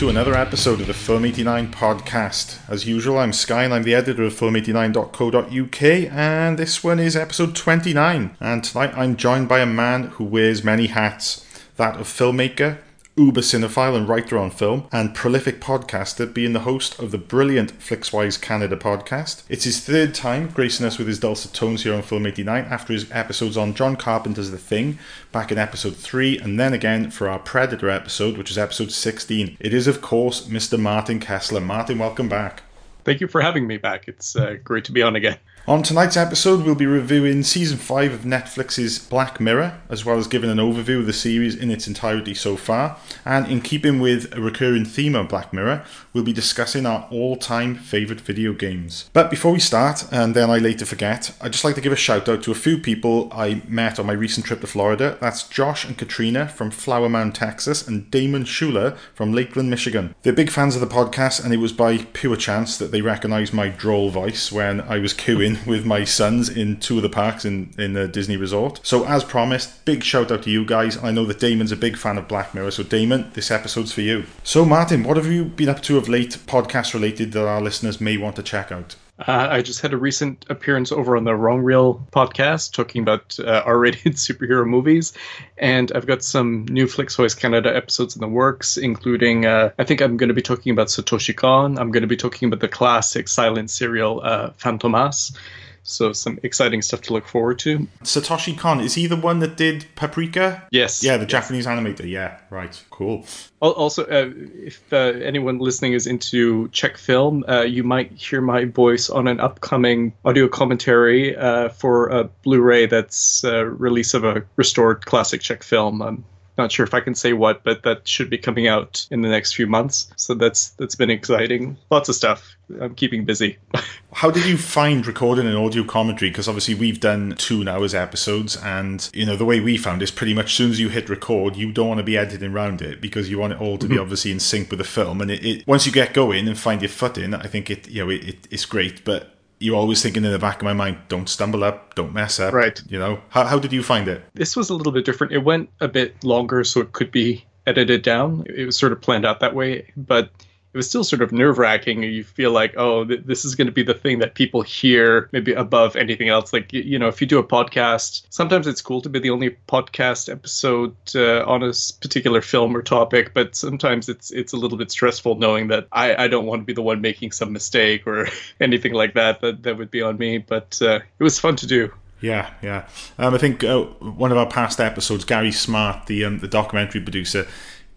To another episode of the Film 89 podcast. As usual, I'm Sky and I'm the editor of film89.co.uk, and this one is episode 29. And tonight I'm joined by a man who wears many hats that of filmmaker, uber cinephile and writer on film, and prolific podcaster, being the host of the brilliant Flixwise Canada podcast. It's his third time gracing us with his dulcet tones here on Film 89 after his episodes on John Carpenter's The Thing back in episode 3, and then again for our Predator episode, which is episode 16. It is, of course, Mr. Martin Kessler. Martin, welcome back. Thank you for having me back. It's uh, great to be on again. On tonight's episode, we'll be reviewing season 5 of Netflix's Black Mirror, as well as giving an overview of the series in its entirety so far. And in keeping with a recurring theme of Black Mirror, we'll be discussing our all time favourite video games. But before we start, and then I later forget, I'd just like to give a shout out to a few people I met on my recent trip to Florida. That's Josh and Katrina from Flower Mound, Texas, and Damon Schuler from Lakeland, Michigan. They're big fans of the podcast, and it was by pure chance that they recognised my droll voice when I was queuing with my sons in two of the parks in, in the Disney Resort. So, as promised, big shout out to you guys. I know that Damon's a big fan of Black Mirror, so Damon, this episode's for you. So, Martin, what have you been up to of late, podcast related, that our listeners may want to check out? Uh, I just had a recent appearance over on the Wrong Reel podcast talking about uh, R-rated superhero movies, and I've got some new Flixwise Canada episodes in the works, including uh, I think I'm going to be talking about Satoshi Kon. I'm going to be talking about the classic silent serial uh, Fantomas. So some exciting stuff to look forward to. Satoshi Kon, is he the one that did Paprika? Yes. Yeah, the Japanese animator. Yeah, right. Cool. Also, uh, if uh, anyone listening is into Czech film, uh, you might hear my voice on an upcoming audio commentary uh, for a Blu-ray that's uh, release of a restored classic Czech film. I'm not sure if I can say what, but that should be coming out in the next few months. So that's that's been exciting. Lots of stuff. I'm keeping busy. How did you find recording an audio commentary? Because obviously we've done two now as episodes, and you know the way we found is pretty much as soon as you hit record, you don't want to be editing around it because you want it all to be mm-hmm. obviously in sync with the film. And it, it once you get going and find your footing, I think it you know it, it, it's great, but. You're always thinking in the back of my mind, don't stumble up, don't mess up. Right. You know, how, how did you find it? this was a little bit different. It went a bit longer, so it could be edited down. It was sort of planned out that way, but it was still sort of nerve wracking. You feel like, oh, th- this is going to be the thing that people hear maybe above anything else. Like, you know, if you do a podcast, sometimes it's cool to be the only podcast episode uh, on a particular film or topic, but sometimes it's it's a little bit stressful knowing that I, I don't want to be the one making some mistake or anything like that. That that would be on me. But uh, it was fun to do. Yeah, yeah. Um, I think uh, one of our past episodes, Gary Smart, the um, the documentary producer,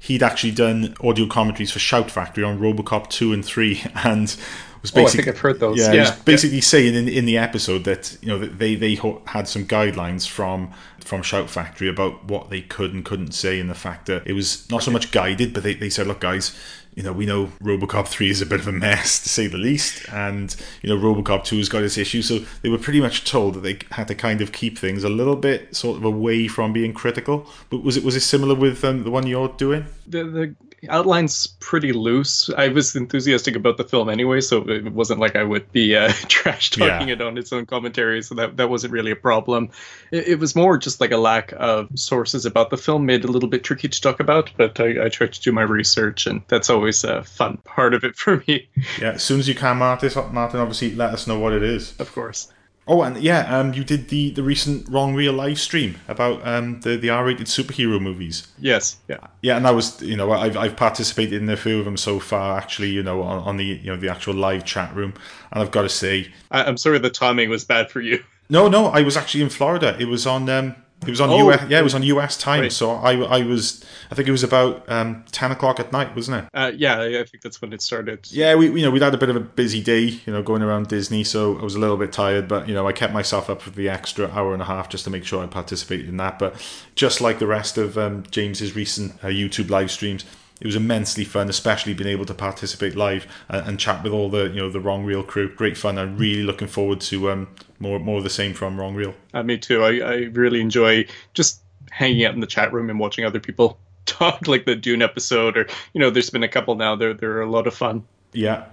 he'd actually done audio commentaries for Shout Factory on RoboCop two and three, and was Oh, I basically think I've heard those. Yeah, he was Yeah, basically saying in, in the episode that you know that they they had some guidelines from from Shout Factory about what they could and couldn't say, and the fact that it was not so much guided, but they, they said, look, guys. You know, we know RoboCop 3 is a bit of a mess, to say the least, and, you know, RoboCop 2 has got its issues, so they were pretty much told that they had to kind of keep things a little bit sort of away from being critical. But was it was it similar with um, the one you're doing? the the outline's pretty loose. I was enthusiastic about the film anyway, so it wasn't like I would be uh, trash talking Yeah. it on its own commentary. So that that wasn't really a problem. It, it was more just like a lack of sources about the film made it a little bit tricky to talk about. But I, I tried to do my research, and that's always a fun part of it for me, Yeah, as soon as you can, Martin, Martin obviously let us know what it is. of course. Oh, and yeah, um, you did the, the recent Wrong Reel live stream about um, the, the R rated superhero movies. Yes, yeah. Yeah, and that was you know I've I've participated in a few of them so far actually you know on, on the you know the actual live chat room, and I've got to say I, I'm sorry the timing was bad for you. no no I was actually in Florida. It was on um it was on Oh, US yeah it was on US time. right. So I I was I think it was about um ten o'clock at night wasn't it? Uh, yeah, I think that's when it started. Yeah, we you know we'd had a bit of a busy day, you know, going around Disney, so I was a little bit tired, but you know I kept myself up for the extra hour and a half just to make sure I participated in that. But just like the rest of um, James's recent uh, YouTube live streams, it was immensely fun, especially being able to participate live and, and chat with all the you know the Wrong Reel crew. Great fun. I'm really looking forward to um, more more of the same from Wrong Reel. Uh, me too. I, I really enjoy just hanging out in the chat room and watching other people talk, like the Dune episode, or you know, there's been a couple now. They're they're a lot of fun. Yeah.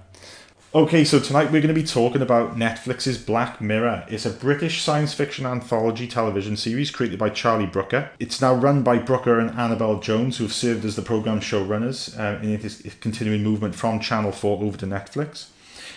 Okay, so tonight we're going to be talking about Netflix's Black Mirror. It's a British science fiction anthology television series created by Charlie Brooker. It's now run by Brooker and Annabel Jones, who have served as the program's showrunners, uh, and it is continuing movement from Channel 4 over to Netflix.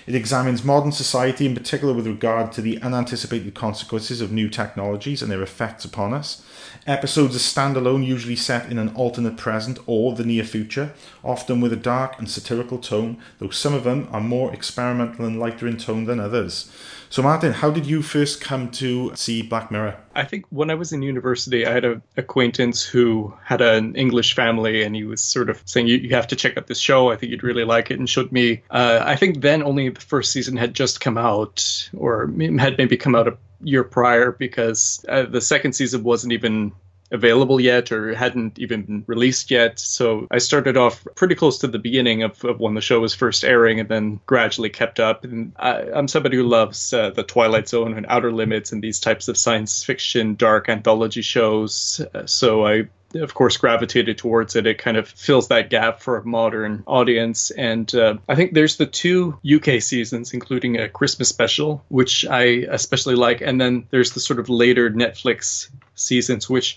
It examines modern society, in particular with regard to the unanticipated consequences of new technologies and their effects upon us. Episodes are standalone, usually set in an alternate present or the near future, often with a dark and satirical tone, though some of them are more experimental and lighter in tone than others. So, Martin, how did you first come to see Black Mirror? I think when I was in university, I had an acquaintance who had an English family, and he was sort of saying, "You, you have to check out this show. I think you'd really like it," and showed me. Uh, I think then only the first season had just come out, or had maybe come out a year prior, because uh, the second season wasn't even available yet or hadn't even been released yet. So I started off pretty close to the beginning of, of when the show was first airing and then gradually kept up. And I, I'm somebody who loves uh, the Twilight Zone and Outer Limits and these types of science fiction, dark anthology shows. Uh, so I of course gravitated towards it it kind of fills that gap for a modern audience and uh, i think there's the two uk seasons including a christmas special which i especially like and then there's the sort of later netflix seasons which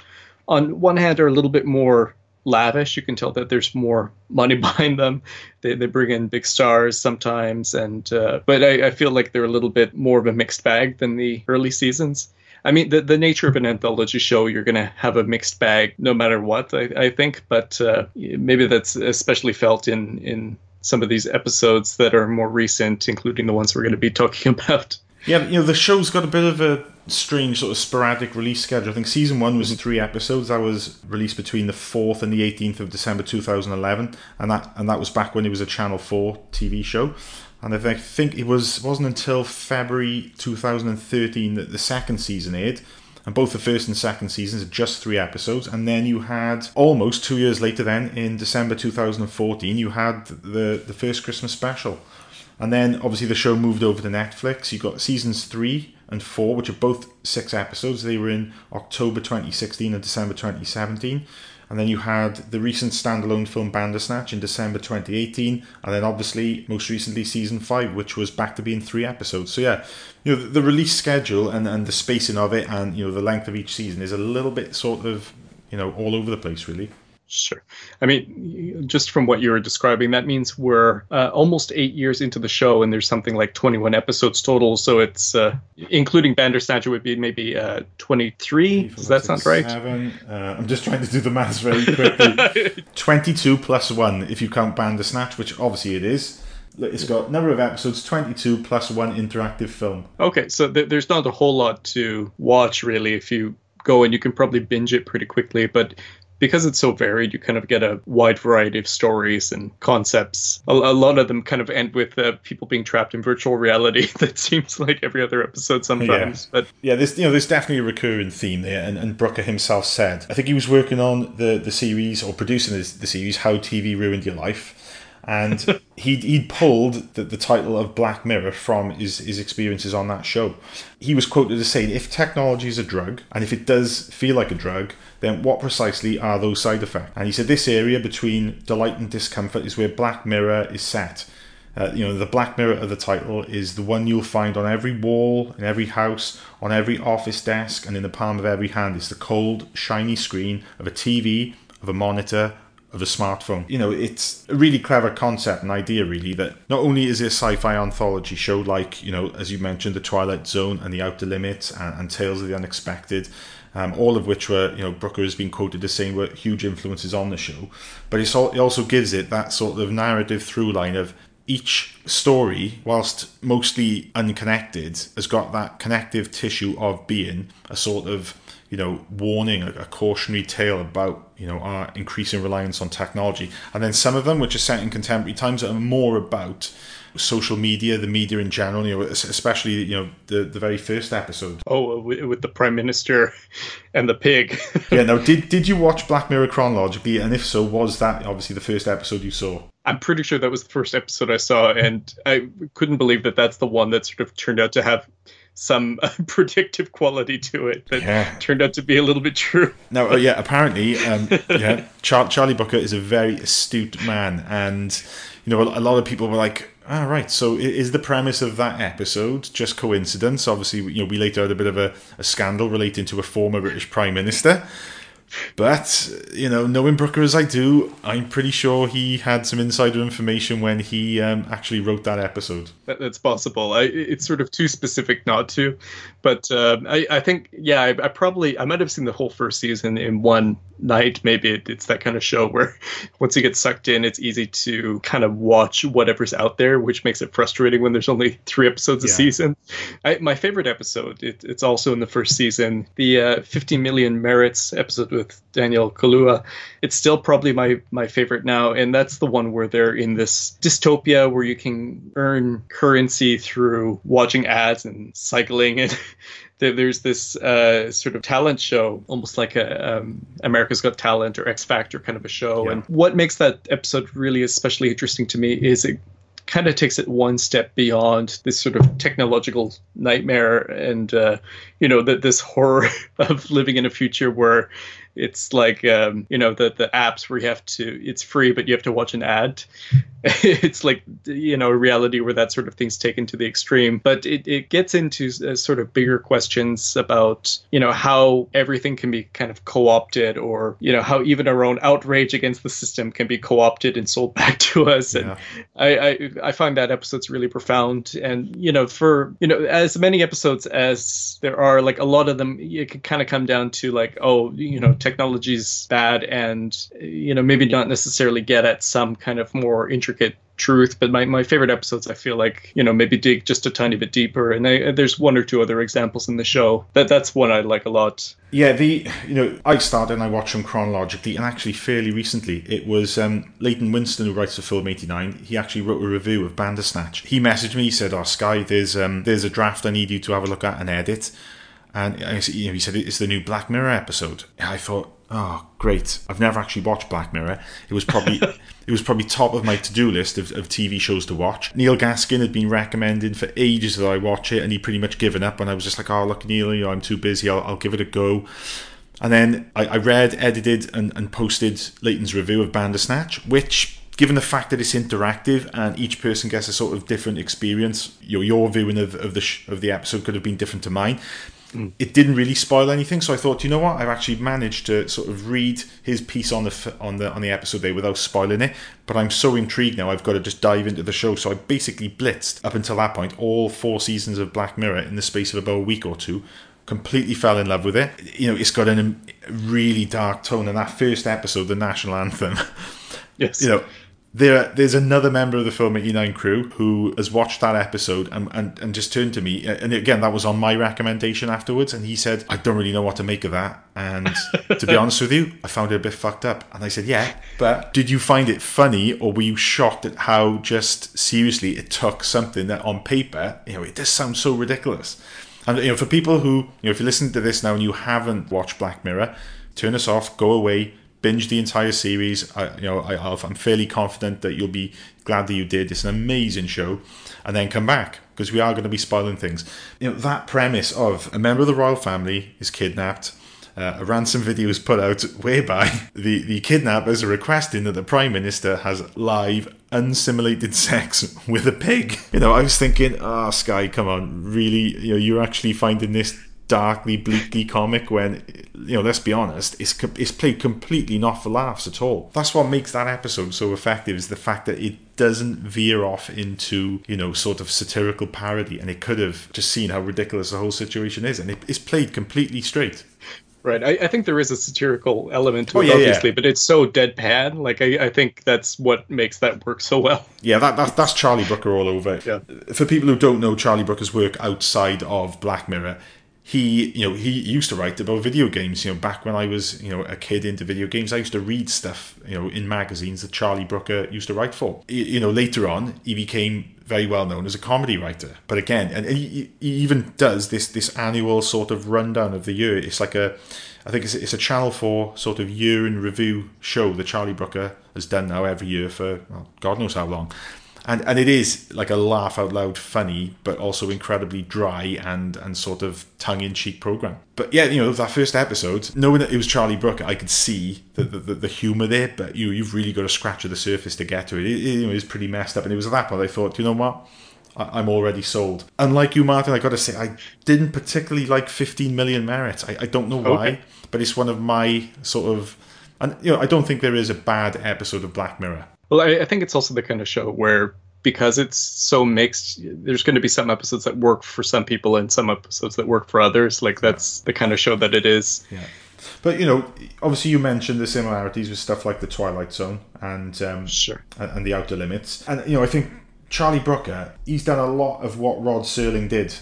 on one hand are a little bit more lavish you can tell that there's more money behind them they, they bring in big stars sometimes and uh, but I, I feel like they're a little bit more of a mixed bag than the early seasons I mean, the, the nature of an anthology show, you're going to have a mixed bag no matter what, I, I think. But uh, maybe that's especially felt in, in some of these episodes that are more recent, including the ones we're going to be talking about. Yeah, you know, the show's got a bit of a strange sort of sporadic release schedule. I think season one was three episodes. That was released between the fourth and the eighteenth of December two thousand eleven, and that and that was back when it was a Channel Four TV show. And I think it was wasn't until February two thousand and thirteen that the second season aired. And both the first and second seasons are just three episodes. And then you had almost two years later, then in December 2014, you had the the first Christmas special. And then obviously the show moved over to Netflix. You got seasons three and four, which are both six episodes. They were in October 2016 and December 2017. And then you had the recent standalone film Bandersnatch in December 2018. And then obviously, most recently, season five, which was back to being three episodes. So yeah, you know, the, the release schedule and, and the spacing of it and, you know, the length of each season is a little bit sort of, you know, all over the place, really. Sure. I mean, just from what you were describing, that means we're uh, almost eight years into the show, and there's something like 21 episodes total. So it's, uh, including Bandersnatch, it would be maybe uh, 23. Does that sound right? Seven. Uh, I'm just trying to do the maths very quickly. 22 plus one, if you count Bandersnatch, which obviously it is. It's got number of episodes, 22 plus one interactive film. Okay, so th- there's not a whole lot to watch, really, if you go and you can probably binge it pretty quickly. But because it's so varied, you kind of get a wide variety of stories and concepts. A, a lot of them kind of end with uh, people being trapped in virtual reality. that seems like every other episode sometimes. But Yeah, there's you know there's definitely a recurring theme there, and, and Brooker himself said I think he was working on the the series or producing this, the series How TV Ruined Your Life, and he'd he'd pulled the, the title of Black Mirror from his his experiences on that show. He was quoted as saying, "If technology is a drug, and if it does feel like a drug." Then what precisely are those side effects? And he said this area between delight and discomfort is where Black Mirror is set. Uh, you know, the black mirror of the title is the one you'll find on every wall, in every house, on every office desk, and in the palm of every hand. It's the cold, shiny screen of a TV, of a monitor, of a smartphone. You know, it's a really clever concept and idea, really, that not only is it a sci fi anthology show like, you know, as you mentioned, The Twilight Zone and The Outer Limits and, and Tales of the Unexpected, um, all of which were, you know, Brooker has been quoted as saying were huge influences on the show. But it also gives it that sort of narrative through line of each story, whilst mostly unconnected, has got that connective tissue of being a sort of you know warning, a, a cautionary tale about you know our increasing reliance on technology, and then some of them, which are set in contemporary times, are more about social media, the media in general. You know, especially you know the the very first episode. Oh, uh, with, with the prime minister and the pig. yeah. Now, did did you watch Black Mirror chronologically? And if so, was that obviously the first episode you saw? I'm pretty sure that was the first episode I saw, and I couldn't believe that that's the one that sort of turned out to have some uh, predictive quality to it that Yeah. turned out to be a little bit true. No, uh, yeah, apparently, um, yeah, Char- Charlie Brooker is a very astute man, and you know, a, a lot of people were like, "Ah, right. So, is the premise of that episode just coincidence?" Obviously, you know, we later had a bit of a, a scandal relating to a former British prime minister. But you know, knowing Brooker as I do, I'm pretty sure he had some insider information when he um, actually wrote that episode. That, that's possible. I, it's sort of too specific not to, but um, I, I think yeah, I, I probably I might have seen the whole first season in one night. Maybe it, it's that kind of show where once you get sucked in, it's easy to kind of watch whatever's out there, which makes it frustrating when there's only three episodes a season. I, my favorite episode, it, it's also in the first season, the uh, 50 million merits episode with Daniel Kaluuya. It's still probably my my favorite now, and that's the one where they're in this dystopia where you can earn currency through watching ads and cycling and. there- There's this uh, sort of talent show, almost like a um, America's Got Talent or X Factor kind of a show. Yeah. And what makes that episode really especially interesting to me is it kind of takes it one step beyond this sort of technological nightmare and uh, you know that this horror of living in a future where it's like um, you know the the apps where you have to it's free but you have to watch an ad. It's like you know a reality where that sort of thing's taken to the extreme. But it, it gets into uh, sort of bigger questions about you know how everything can be kind of co-opted or you know how even our own outrage against the system can be co-opted and sold back to us. And I, I I find that episode's really profound, and you know, for you know, as many episodes as there are, like a lot of them, it could kind of come down to like, oh, you know, technology's bad, and you know, maybe not necessarily get at some kind of more intricate truth. But my, my favorite episodes, I feel like, you know, maybe dig just a tiny bit deeper, and I, there's one or two other examples in the show that that's one I like a lot. Yeah, the you know I started and I watched them chronologically, and actually fairly recently it was um, Leighton Winston who writes for Film eighty nine. He actually wrote a review of Bandersnatch. He messaged me, he said, "Oh Sky, there's um, there's a draft I need you to have a look at and edit." And I you know, he said it's the new Black Mirror episode. I thought, oh great! I've never actually watched Black Mirror. It was probably it was probably top of my to do list of, of TV shows to watch. Neil Gaskin had been recommending for ages that I watch it, and he pretty much given up. And I was just like, oh look, Neil, you know, I'm too busy. I'll, I'll give it a go. And then I, I read, edited, and, and posted Leighton's review of Bandersnatch, which, given the fact that it's interactive and each person gets a sort of different experience, your your viewing of, of the sh- of the episode could have been different to mine. Mm. It didn't really spoil anything, so I thought, you know what? I've actually managed to sort of read his piece on the on the on the episode there without spoiling it. But I'm so intrigued now. I've got to just dive into the show. So I basically blitzed up until that point all four seasons of Black Mirror in the space of about a week or two completely fell in love with it. You know, it's got a really dark tone, and that first episode, the national anthem, Yes. you know, there there's another member of the Film 89 crew who has watched that episode and, and, and just turned to me, and again, that was on my recommendation afterwards, and he said, I don't really know what to make of that, and to be honest with you, I found it a bit fucked up. And I said, yeah, but did you find it funny, or were you shocked at how just seriously it took something that on paper, you know, it does sound so ridiculous. And you know, for people who, you know, if you listen to this now and you haven't watched Black Mirror, turn us off, go away, binge the entire series. I, you know, I, I'm fairly confident that you'll be glad that you did. It's an amazing show, and then come back because we are going to be spoiling things. You know, that premise of a member of the royal family is kidnapped. Uh, a ransom video is put out whereby the, the kidnappers are requesting that the prime minister has live unsimulated sex with a pig. You know, I was thinking, oh, Sky, come on, really? You know, you're actually finding this darkly, bleakly comic when, you know, let's be honest, it's, it's played completely not for laughs at all. That's what makes that episode so effective is the fact that it doesn't veer off into, you know, sort of satirical parody and it could have just seen how ridiculous the whole situation is and it, it's played completely straight. Right. I, I think there is a satirical element to Oh, it, yeah, yeah. obviously, but it's so deadpan. Like I, I think that's what makes that work so well. Yeah, that, that that's Charlie Brooker all over. Yeah. For people who don't know Charlie Brooker's work outside of Black Mirror, he you know he used to write about video games. You know, back when I was you know a kid into video games, I used to read stuff you know in magazines that Charlie Brooker used to write for. You know, later on, he became very well known as a comedy writer. But again, and he, even does this this annual sort of rundown of the year. It's like a I think it's, it's a Channel 4 sort of year in review show that Charlie Brooker has done now every year for well, God knows how long. And, and it is like a laugh out loud funny, but also incredibly dry and, and sort of tongue in cheek program. But yeah, you know, that first episode, knowing that it was Charlie Brooker, I could see the, the, the, humour there, but you, you've really got to scratch at the surface to get to it. It, it you know, is pretty messed up. And it was at that point I thought, you know what? I- I'm already sold. Unlike you, Martin, I got to say, I didn't particularly like 15 Million Merits. I, I don't know why, Okay. but it's one of my sort of. And, you know, I don't think there is a bad episode of Black Mirror. Well, I, I think it's also the kind of show where because it's so mixed, there's going to be some episodes that work for some people and some episodes that work for others. Like that's the kind of show that it is. Yeah. But, you know, obviously you mentioned the similarities with stuff like The Twilight Zone and um, Sure. and, and The Outer Limits. And, you know, I think Charlie Brooker, he's done a lot of what Rod Serling did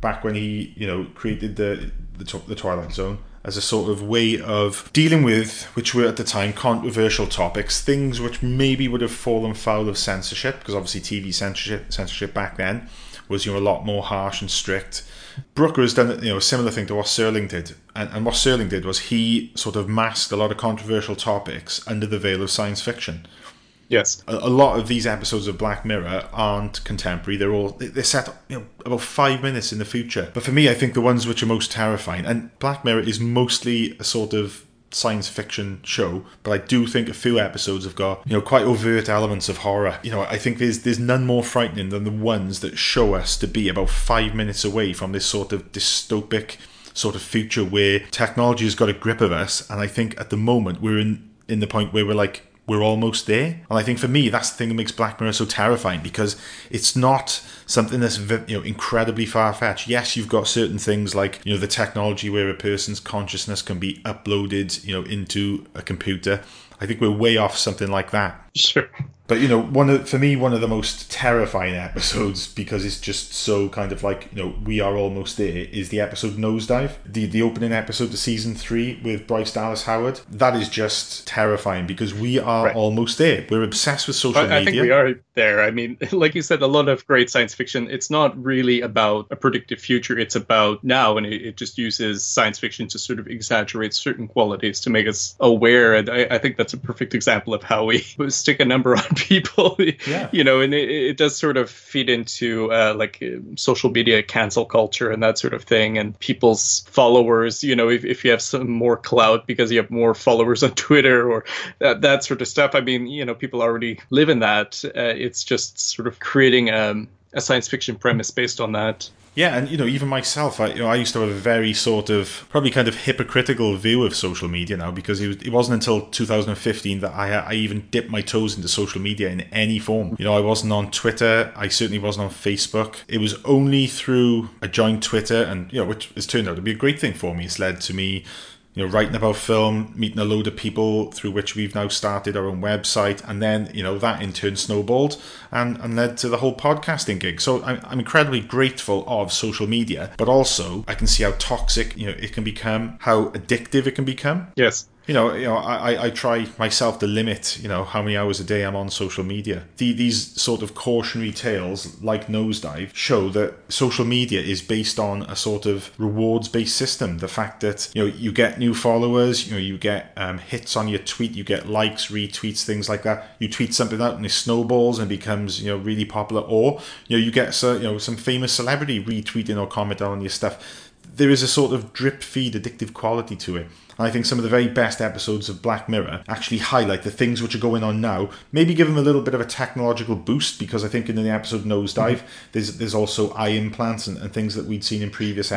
back when he, you know, created the, the, the Twilight Zone as a sort of way of dealing with, which were at the time controversial topics, things which maybe would have fallen foul of censorship, because obviously TV censorship, censorship back then was, you know, a lot more harsh and strict. Brooker has done you know a similar thing to what Serling did, and, and what Serling did was he sort of masked a lot of controversial topics under the veil of science fiction. Yes. A, a lot of these episodes of Black Mirror aren't contemporary; they're all they- they're set you know about five minutes in the future. But for me, I think the ones which are most terrifying, and Black Mirror is mostly a sort of science fiction show, but I do think a few episodes have got you know quite overt elements of horror. You know, I think there's there's none more frightening than the ones that show us to be about five minutes away from this sort of dystopic sort of future where technology has got a grip of us, and I think at the moment we're in in the point where we're like we're almost there. And I think for me, that's the thing that makes Black Mirror so terrifying because it's not something that's you know incredibly far fetched. Yes, you've got certain things like you know the technology where a person's consciousness can be uploaded you know into a computer. I think we're way off something like that. Sure. But you know, one of for me, one of the most terrifying episodes because it's just so kind of like you know we are almost there is the episode Nosedive, the the opening episode to season three with Bryce Dallas Howard. That is just terrifying because we are Right. almost there. We're obsessed with social I, I media. think we are there. I mean, like you said, a lot of great science fiction. It's not really about a predictive future. It's about now, and it, it just uses science fiction to sort of exaggerate certain qualities to make us aware. And I, I think that's a perfect example of how we stick a number on people. Yeah. You know, and it, it does sort of feed into uh, like uh, social media cancel culture and that sort of thing, and people's followers. You know, if, if you have some more clout because you have more followers on Twitter or that that sort of stuff. I mean, you know, people already live in that. Uh, it's just sort of creating um, a science fiction premise based on that. Yeah, and you know, even myself, I, you know, I used to have a very sort of probably kind of hypocritical view of social media now because it, was, it wasn't until 2015 that I, I even dipped my toes into social media in any form. You know, I wasn't on Twitter. I certainly wasn't on Facebook. It was only through a joint Twitter, and you know, which has turned out to be a great thing for me. It's led to me you know, writing about film, meeting a load of people through which we've now started our own website, and then you know that in turn snowballed and, and led to the whole podcasting gig. So I'm, I'm incredibly grateful of social media, but also I can see how toxic you know it can become, how addictive it can become. Yes. You know, you know, I, I- try myself to limit, you know, how many hours a day I'm on social media. The, these sort of cautionary tales, like Nosedive, show that social media is based on a sort of rewards-based system. The fact that you know you get new followers, you know, you get um, hits on your tweet, you get likes, retweets, things like that. You tweet something out and it snowballs and becomes you know really popular, or you know you get so, you know some famous celebrity retweeting or commenting on your stuff there is a sort of drip feed addictive quality to it. And I think some of the very best episodes of Black Mirror actually highlight the things which are going on now. Maybe give them a little bit of a technological boost because I think in the episode Nosedive, mm-hmm. there's there's also eye implants and, and things that we'd seen in previous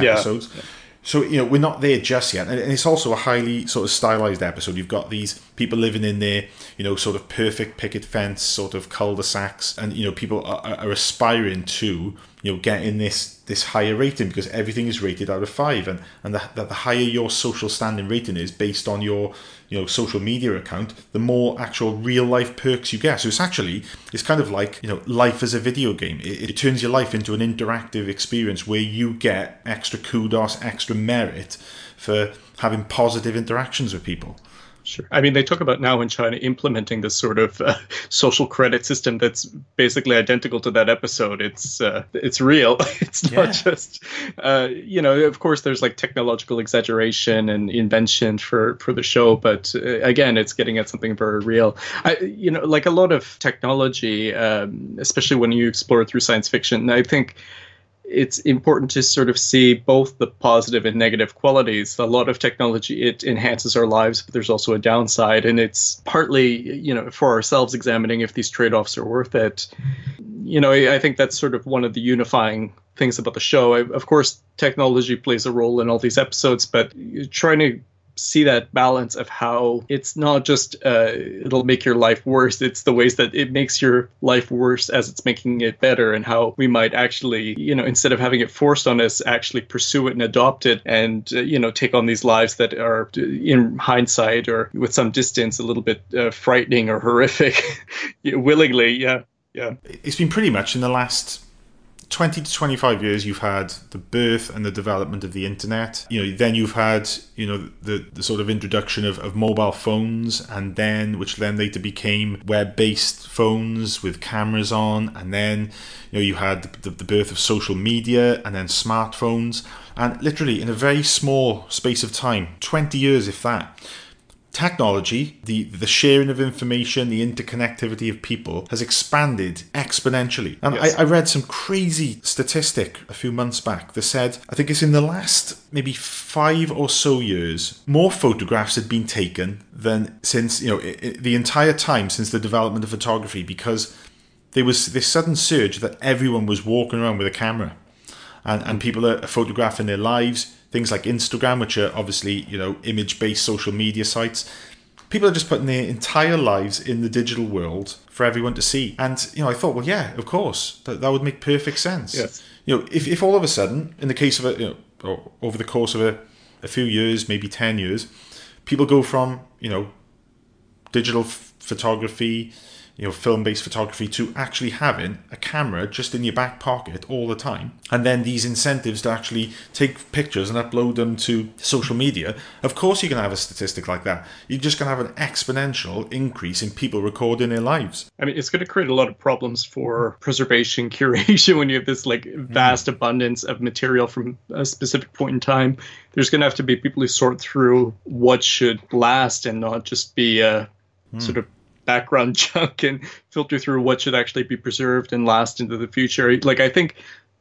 Yeah. So you know we're not there just yet, and it's also a highly sort of stylized episode. You've got these people living in their you know sort of perfect picket fence sort of cul-de-sacs, and you know people are, are aspiring to you know getting this this higher rating because everything is rated out of five, and and the, the higher your social standing rating is based on your you know social media account, the more actual real life perks you get. So it's actually it's kind of like you know life as a video game. It, it turns your life into an interactive experience where you get extra kudos, extra merit for having positive interactions with people. Sure. I mean, they talk about now in China implementing this sort of uh, social credit system that's basically identical to that episode. It's uh, it's real. It's not Yeah. just uh, you know. Of course, there's like technological exaggeration and invention for for the show, but uh, again, it's getting at something very real. I you know, like a lot of technology, um, especially when you explore it through science fiction. I think it's important to sort of see both the positive and negative qualities. A lot of technology it enhances our lives, but there's also a downside, and it's partly you know for ourselves examining if these trade-offs are worth it. You know, I think that's sort of one of the unifying things about the show. I, of course, technology plays a role in all these episodes, but trying to see that balance of how it's not just uh, it'll make your life worse it's the ways that it makes your life worse as it's making it better and how we might actually you know instead of having it forced on us actually pursue it and adopt it and uh, you know take on these lives that are uh, in hindsight or with some distance a little bit uh, frightening or horrific willingly yeah yeah. It's been pretty much in the last 20 to 25 years you've had the birth and the development of the internet. You know then you've had you know the, the sort of introduction of, of mobile phones and then which then later became web-based phones with cameras on and then you know you had the, the birth of social media and then smartphones. And literally in a very small space of time 20 years if that technology, the, the sharing of information, the interconnectivity of people has expanded exponentially. And Yes. I, I read some crazy statistic a few months back that said, I think it's in the last maybe five or so years, more photographs had been taken than since, you know, i i the entire time since the development of photography because there was this sudden surge that everyone was walking around with a camera and, and mm. people are photographing their lives. Things like Instagram, which are obviously you know image-based social media sites. People are just putting their entire lives in the digital world for everyone to see. And you know, I thought, well, yeah, of course, that, that would make perfect sense. Yes. You know, if, if all of a sudden, in the case of a, you know, over the course of a, a few years, maybe ten years, people go from you know digital f- photography, you know, film-based photography to actually having a camera just in your back pocket all the time, and then these incentives to actually take pictures and upload them to social media. Of course, you're going to have a statistic like that. You're just going to have an exponential increase in people recording their lives. I mean, it's going to create a lot of problems for preservation, curation when you have this like vast abundance of material from a specific point in time. There's going to have to be people who sort through what should last and not just be uh, sort of background junk and filter through what should actually be preserved and last into the future. Like I think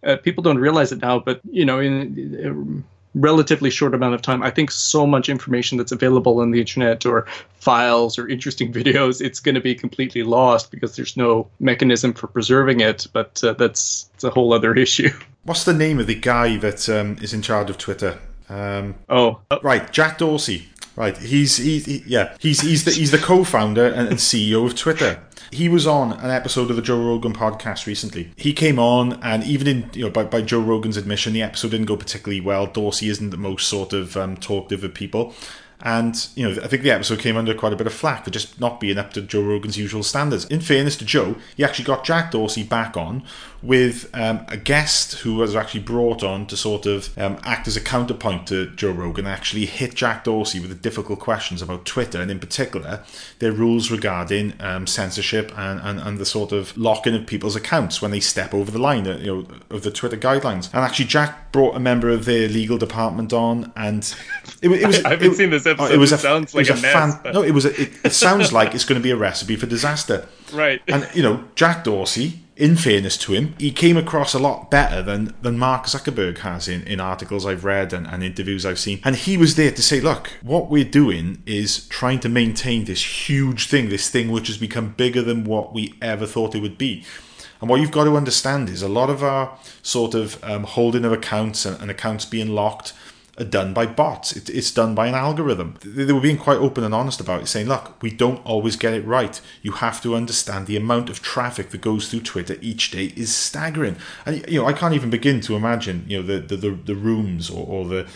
uh, people don't realize it now, but you know, in a relatively short amount of time, I think so much information that's available on the internet or files or interesting videos, it's going to be completely lost because there's no mechanism for preserving it. But uh, that's, that's a whole other issue. What's the name of the guy that um, is in charge of Twitter? Um, Oh, uh, Right, Jack Dorsey. Right, he's he, he yeah he's he's the he's the co-founder and, CEO of Twitter. He was on an episode of the Joe Rogan podcast recently. He came on, and even in you know by, by Joe Rogan's admission, the episode didn't go particularly well. Dorsey isn't the most sort of um, talkative of people, and you know I think the episode came under quite a bit of flack for just not being up to Joe Rogan's usual standards. In fairness to Joe, he actually got Jack Dorsey back on with um, a guest who was actually brought on to sort of um, act as a counterpoint to Joe Rogan, actually hit Jack Dorsey with the difficult questions about Twitter, and in particular, their rules regarding um, censorship and, and, and the sort of lock-in of people's accounts when they step over the line, uh, you know, of the Twitter guidelines. And actually, Jack brought a member of their legal department on, and it, it was. I haven't it- seen this oh, episode. It was It a, sounds like a mess, but- No, it was. A, it, it sounds like it's going to be a recipe for disaster. right. And you know, Jack Dorsey, in fairness to him, he came across a lot better than than Mark Zuckerberg has in, in articles I've read and, and interviews I've seen. And he was there to say, look, what we're doing is trying to maintain this huge thing, this thing which has become bigger than what we ever thought it would be. And what you've got to understand is a lot of our sort of um, holding of accounts and, and accounts being locked done by bots. It, it's done by an algorithm. They, were being quite open and honest about it, saying, "Look, we don't always get it right. You have to understand the amount of traffic that goes through Twitter each day is staggering." And you know, I can't even begin to imagine, you know, the the, the, the rooms or, or the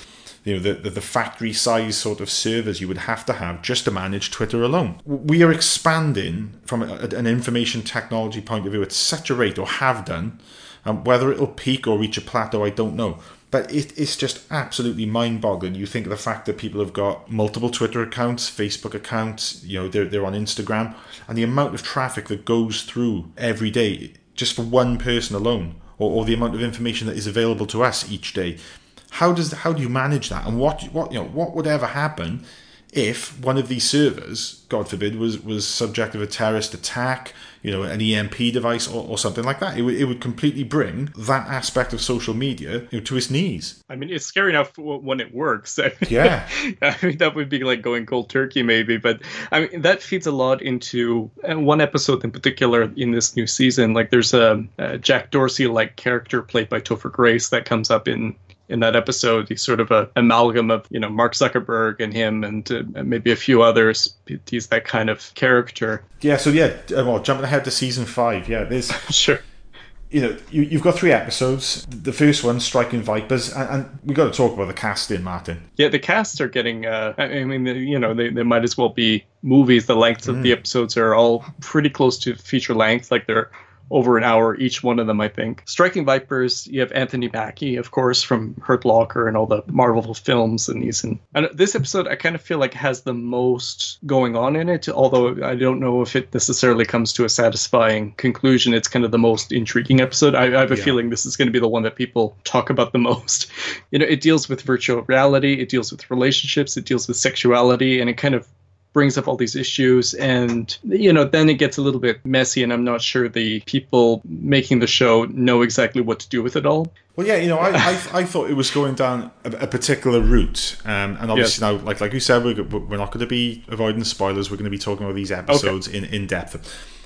you know the, the, the factory size sort of servers you would have to have just to manage Twitter alone. We are expanding from a, an information technology point of view at such a rate, or have done. Um, whether it'll peak or reach a plateau, I don't know. But it, it's just absolutely mind-boggling. You think of the fact that people have got multiple Twitter accounts, Facebook accounts, you know, they're, they're on Instagram, and the amount of traffic that goes through every day just for one person alone, or, or the amount of information that is available to us each day how does how do you manage that and what what you know what would ever happen if one of these servers god forbid was was subject of a terrorist attack you know an emp device or, or something like that it would, it would completely bring that aspect of social media you know, to its knees I mean, it's scary enough when it works. Yeah. I mean, that would be like going cold turkey, maybe. But I mean, that feeds a lot into uh, one episode in particular in this new season. Like, there's a, a Jack Dorsey-like character played by Topher Grace that comes up in in that episode. He's sort of a amalgam of you know Mark Zuckerberg and him, and uh, maybe a few others. He's that kind of character. yeah so yeah uh, well jumping ahead to season five yeah there's Sure. you know you, you've got three episodes the first one striking vipers and, and we got to talk about the casting martin Yeah, the casts are getting. Uh, I mean, you know, they, they might as well be movies. The lengths of the episodes are all pretty close to feature length. Like they're over an hour each one of them, I think. Striking Vipers. You have Anthony Mackie, of course, from Hurt Locker and all the Marvel films, and he's in. And this episode, I kind of feel like has the most going on in it. Although I don't know if it necessarily comes to a satisfying conclusion. It's kind of the most intriguing episode. I, I have a Yeah. feeling this is going to be the one that people talk about the most. You know, it deals with virtual reality, it deals with relationships, it deals with sexuality, and it kind of brings up all these issues and you know then it gets a little bit messy and i'm not sure the people making the show know exactly what to do with it all Well, yeah, you know, I, I, I thought it was going down a, a particular route, um, and obviously now, like like you said, we're, we're not going to be avoiding spoilers. We're going to be talking about these episodes in, in depth.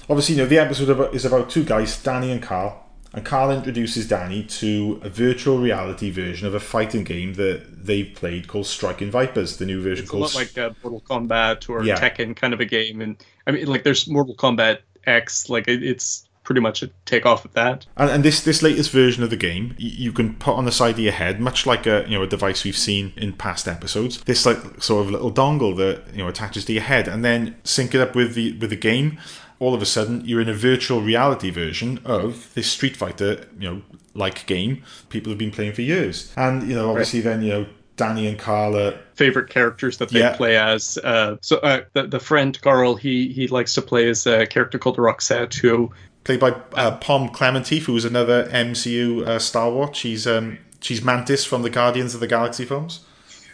Obviously, you know, the episode is about two guys, Danny and Carl, and Carl introduces Danny to a virtual reality version of a fighting game that they've played called Striking Vipers, the new version it's a called. lot like uh, mortal kombat or Yeah. tekken kind of a game and i mean like there's mortal kombat x like it, it's pretty much a takeoff of that And, and this this latest version of the game, you can put on the side of your head, much like a you know a device we've seen in past episodes. This like sort of little dongle that you know attaches to your head, and then sync it up with the with the game. All of a sudden, you're in a virtual reality version of this Street Fighter, you know, like game people have been playing for years. And you know, obviously, then you know, Danny and Carl are favorite characters that they Yeah. play as. Uh, so uh, the the friend Carl, he he likes to play as a character called Roxette, who played by uh, Pom Klementieff, was another MCU uh, Star Wars. She's um, she's Mantis from the Guardians of the Galaxy films.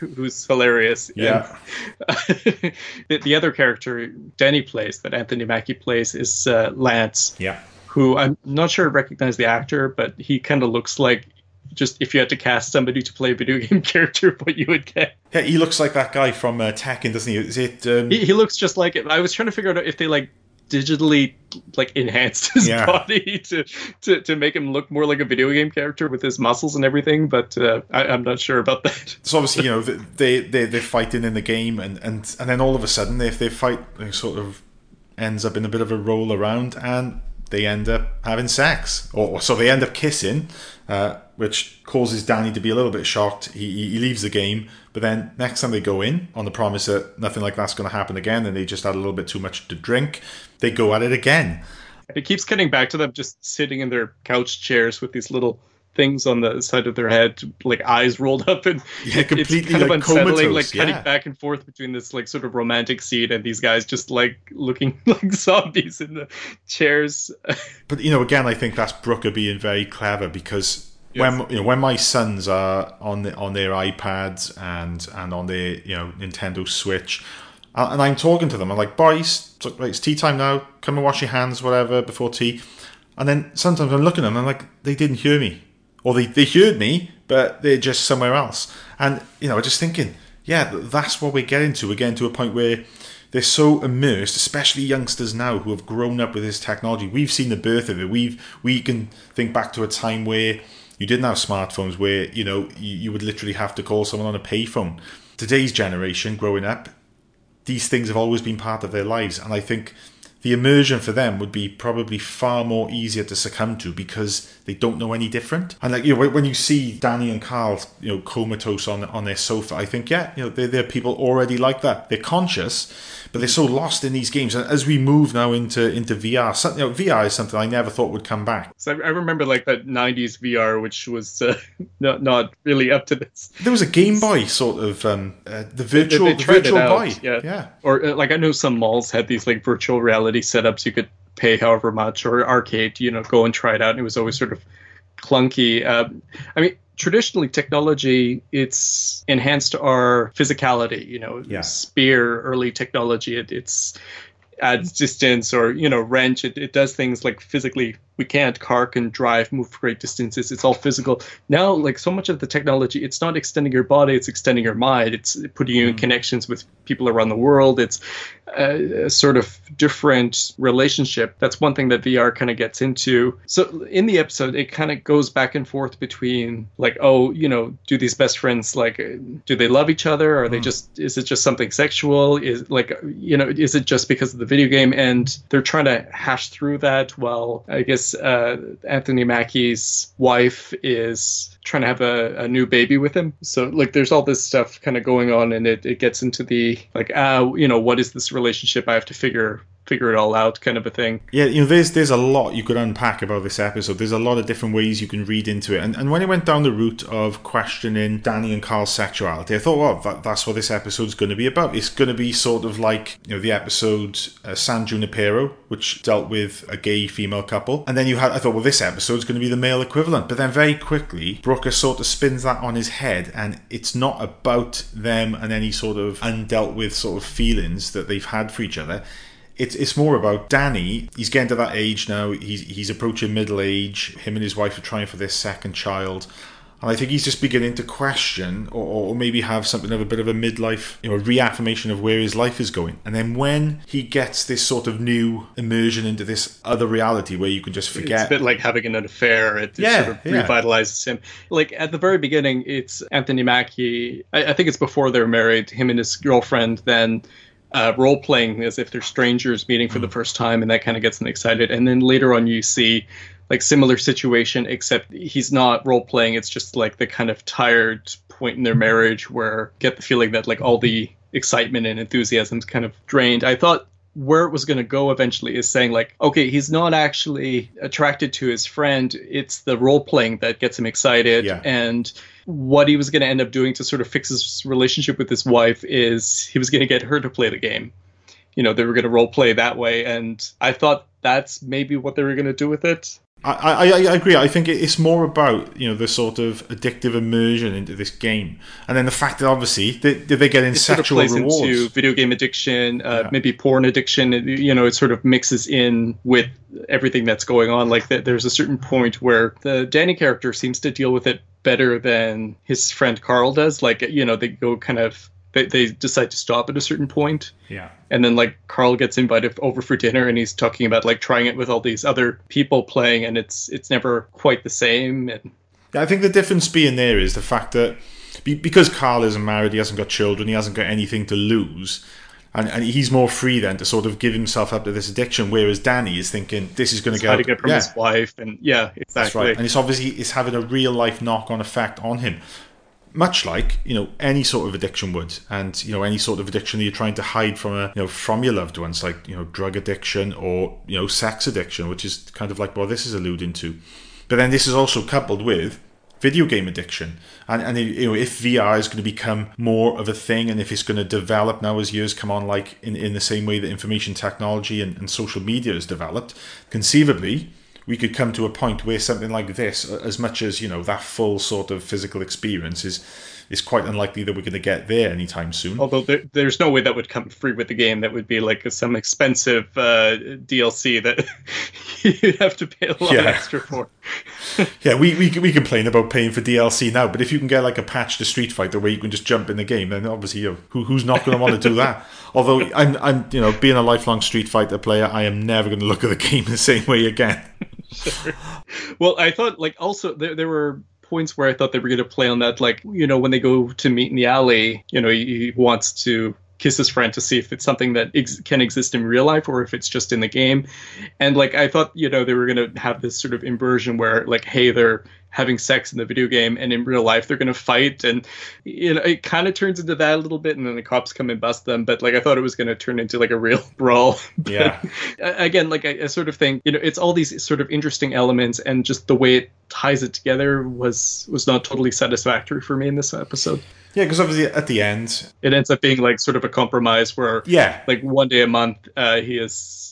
who's hilarious. Yeah. And the, the other character Danny plays, that Anthony Mackie plays, is uh, Lance, Yeah. who I'm not sure I recognize the actor, but he kind of looks like just if you had to cast somebody to play a video game character, what you would get. Yeah, he looks like that guy from uh, Tekken, doesn't he? Is it? Um, He, he looks just like it. I was trying to figure out if they like digitally like enhanced his Yeah. body to, to to make him look more like a video game character with his muscles and everything, but uh, I, I'm not sure about that. so obviously, you know, they they they're fighting in the game, and and and then all of a sudden, they, if they fight, it sort of ends up in a bit of a roll around, and they end up having sex, or, or so they end up kissing, uh, which causes Danny to be a little bit shocked. He, he he leaves the game, but then next time they go in on the promise that nothing like that's going to happen again, and they just had a little bit too much to drink, they go at it again. It keeps cutting back to them just sitting in their couch chairs with these little things on the side of their head, like eyes rolled up, and Yeah, completely, it's kind of like, unsettling, comatose, like cutting yeah. back and forth between this like sort of romantic scene and these guys just like looking like zombies in the chairs. But you know, again, I think that's Brooker being very clever because when you know when my sons are on the, on their iPads and and on their you know Nintendo Switch, Uh, and I'm talking to them, I'm like, boys, it's, tea time now. Come and wash your hands, whatever, before tea. And then sometimes I'm looking at them, and I'm like, they didn't hear me, or they they heard me, but they're just somewhere else. And you know, I'm just thinking, yeah, that's what we're getting to. We're getting to a point where they're so immersed, especially youngsters now who have grown up with this technology. We've seen the birth of it. We've we can think back to a time where You didn't have smartphones where you know you, you would literally have to call someone on a payphone. Today's generation, growing up, these things have always been part of their lives, and I think the immersion for them would be probably far more easier to succumb to because they don't know any different. And like you know, when you see Danny and Carl, you know, comatose on on their sofa, I think yeah, you know, they're, they're people already like that. They're conscious, but they're so lost in these games. And as we move now into into VR, some, you know, VR is something I never thought would come back. So I, remember like that '90s VR, which was uh, not not really up to this. There was a Game Boy sort of um, uh, the virtual they the virtual out, boy, yeah. yeah. Or uh, like I know some malls had these like virtual reality setups. You could pay however much, or arcade, you know, go and try it out. And it was always sort of clunky. Um, I mean, traditionally, technology it's enhanced our physicality. You know, Yeah. spear early technology. It, it's adds distance or you know wrench it, it does things like physically we can't car can drive move great distances it's all physical. Now like so much of the technology it's not extending your body it's extending your mind it's putting you in mm. connections with people around the world it's a, a sort of different relationship. That's one thing that vr kind of gets into. So in the episode it kind of goes back and forth between like oh you know do these best friends like do they love each other? Are they mm. just is it just something sexual? Is like you know is it just because of the video game? And they're trying to hash through that Well, i guess uh, anthony mackie's wife is trying to have a, a new baby with him. So like there's all this stuff kind of going on and it, it gets into the like ah you know what is this relationship i have to figure figure it all out kind of a thing Yeah, you know, there's there's a lot you could unpack about this episode. There's a lot of different ways you can read into it. And, and when it went down the route of questioning Danny and Karl's sexuality, I thought, well, that, that's what this episode's going to be about. It's going to be sort of like you know the episode uh, San Junipero, which dealt with a gay female couple, and then you had I thought, well, this episode's going to be the male equivalent. But then very quickly, Brooker sort of spins that on his head, and it's not about them and any sort of undealt with sort of feelings that they've had for each other it's it's more about Danny. He's getting to that age now. He's he's approaching middle age. Him and his wife are trying for their second child. And I think he's just beginning to question, or, or maybe have something of a bit of a midlife, you know, reaffirmation of where his life is going. And then when he gets this sort of new immersion into this other reality where you can just forget. It's a bit like having an affair. It, Yeah, sort of yeah. revitalizes him. Like at the very beginning, it's Anthony Mackie. I, I think it's before they're married. Him and his girlfriend then uh, role playing as if they're strangers meeting for the Mm. first time, and that kind of gets them excited. And then later on, you see like similar situation, except he's not role playing. It's just like the kind of tired point in their marriage where get the feeling that like all the excitement and enthusiasm's kind of drained. I thought where it was going to go eventually is saying like okay he's not actually attracted to his friend. It's the role playing that gets him excited. Yeah. and what he was going to end up doing to sort of fix his relationship with his wife is he was going to get her to play the game. You know they were going to role play that way. And i thought that's maybe what they were going to do with it I, I, I agree. I think it's more about you know the sort of addictive immersion into this game, and then the fact that obviously they, they get in it sort of sexual rewards. into video game addiction, uh, Yeah. maybe porn addiction. You know, it sort of mixes in with everything that's going on. Like th- there's a certain point where the Danny character seems to deal with it better than his friend Karl does. Like you know, they go kind of they, they decide to stop at a certain point yeah. and then like Karl gets invited over for dinner and he's talking about like trying it with all these other people playing and it's it's never quite the same and Yeah, I think the difference being there is the fact that because Karl isn't married, he hasn't got children, he hasn't got anything to lose, and, and he's more free then to sort of give himself up to this addiction. Whereas Danny is thinking this is going to go to get from yeah, his wife and yeah that's exactly right, and it's obviously it's having a real life knock on effect on him. Much like you know any sort of addiction would, and you know any sort of addiction that you're trying to hide from a you know from your loved ones, like you know drug addiction or you know sex addiction, which is kind of like what this is alluding to. But then this is also coupled with video game addiction, and and you know if VR is going to become more of a thing, and if it's going to develop now as years come on, like in in the same way that information technology and, and social media has developed, conceivably we could come to a point where something like this, as much as you know that full sort of physical experience is is quite unlikely that we're going to get there anytime soon. Although there, there's no way that would come free with the game. That would be like some expensive uh, DLC that you'd have to pay a lot Yeah. extra for. Yeah, we, we we complain about paying for DLC now, but if you can get like a patch to Street Fighter where you can just jump in the game, then obviously you know, who who's not going to want to do that? Although I'm I'm you know being a lifelong Street Fighter player, I am never going to look at the game the same way again. Well, I thought like also there there were points where I thought they were going to play on that, like you know when they go to meet in the alley, you know he, wants to kiss his friend to see if it's something that ex- can exist in real life or if it's just in the game. And like I thought, you know, they were going to have this sort of inversion where like, hey, they're having sex in the video game and in real life they're going to fight. And you know it kind of turns into that a little bit and then the cops come and bust them. But like i thought it was going to turn into like a real brawl. Yeah. again like I, I sort of think you know it's all these sort of interesting elements and just the way it ties it together was was not totally satisfactory for me in this episode. Yeah, because obviously at the end, it ends up being like sort of a compromise where yeah, like one day a month uh, he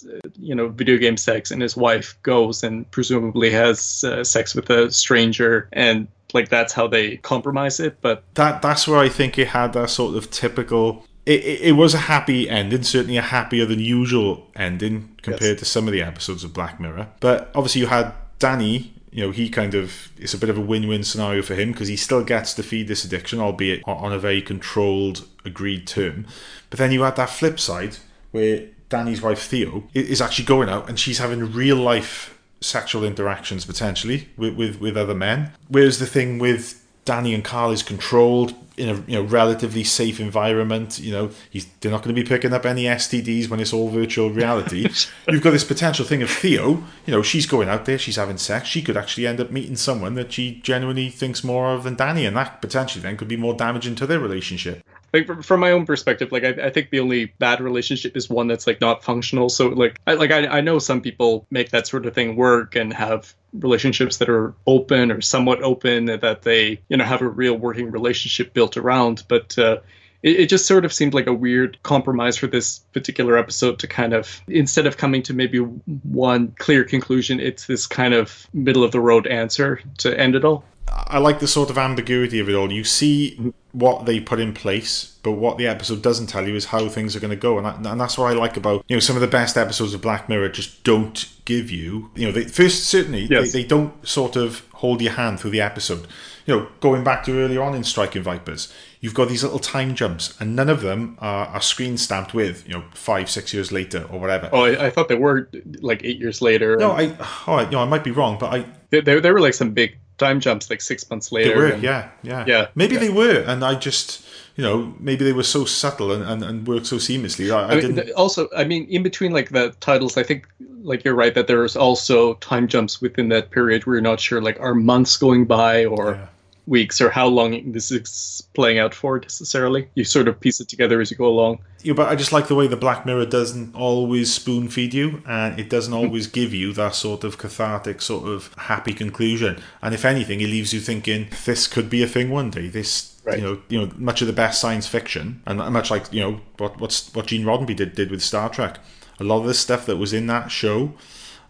has uh, you know video game sex and his wife goes and presumably has uh, sex with a stranger and like that's how they compromise it but that that's where I think it had that sort of typical. It, it, it was a happy ending, certainly a happier than usual ending compared to some of the episodes of Black Mirror. But obviously, you had Danny. You know, he kind of it's a bit of a win-win scenario for him because he still gets to feed this addiction, albeit on- on a very controlled, agreed term. But then you had that flip side where Danny's wife Theo is actually going out and she's having real life sexual interactions potentially with, with, with other men. Whereas the thing with Danny and Karl is controlled in a you know relatively safe environment. You know, he's they're not going to be picking up any STDs when it's all virtual reality. You've got this potential thing of Theo. You know, she's going out there, she's having sex. She could actually end up meeting someone that she genuinely thinks more of than Danny, and that potentially then could be more damaging to their relationship. Like from, my own perspective like I, I think the only bad relationship is one that's like not functional. So like I, like I, I know some people make that sort of thing work and have relationships that are open or somewhat open that they you know have a real working relationship built around. But uh it just sort of seemed like a weird compromise for this particular episode to kind of instead of coming to maybe one clear conclusion it's this kind of middle of the road answer to end it all I like the sort of ambiguity of it all. You see what they put in place, but what the episode doesn't tell you is how things are going to go, and, that, and that's what I like about you know some of the best episodes of Black Mirror. Just don't give you you know they first certainly Yes. they, they don't sort of hold your hand through the episode. You know, going back to earlier on in Striking Vipers, you've got these little time jumps, and none of them are, are screen stamped with you know five six years later or whatever. oh i, I thought they were like eight years later No, and I oh, you know I might be wrong, but I they, they, they were like some big time jumps like six months later They were, and- yeah, yeah, Yeah, Maybe yeah. they were, and I just, you know, maybe they were so subtle and, and, and worked so seamlessly. I, I, I mean, didn't. also, I mean, in between like the titles, I think like you're right that there's also time jumps within that period where you're not sure like are months going by or Yeah. Weeks or how long this is playing out for necessarily. You sort of piece it together as you go along. Yeah, but I just like the way the Black Mirror doesn't always spoon feed you, and it doesn't mm-hmm. always give you that sort of cathartic, sort of happy conclusion. And if anything, it leaves you thinking this could be a thing one day. This. Right. You know, you know, much of the best science fiction, and much like you know what what's, what Gene Roddenberry did did with Star Trek. A lot of the stuff that was in that show,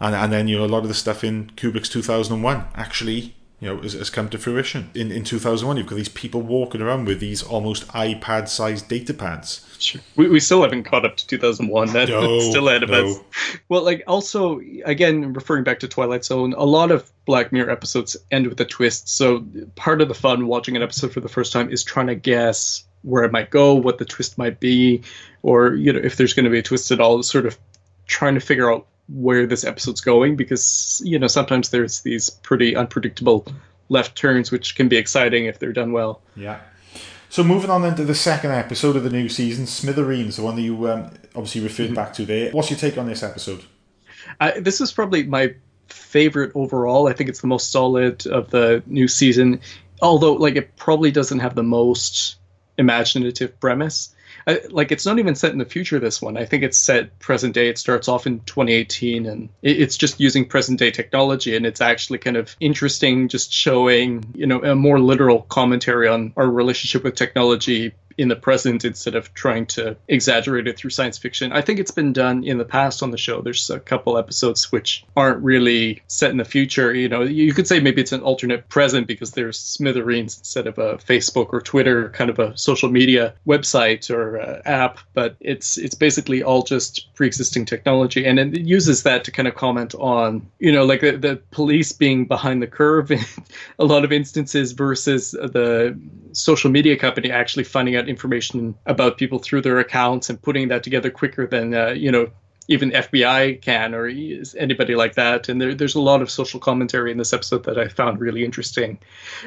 and and then you know a lot of the stuff in Kubrick's 2001 actually you know has, has come to fruition. In in 2001, you've got these people walking around with these almost iPad-sized data pads. Sure. We, we still haven't caught up to 2001. That's No, still ahead of no. us. Well, like also again referring back to Twilight Zone, a lot of Black Mirror episodes end with a twist. So part of the fun watching an episode for the first time is trying to guess where it might go, what the twist might be, or you know if there's going to be a twist at all. Sort of trying to figure out where this episode's going because you know sometimes there's these pretty unpredictable left turns which can be exciting if they're done well. Yeah. So moving on then to the second episode of the new season, Smithereens, the one that you um, obviously referred back to there. What's your take on this episode? I, this is probably my favorite overall. I think it's the most solid of the new season, although like it probably doesn't have the most imaginative premise. I, like it's not even set in the future. This one, I think it's set present day. It starts off in 2018, and it, it's just using present day technology, and it's actually kind of interesting, just showing you know a more literal commentary on our relationship with technology in the present instead of trying to exaggerate it through science fiction. I think it's been done in the past on the show. There's a couple episodes which aren't really set in the future. You know, you could say maybe it's an alternate present because there's smithereens instead of a Facebook or Twitter kind of a social media website or uh, app, but it's it's basically all just pre-existing technology and it uses that to kind of comment on, you know, like the, the police being behind the curve in a lot of instances versus the social media company actually finding out information about people through their accounts and putting that together quicker than uh, you know even FBI can or anybody like that. And there, there's a lot of social commentary in this episode that I found really interesting.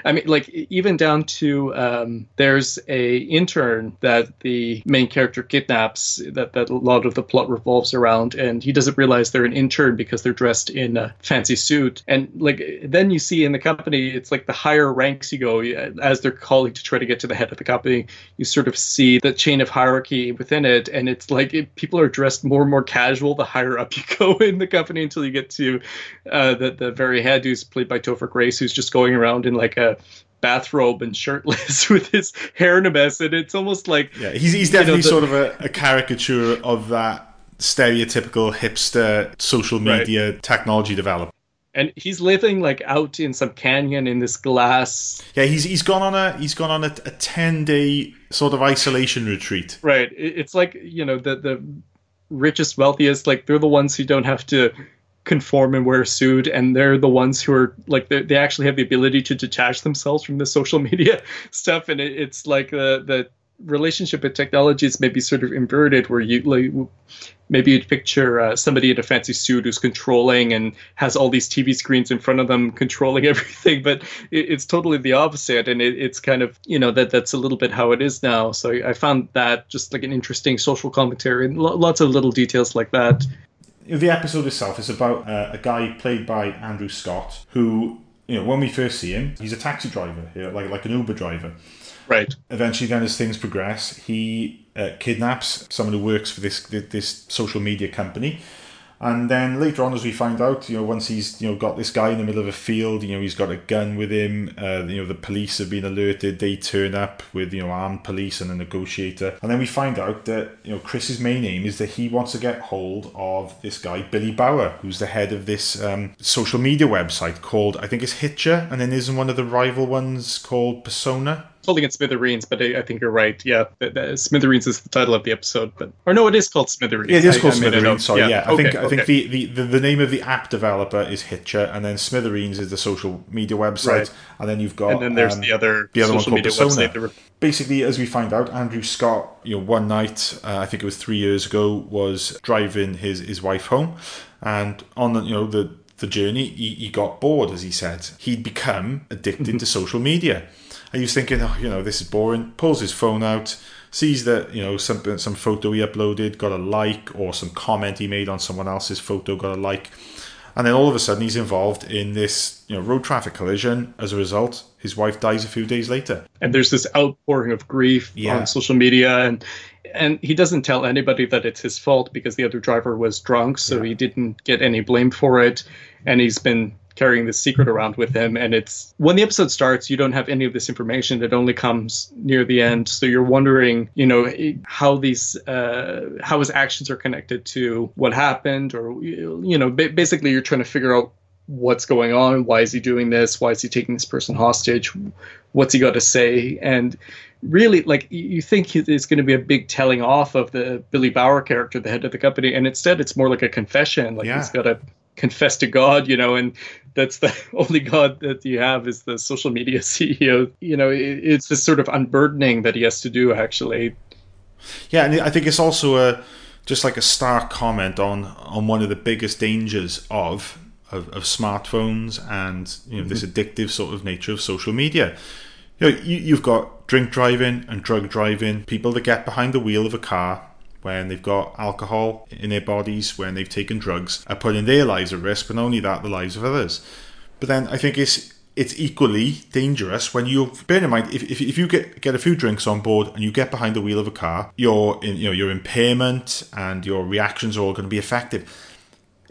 I mean, like even down to um, there's a intern that the main character kidnaps that that a lot of the plot revolves around, and he doesn't realize they're an intern because they're dressed in a fancy suit. And like then you see in the company, it's like the higher ranks you go as they're calling to try to get to the head of the company. You sort of see the chain of hierarchy within it, and it's like it, people are dressed more and more casual the higher up you go in the company until you get to uh, the the very head, who's played by Topher Grace, who's just going around in like a bathrobe and shirtless with his hair in a mess, and it's almost like Yeah, he's, he's you know, definitely the- sort of a, a caricature of that stereotypical hipster social Right. media technology developer. and he's living like out in some canyon in this glass Yeah, he's he's gone on a he's gone on a, a ten day sort of isolation retreat. right it's like you know the the richest wealthiest like they're the ones who don't have to conform and wear a suit and they're the ones who are like they actually have the ability to detach themselves from the social media stuff and it, it's like the the relationship with technology is maybe sort of inverted where you like maybe you'd picture uh, somebody in a fancy suit who's controlling and has all these TV screens in front of them controlling everything, but it, it's totally the opposite, and it, it's kind of you know that that's a little bit how it is now. So I found that just like an interesting social commentary and lo- lots of little details like that. The episode itself is about uh, a guy played by Andrew Scott, who you know when we first see him, he's a taxi driver, know, like like an Uber driver. Right. Eventually, then as things progress, he uh, kidnaps someone who works for this this social media company, and then later on, as we find out, you know, once he's you know got this guy in the middle of a field, you know, he's got a gun with him. Uh, you know, the police have been alerted. They turn up with you know armed police and a negotiator, and then we find out that you know Chris's main aim is that he wants to get hold of this guy Billy Bauer, who's the head of this um, social media website called I think it's Hitcher, and then isn't one of the rival ones called Persona. Calling it Smithereens, but I, I think you're right. Yeah, the, the, Smithereens is the title of the episode, but or no, it is called Smithereens. Yeah, it is called I made Smithereens. Sorry, yeah. I okay, think I think the, the, the, the name of the app developer is Hitcher, and then Smithereens is the social media website, Right. and then you've got and then there's um, the other the other one social called media Persona. website. Basically, as we find out, Andrew Scott, you know, one night, uh, I think it was three years ago, was driving his his wife home, and on the you know the the journey, he, he got bored, as he said. He'd become addicted to social media. And he was thinking, oh, you know, this is boring. Pulls his phone out, sees that, you know, some, some photo he uploaded got a like, or some comment he made on someone else's photo got a like. And then all of a sudden he's involved in this, you know, road traffic collision. As a result, his wife dies a few days later. and there's this outpouring of grief Yeah. on social media and and he doesn't tell anybody that it's his fault because the other driver was drunk so Yeah. he didn't get any blame for it and he's been carrying this secret around with him. And it's when the episode starts you don't have any of this information. It only comes near the end. So you're wondering you know how these uh, how his actions are connected to what happened or you know basically you're trying to figure out what's going on. Why is he doing this? Why is he taking this person hostage? What's he got to say? And really like you think it's going to be a big telling off of the billy bauer character the head of the company. And instead it's more like a confession. Like Yeah. he's got to confess to god you know and that's the only god that you have is the social media ceo you know it, it's this sort of unburdening that he has to do actually. Yeah, and I think it's also a just like a stark comment on on one of the biggest dangers of of, of smartphones and you know this mm-hmm. addictive sort of nature of social media. You know, you, you've got drink driving and drug driving, people that get behind the wheel of a car when they've got alcohol in their bodies, when they've taken drugs, are putting their lives at risk, but not only that, the lives of others. But then I think it's it's equally dangerous when you bear in mind if, if, if you get get a few drinks on board and you get behind the wheel of a car, your you know your impairment and your reactions are all going to be affected.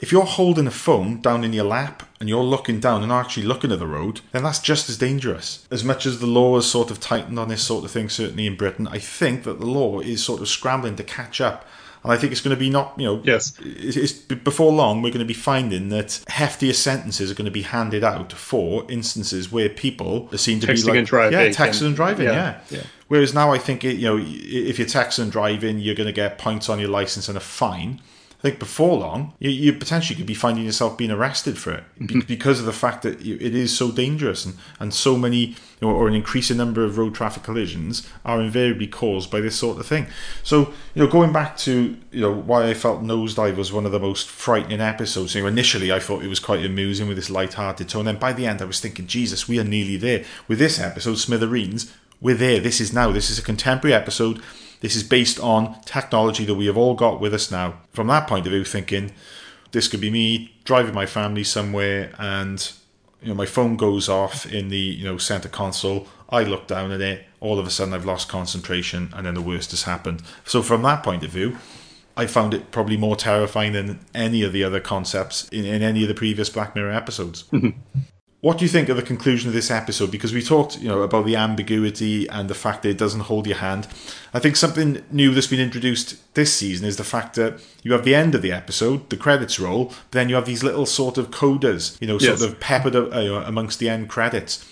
If you're holding a phone down in your lap and you're looking down and not actually looking at the road, then that's just as dangerous. As much as the law has sort of tightened on this sort of thing, certainly in Britain, I think that the law is sort of scrambling to catch up. And I think it's going to be not, you know, Yes. it's, before long we're going to be finding that heftier sentences are going to be handed out for instances where people seem to be like and driving yeah, texting and- and driving, yeah, yeah. yeah. Whereas now I think it, you know if you're texting and driving, you're going to get points on your license and a fine. I think before long, you, you potentially could be finding yourself being arrested for it be- mm-hmm. because of the fact that you, it is so dangerous and, and so many, you know, or an increasing number of road traffic collisions are invariably caused by this sort of thing. So, you know, going back to, you know, why I felt Nosedive was one of the most frightening episodes. You know, initially I thought it was quite amusing with this light-hearted tone. And by the end I was thinking, Jesus, we are nearly there. With this episode, Smithereens, we're there. This is now. This is a contemporary episode. This is based on technology that we have all got with us now. From that point of view, thinking this could be me driving my family somewhere and you know my phone goes off in the you know center console. I look down at it. All of a sudden, I've lost concentration, and then the worst has happened. So from that point of view, I found it probably more terrifying than any of the other concepts in, in any of the previous Black Mirror episodes. Mm-hmm. What do you think of the conclusion of this episode? Because we talked, you know, about the ambiguity and the fact that it doesn't hold your hand. I think something new that's been introduced this season is the fact that you have the end of the episode, the credits roll, but then you have these little sort of codas, you know, sort Yes. of peppered uh, amongst the end credits.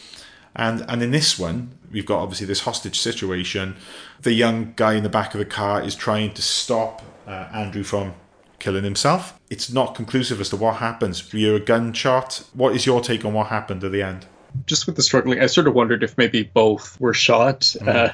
And and in this one, we've got obviously this hostage situation. The young guy in the back of the car is trying to stop uh, Andrew from killing himself. It's not conclusive as to what happens. We hear a gunshot. What is your take on what happened at the end? just with the struggling, I sort of wondered if maybe both were shot. Uh,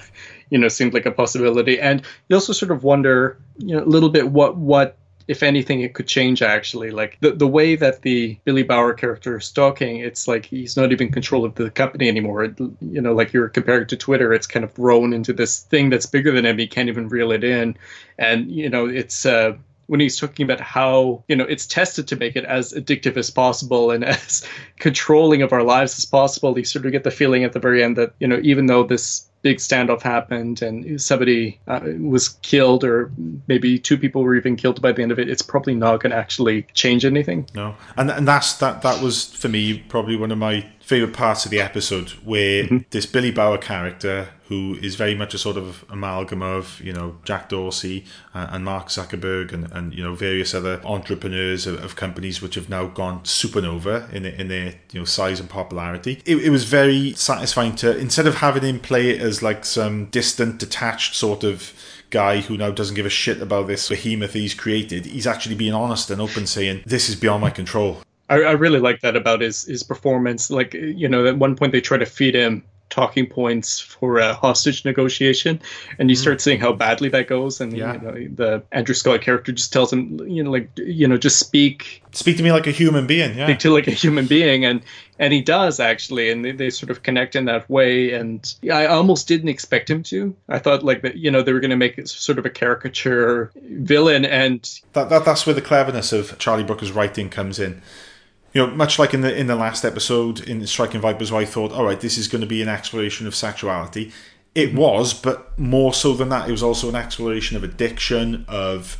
you know, seemed like a possibility, and you also sort of wonder, you know, a little bit what what if anything it could change actually like the the way that the billy bauer character is talking it's like he's not even in control of the company anymore it, you know like you're comparing to twitter it's kind of grown into this thing that's bigger than him he can't even reel it in and you know it's uh when he's talking about how you know it's tested to make it as addictive as possible and as controlling of our lives as possible you sort of get the feeling at the very end that you know even though this big standoff happened and somebody uh, was killed or maybe two people were even killed by the end of it it's probably not going to actually change anything No, and and that's that. That was for me probably one of my favorite parts of the episode, where this Billy Bauer character, who is very much a sort of amalgam of you know Jack Dorsey uh, and Mark Zuckerberg and, and you know various other entrepreneurs of, of companies which have now gone supernova in their, in their you know size and popularity. It, it was very satisfying to instead of having him play it as like some distant, detached sort of guy who now doesn't give a shit about this behemoth he's created. He's actually being honest and open, saying, "This is beyond my control." I, I really like that about his his performance. Like you know, at one point they try to feed him talking points for a hostage negotiation, and you mm-hmm. start seeing how badly that goes. And Yeah. you know, the Andrew Scott character just tells him, you know, like you know, just speak Speak to me like a human being. Yeah, speak to like a human being, and and he does actually, and they, they sort of connect in that way. And I almost didn't expect him to. I thought like that, you know, they were going to make it sort of a caricature villain, and that, that that's where the cleverness of Charlie Brooker's writing comes in. You know, much like in the in the last episode in Striking Vipers, where I thought, all right, this is going to be an exploration of sexuality. It mm-hmm. was, but more so than that, it was also an exploration of addiction, of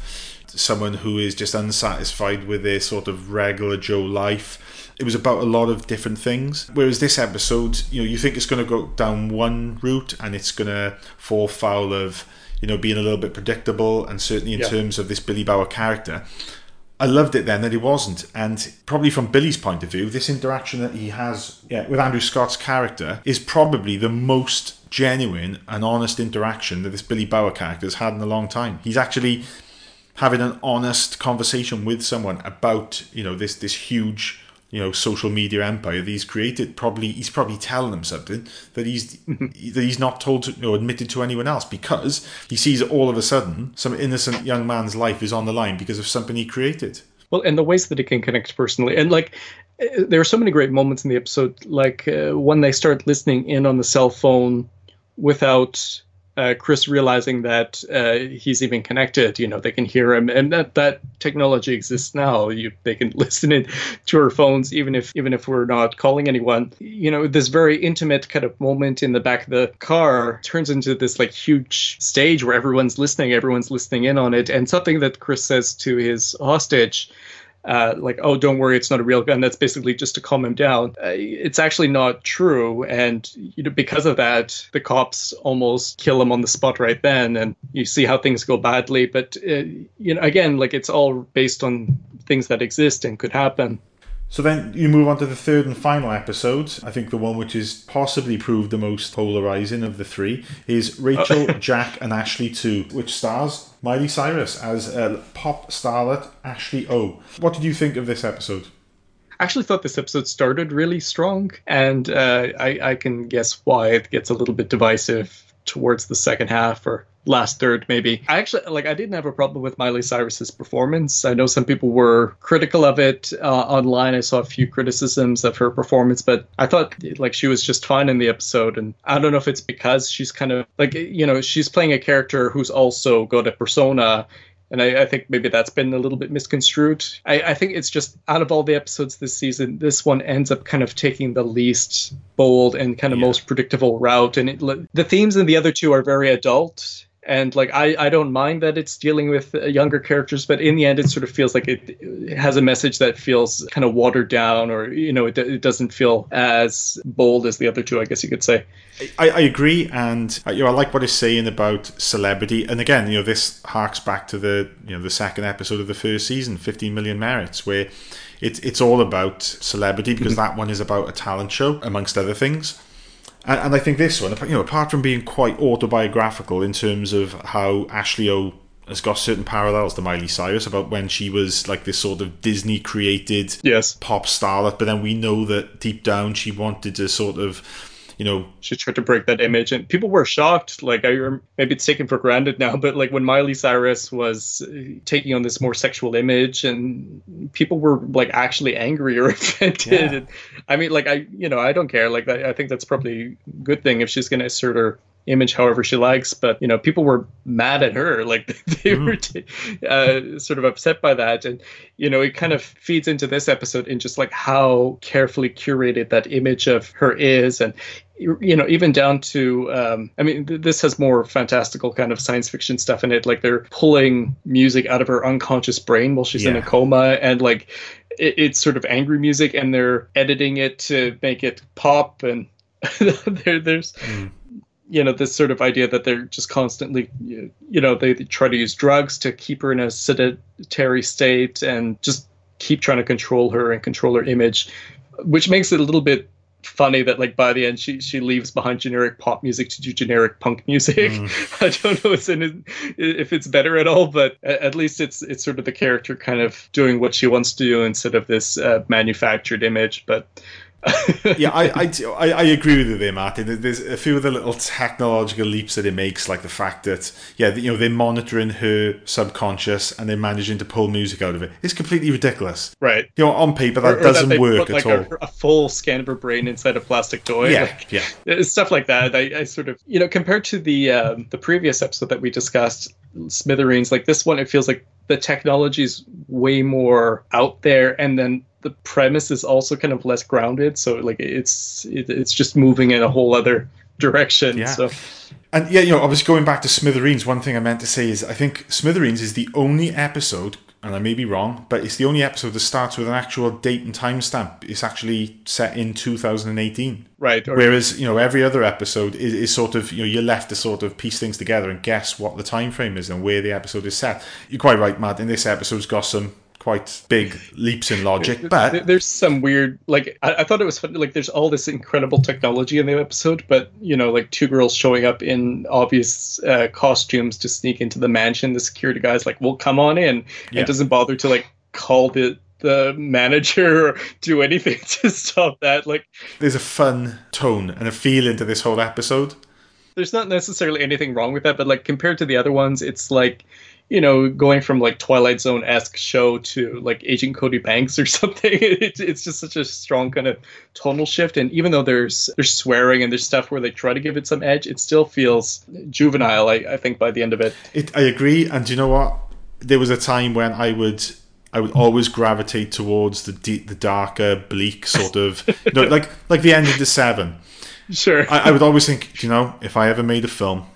someone who is just unsatisfied with their sort of regular Joe life. It was about a lot of different things. Whereas this episode, you know, you think it's going to go down one route and it's going to fall foul of, you know, being a little bit predictable and certainly in Yeah. terms of this Billy Bauer character. I loved it then that it wasn't, and probably from Billy's point of view, this interaction that he has yeah, with Andrew Scott's character is probably the most genuine and honest interaction that this Billy Bauer character has had in a long time. He's actually having an honest conversation with someone about you know this this huge you know social media empire that he's created. Probably he's probably telling them something that he's that he's not told to, you know, admitted to anyone else because he sees all of a sudden some innocent young man's life is on the line because of something he created. Well, and the ways that it can connect personally, and like uh, there are so many great moments in the episode, like uh, when they start listening in on the cell phone without uh, Chris realizing that uh, he's even connected. You know, they can hear him, and that that technology exists now. You they can listen in to our phones, even if even if we're not calling anyone. You know, this very intimate kind of moment in the back of the car turns into this like huge stage where everyone's listening, everyone's listening in on it, and something that Chris says to his hostage uh, like, oh, don't worry, it's not a real gun. That's basically just to calm him down. Uh, it's actually not true, and you know, because of that, the cops almost kill him on the spot right then, and you see how things go badly. But uh, you know, again, like it's all based on things that exist and could happen. So then you move on to the third and final episode. I think the one which is possibly proved the most polarizing of the three is Rachel, Jack, and Ashley Too, which stars Miley Cyrus as uh, pop starlet Ashley O. What did you think of this episode? I actually thought this episode started really strong, and uh, I, I can guess why it gets a little bit divisive towards the second half or last third maybe i actually like i didn't have a problem with miley cyrus's performance i know some people were critical of it uh, online i saw a few criticisms of her performance but i thought like she was just fine in the episode and i don't know if it's because she's kind of like you know she's playing a character who's also got a persona and I, I, think maybe that's been a little bit misconstrued. I, I, think it's just out of all the episodes this season, this one ends up kind of taking the least bold and kind of yeah. most predictable route. And it, the themes in the other two are very adult and like I, I don't mind that it's dealing with uh, younger characters but in the end it sort of feels like it, it has a message that feels kind of watered down or you know it, it doesn't feel as bold as the other two i guess you could say. I, I agree and uh, you know i like what it's saying about celebrity and again you know this harks back to the you know the second episode of the first season 15 million merits where it's it's all about celebrity because that one is about a talent show amongst other things and, and I think this one, you know, apart from being quite autobiographical in terms of how Ashley O has got certain parallels to Miley Cyrus about when she was like this sort of Disney created yes. pop starlet, but then we know that deep down she wanted to sort of you know she tried to break that image and people were shocked. Like i maybe it's taken for granted now but like when miley cyrus was uh, taking on this more sexual image and people were like actually angry or offended. Yeah. and, i mean like i you know i don't care. Like i think that's probably a good thing if she's going to assert her image however she likes but you know people were mad at her like they mm. were t- uh, sort of upset by that. And you know it kind of feeds into this episode in just like how carefully curated that image of her is. And you know even down to um, i mean th- this has more fantastical kind of science fiction stuff in it like they're pulling music out of her unconscious brain while she's yeah. in a coma. And like it, it's sort of angry music and they're editing it to make it pop. And there, there's mm you know this sort of idea that they're just constantly you know they try to use drugs to keep her in a sedentary state and just keep trying to control her and control her image which makes it a little bit funny that like by the end she she leaves behind generic pop music to do generic punk music. Mm. I don't know it's if it's better at all, but at least it's it's sort of the character kind of doing what she wants to do instead of this uh, manufactured image. But yeah, I, I, I agree with you there, Martin. There's a few of the little technological leaps that it makes, like the fact that yeah, you know, they're monitoring her subconscious and they're managing to pull music out of it. It's completely ridiculous, right? You know, on paper that or, or doesn't that work put, like, at all. A, a, full scan of her brain inside a plastic toy, yeah, like, yeah, stuff like that. I, I sort of, you know, compared to the um, the previous episode that we discussed, Smithereens, like this one, it feels like the technology is way more out there, and then the premise is also kind of less grounded so like it's it, it's just moving in a whole other direction yeah. so. And yeah you know obviously going back to smithereens one thing i meant to say is i think smithereens is the only episode and i may be wrong but it's the only episode that starts with an actual date and timestamp. It's actually set in 2018 right or- whereas you know every other episode is, is sort of you know you're left to sort of piece things together and guess what the time frame is and where the episode is set. You're quite right matt in this episode's got some quite big leaps in logic. But there's some weird, like I, I, thought it was funny. Like there's all this incredible technology in the episode, but you know, like two girls showing up in obvious uh, costumes to sneak into the mansion. The security guy's like, "Well, come on in." Yeah. It doesn't bother to like call the the manager or do anything to stop that. Like there's a fun tone and a feel into this whole episode. There's not necessarily anything wrong with that, but like compared to the other ones, it's like you know, going from like Twilight Zone esque show to like Agent Cody Banks or something. It, it's just such a strong kind of tonal shift. And even though there's there's swearing and there's stuff where they try to give it some edge, it still feels juvenile. I, I think by the end of it. it. I agree. And you know what? There was a time when I would I would always gravitate towards the deep, the darker, bleak sort of, you know, like like the end of the Seven. Sure. I, I would always think, you know, if I ever made a film,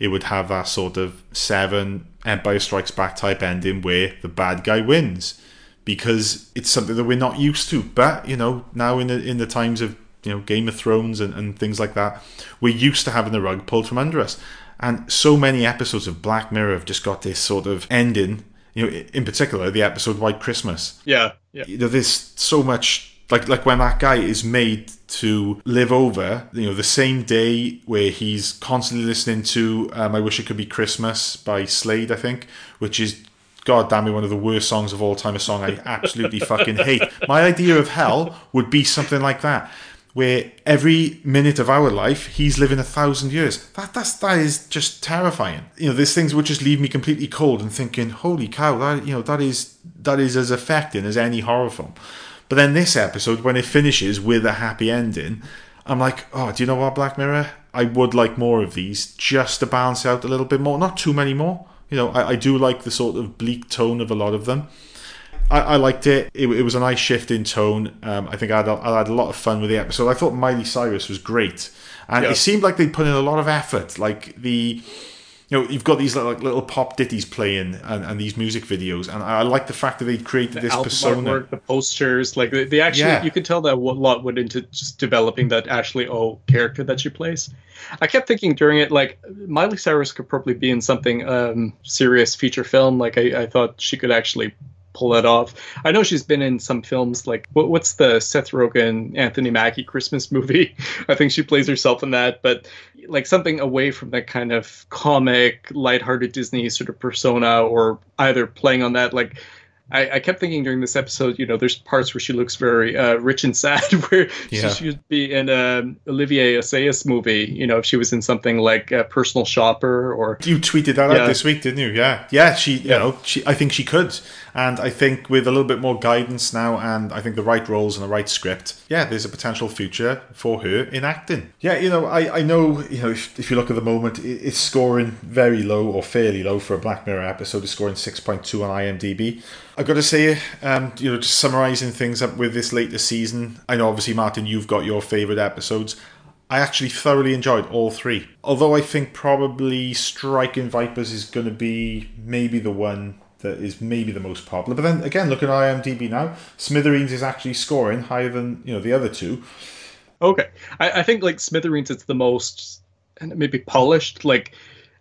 it would have that sort of Seven Empire Strikes Back type ending where the bad guy wins because it's something that we're not used to. But you know, now in the in the times of you know Game of Thrones and, and things like that, we're used to having the rug pulled from under us. And so many episodes of Black Mirror have just got this sort of ending. You know, in particular, the episode White Christmas. Yeah, Yeah. You know, there's so much like like when that guy is made to live over, you know, the same day where he's constantly listening to um, "I Wish It Could Be Christmas" by Slade, I think, which is. God damn one of the worst songs of all time, a song I absolutely fucking hate. My idea of hell would be something like that, where every minute of our life he's living a thousand years. That that's that is just terrifying. You know, these things would just leave me completely cold and thinking, holy cow, that you know, that is that is as affecting as any horror film. But then this episode, when it finishes with a happy ending, I'm like, oh, do you know what, Black Mirror? I would like more of these just to balance out a little bit more. Not too many more. You know, I, I do like the sort of bleak tone of a lot of them. I, I liked it. it. It was a nice shift in tone. Um, I think I had, a, I had a lot of fun with the episode. I thought Miley Cyrus was great. And Yeah. it seemed like they put in a lot of effort. Like the you know, you've got these like little pop ditties playing and, and these music videos, and I like the fact that they created this album persona. artwork, the posters, like they, they actually, Yeah. you could tell that a lot went into just developing that Ashley O character that she plays. I kept thinking during it, like Miley Cyrus could probably be in something um, serious feature film. Like I, I thought she could actually pull that off. I know she's been in some films like what, what's the Seth Rogen Anthony Mackie Christmas movie? I think she plays herself in that, but like something away from that kind of comic, lighthearted Disney sort of persona, or either playing on that like. I, I kept thinking during this episode, you know, there's parts where she looks very uh, rich and sad, where Yeah. she should be in a Olivier Assayas movie. You know, if she was in something like a Personal Shopper or You tweeted that Yeah. out this week, didn't you? Yeah, yeah. She, you Yeah. know, she. I think she could, and I think with a little bit more guidance now, and I think the right roles and the right script, yeah, there's a potential future for her in acting. Yeah, you know, I, I know, you know, if, if you look at the moment, it, it's scoring very low or fairly low for a Black Mirror episode. It's scoring six point two on IMDb. I've got to say, um, you know, just summarising things up with this latest season. I know, obviously, Martin, you've got your favourite episodes. I actually thoroughly enjoyed all three. Although I think probably Striking Vipers is going to be maybe the one that is maybe the most popular. But then again, look at IMDb now. Smithereens is actually scoring higher than you know the other two. Okay, I, I think like Smithereens, it's the most and maybe polished. Like,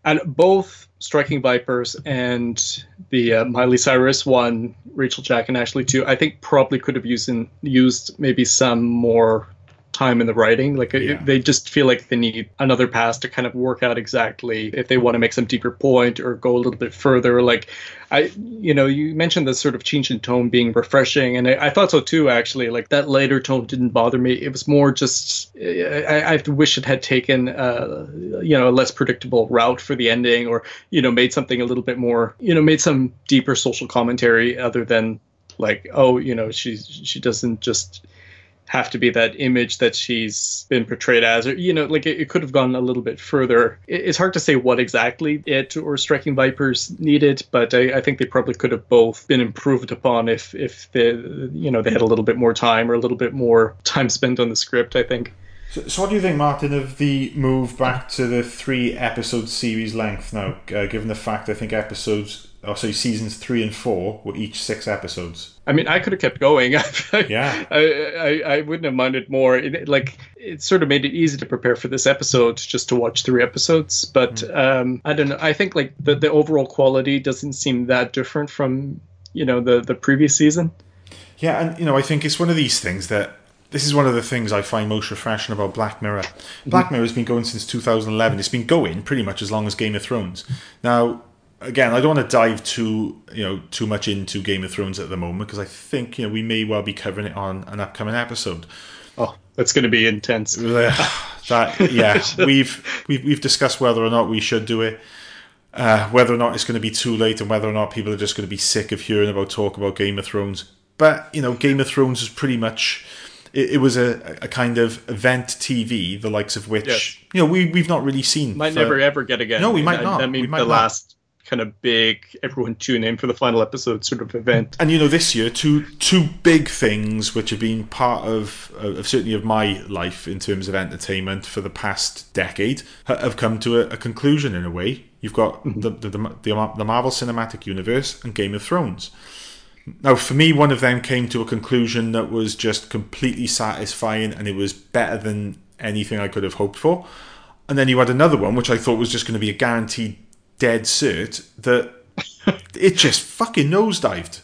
and both Striking Vipers and the uh, Miley Cyrus one, Rachel Jack and Ashley too. I think probably could have used in, used maybe some more time in the writing. Like it- they just feel like they need another pass to kind of work out exactly if they want to make some deeper point or go a little bit further. Like I, you know, you mentioned the sort of change in tone being refreshing, and I, I thought so too. Actually, like that later tone didn't bother me. It was more just I, I wish it had taken, uh, you know, a less predictable route for the ending, or you know, made something a little bit more, you know, made some deeper social commentary other than like, oh, you know, she's she doesn't just have to be that image that she's been portrayed as or you know like it, it could have gone a little bit further it, it's hard to say what exactly it or striking vipers needed but I, I think they probably could have both been improved upon if if they you know they had a little bit more time or a little bit more time spent on the script i think So, so what do you think, Martin, of the move back to the three episode series length now? Uh, given the fact I think episodes, oh sorry, seasons three and four were each six episodes. I mean, I could have kept going. Yeah. I, I, I wouldn't have minded more. It, like, it sort of made it easy to prepare for this episode just to watch three episodes. But um, I don't know. I think like the, the overall quality doesn't seem that different from you know the the previous season. Yeah, and you know, I think it's one of these things that this is one of the things I find most refreshing about Black Mirror. Black Mirror has been going since 2011. It's been going pretty much as long as Game of Thrones. Now, again, I don't want to dive too you know too much into Game of Thrones at the moment because I think you know we may well be covering it on an upcoming episode. Oh, that's going to be intense. that yeah, we've, we've we've discussed whether or not we should do it. Uh, whether or not it's going to be too late, and whether or not people are just going to be sick of hearing about talk about Game of Thrones. But you know, Game of Thrones is pretty much it, it was a, a kind of event TV, the likes of which Yes. you know we we've not really seen. Might for- never ever get again. No, we might That- not. We might the not. last kind of big everyone tune in for the final episode sort of event. And you know, this year, two two big things which have been part of, uh, of certainly of my life in terms of entertainment for the past decade have come to a, a conclusion in a way. You've got mm-hmm. the, the, the the the Marvel Cinematic Universe and Game of Thrones. Now, for me, one of them came to a conclusion that was just completely satisfying, and it was better than anything I could have hoped for. And then you had another one, which I thought was just going to be a guaranteed dead cert that it just fucking nosedived.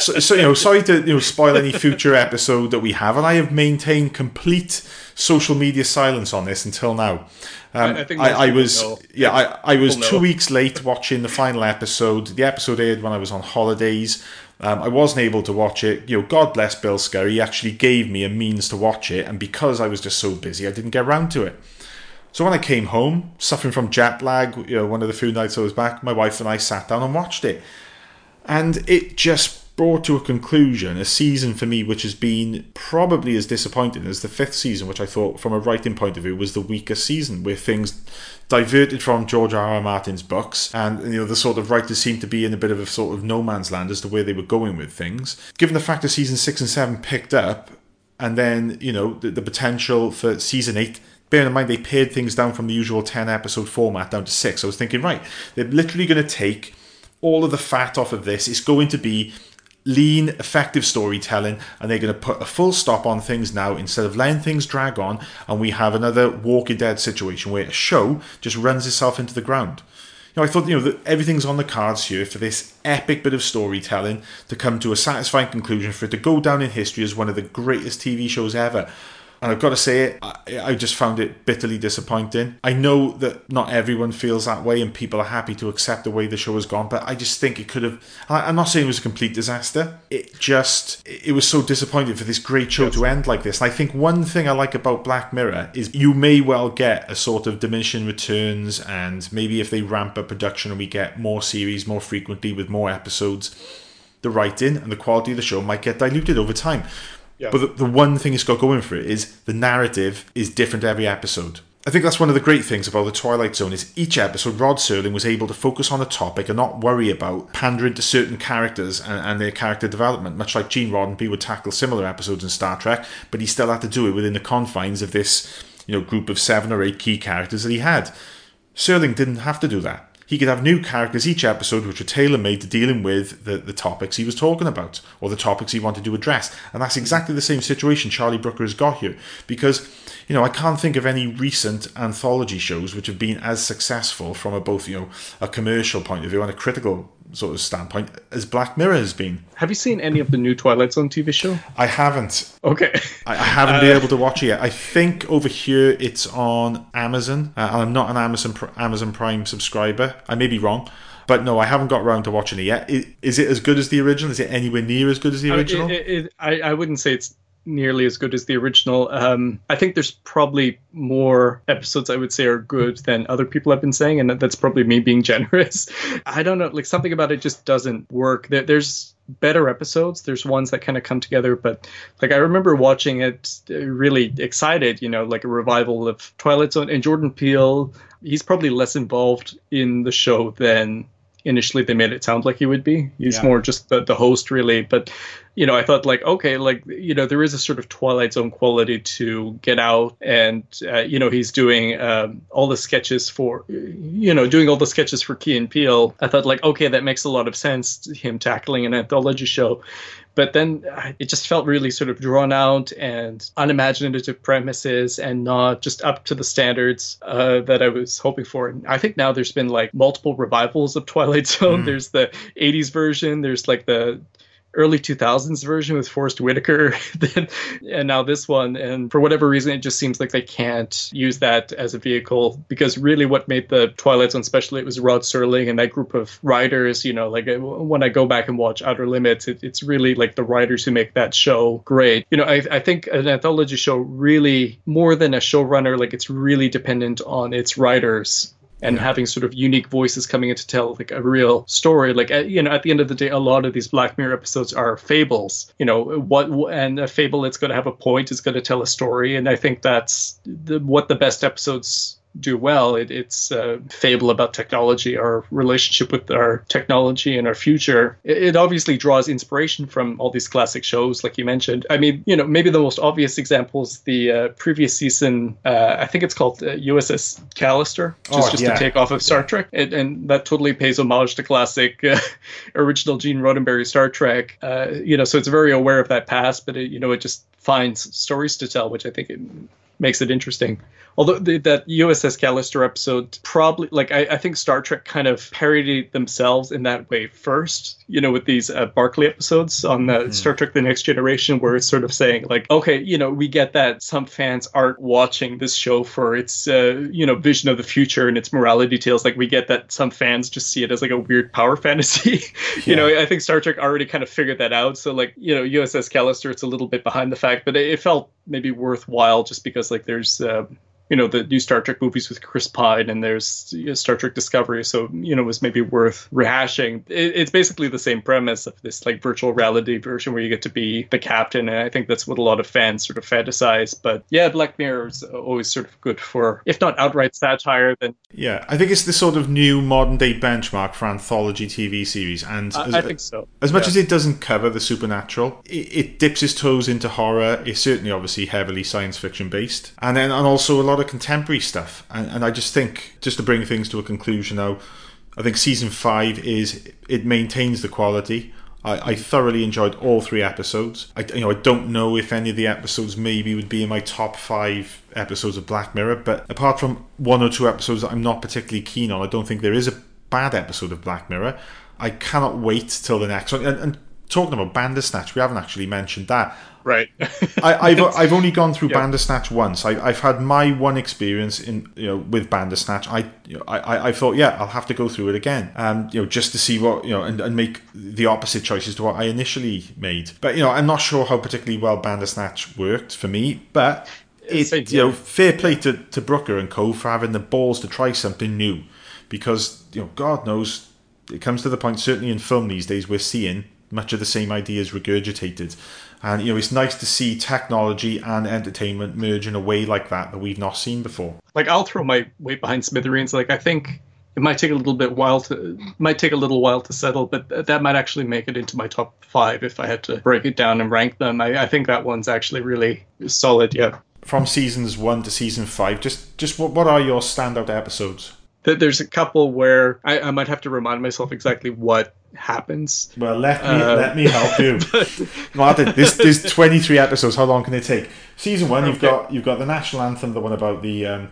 so, so you know, sorry to you know spoil any future episode that we have, and I have maintained complete social media silence on this until now. Um, I- I think I, I was yeah, I, I was two weeks late watching the final episode. The episode aired when I was on holidays. Um, I wasn't able to watch it. You know, God bless Bill Scurry. He actually gave me a means to watch it, and because I was just so busy, I didn't get around to it. So when I came home, suffering from jet lag, you know, one of the few nights I was back, my wife and I sat down and watched it. And it just brought to a conclusion a season for me which has been probably as disappointing as the fifth season, which I thought, from a writing point of view, was the weakest season, where things diverted from George R. R. Martin's books, and you know the sort of writers seemed to be in a bit of a sort of no man's land as to where they were going with things. Given the fact that season six and seven picked up, and then you know the, the potential for season eight. Bearing in mind they pared things down from the usual ten episode format down to six, I was thinking, right, they're literally going to take all of the fat off of this. It's going to be lean, effective storytelling, and they're going to put a full stop on things now instead of letting things drag on. And we have another Walking Dead situation where a show just runs itself into the ground. You know, I thought you know that everything's on the cards here for this epic bit of storytelling to come to a satisfying conclusion, for it to go down in history as one of the greatest TV shows ever. And I've got to say it, I, I just found it bitterly disappointing. I know that not everyone feels that way and people are happy to accept the way the show has gone, but I just think it could have. I- I'm not saying it was a complete disaster. It just, it was so disappointing for this great show to end like this. And I think one thing I like about Black Mirror is you may well get a sort of diminishing returns, and maybe if they ramp up production and we get more series more frequently with more episodes, the writing and the quality of the show might get diluted over time. Yeah. But the, the one thing it's got going for it is the narrative is different every episode. I think that's one of the great things about the Twilight Zone is each episode Rod Serling was able to focus on a topic and not worry about pandering to certain characters and, and their character development, much like Gene Roddenberry would tackle similar episodes in Star Trek, but he still had to do it within the confines of this, you know, group of seven or eight key characters that he had. Serling didn't have to do that. He could have new characters each episode which were tailor made to dealing with the, the topics he was talking about or the topics he wanted to address. And that's exactly the same situation Charlie Brooker has got here. Because, you know, I can't think of any recent anthology shows which have been as successful from a both, you know, a commercial point of view and a critical sort of standpoint as Black Mirror has been. Have you seen any of the new Twilight Zone TV show? I haven't. Okay. I, I haven't been able to watch it yet. I think over here it's on Amazon. Uh, and I'm not an Amazon Amazon Prime subscriber. I may be wrong, but no, I haven't got around to watching it yet. Is it as good as the original? Is it anywhere near as good as the original? It- it- it- I, I wouldn't say it's nearly as good as the original. Um, I think there's probably more episodes I would say are good than other people have been saying, and that- that's probably me being generous. I don't know, like something about it just doesn't work. There, there's better episodes. There's ones that kind of come together, but like I remember watching it uh, really excited, you know, like a revival of Twilight Zone and Jordan Peele. He's probably less involved in the show than initially they made it sound like he would be. He's Yeah. more just the, the host, really. But you know, I thought like, okay, like you know, there is a sort of Twilight Zone quality to Get Out, and uh, you know, he's doing um, all the sketches for, you know, doing all the sketches for Key and Peele. I thought like, okay, that makes a lot of sense. Him tackling an anthology show. But then uh, it just felt really sort of drawn out and unimaginative premises and not just up to the standards uh, that I was hoping for. And I think now there's been like multiple revivals of Twilight Zone. There's the 80s version, there's like the early 2000s version with Forest Whitaker, then, and now this one. And for whatever reason, it just seems like they can't use that as a vehicle because really what made the Twilight Zone special, it was Rod Serling and that group of writers. You know, like uh, when I go back and watch Outer Limits, it, it's really like the writers who make that show great. You know, I, I think an anthology show really, more than a showrunner, like it's really dependent on its writers and having sort of unique voices coming in to tell like a real story. Like uh, you know at the end of the day a lot of these black mirror episodes are fables. You know what and a fable it's going to have a point it's going to tell a story. And i think that's the, what the best episodes do well it, it's a fable about technology our relationship with our technology and our future. It, it obviously draws inspiration from all these classic shows like you mentioned. I mean you know maybe the most obvious example is the uh, previous season uh, i think it's called uh, uss callister which is Oh, just yeah. a takeoff of star trek. And, and that totally pays homage to classic uh, original gene roddenberry star trek. Uh, you know so it's very aware of that past but it, you know it just finds stories to tell which i think it makes it interesting. Although the, that USS Callister episode probably, like, I, I think Star Trek kind of parodied themselves in that way first, you know, with these uh, Barclay episodes on uh, Star Trek The Next Generation, where it's sort of saying, like, okay, you know, we get that some fans aren't watching this show for its, uh, you know, vision of the future and its morality details. Like, we get that some fans just see it as like a weird power fantasy. you know, I think Star Trek already kind of figured that out. So, like, you know, USS Callister, it's a little bit behind the fact, but it, it felt maybe worthwhile just because, like, there's, uh, you know the new Star Trek movies with Chris Pine, and there's you know, Star Trek Discovery, so you know it was maybe worth rehashing. It, it's basically the same premise of this like virtual reality version where you get to be the captain, and I think that's what a lot of fans sort of fantasize. But yeah, Black Mirror is always sort of good for, if not outright satire, then Yeah, I think it's the sort of new modern day benchmark for anthology TV series, and I, as, I think so. as much Yeah. as it doesn't cover the supernatural, it, it dips its toes into horror. It's certainly obviously heavily science fiction based, and then and also a lot of contemporary stuff. And, and I just think, just to bring things to a conclusion now, I think season five is it maintains the quality. I, I thoroughly enjoyed all three episodes. I, you know, I don't know if any of the episodes maybe would be in my top five episodes of Black Mirror, but apart from one or two episodes that I'm not particularly keen on, I don't think there is a bad episode of Black Mirror. I cannot wait till the next one. And, and talking about Bandersnatch, we haven't actually mentioned that. Right. I, I've I've only gone through. Bandersnatch once. I, I've had my one experience in you know with Bandersnatch. I you know, I, I- I thought yeah I'll have to go through it again. Um you know just to see what you know and, and make the opposite choices to what I initially made. But you know I'm not sure how particularly well Bandersnatch worked for me. But it you know fair play to, to Brooker and Co for having the balls to try something new because you know God knows it comes to the point certainly in film these days we're seeing much of the same ideas regurgitated and you know it's nice to see technology and entertainment merge in a way like that that we've not seen before like I'll throw my weight behind Smithereens. Like I think it might take a little bit while to might take a little while to settle, but th- that might actually make it into my top five if I had to break it down and rank them. I, I think that one's actually really solid. Yeah, from seasons one to season five just just what, what are your standout episodes Th- there's a couple where I, I might have to remind myself exactly what happens. well let me Uh, let me help you Martin, this there's 23 episodes how long can it take season one you've got you've got the national anthem the one about the um,